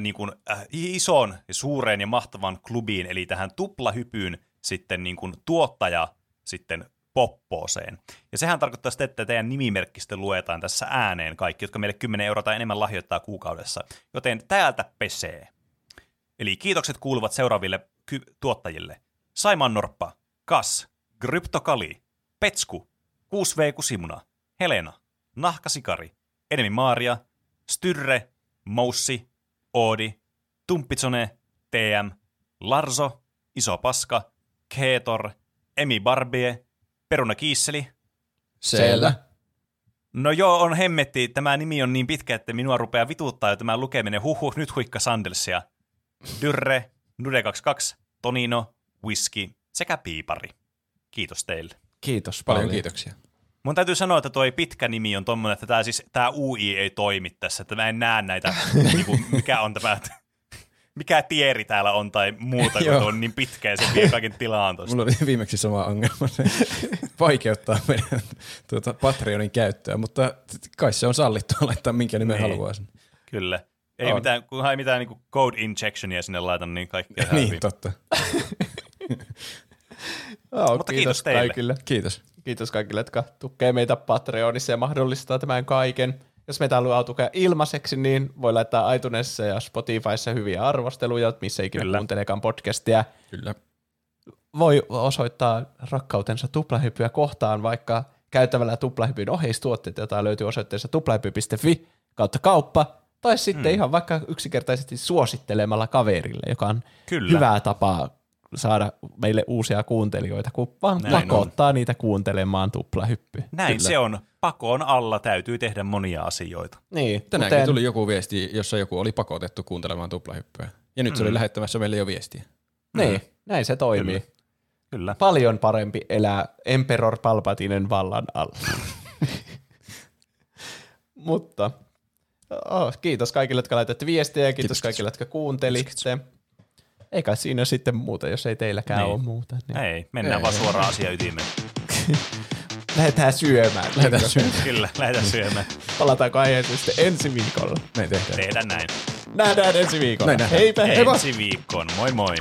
niin kuin, äh, isoon, ja suureen ja mahtavan klubiin, eli tähän tuplahypyyn sitten niin kuin tuottaja sitten poppooseen. Ja sehän tarkoittaa sitten, että teidän nimimerkki sitten luetaan tässä ääneen kaikki, jotka meille 10 euroa tai enemmän lahjoittaa kuukaudessa. Joten täältä pesee. Eli kiitokset kuuluvat seuraaville ky- tuottajille. Saiman Norppa, Kas, Gryptokali, Petsku, 6V Kusimuna, Helena, Nahkasikari, Enemi Maaria, Styrre, Moussi, Oodi, Tumppitsone, TM, Larso, Iso Paska, Keetor, Emi Barbie, Peruna Kiisseli, Selvä. No joo, on hemmetti. Tämä nimi on niin pitkä, että minua rupeaa vituttaa jo tämä lukeminen. Huhhuh, nyt huikka Sandelsia. Dyrre, Nude 22, Tonino, Whisky sekä Piipari. Kiitos teille. Kiitos Paljon paljon. kiitoksia. Mun täytyy sanoa, että tuo pitkä nimi on tommonen, että tämä siis, tää UI ei toimi tässä, että mä en näe näitä, niinku, mikä on tämä, mikä tieri täällä on tai muuta, kun on niin pitkä ja se vie kaiken tilaan tuosta. Mulla oli viimeksi sama ongelma. Se vaikeuttaa meidän tuota, Patreonin käyttöä, mutta kai se on sallittua laittaa minkä nimen Niin. haluaa sinne. Kyllä. Ei On. mitään, kunhan ei mitään niinku code injectionia sinne laita, niin kaikki Niin, hyvin. totta. Joo, Mutta kiitos teille. kaikille. Kiitos. Kiitos kaikille, jotka tukee meitä Patreonissa ja mahdollistaa tämän kaiken. Jos meitä haluaa tukea ilmaiseksi, niin voi laittaa iTunesissa ja Spotifyssa hyviä arvosteluja, missä ikinä Kyllä. kuunteleekaan podcastia. Kyllä. Voi osoittaa rakkautensa tuplahyppyä kohtaan vaikka käyttävällä tuplahypyn oheistuotteet, jota löytyy osoitteessa tuplahyppy.fi kautta kauppa, tai sitten Hmm. ihan vaikka yksinkertaisesti suosittelemalla kaverille, joka on Kyllä. hyvä tapa saada meille uusia kuuntelijoita, kun vaan Näin pakottaa niitä kuuntelemaan tuplahyppyä. Näin Kyllä. se on. Pakon alla täytyy tehdä monia asioita. Niin, Tänäänkin kuten- tuli joku viesti, jossa joku oli pakotettu kuuntelemaan tuplahyppyä. Ja nyt se oli lähettämässä meille jo viestiä. Niin, näin se toimii. Kyllä. Kyllä. Paljon parempi elää Emperor Palpatinen vallan alla. Mutta oh, kiitos kaikille, jotka laitatte viestejä ja kiitos, Kiitos, kaikille, jotka kuuntelitte. Eikä siinä sitten muuta, jos ei teilläkään Niin. ole muuta. Niin. Ei, mennään Ei, vaan ei. suoraan asian ytimeen. Lähdetään syömään. Lähdetään syömään. Kyllä, lähdetään syömään. Palataanko aiheeseen sitten ensi viikolla. Näin tehdään. Tehdään näin. Nähdään ensi viikolla. Näin nähdään. Heipä, heipä. Ensi viikkoon. Moi moi.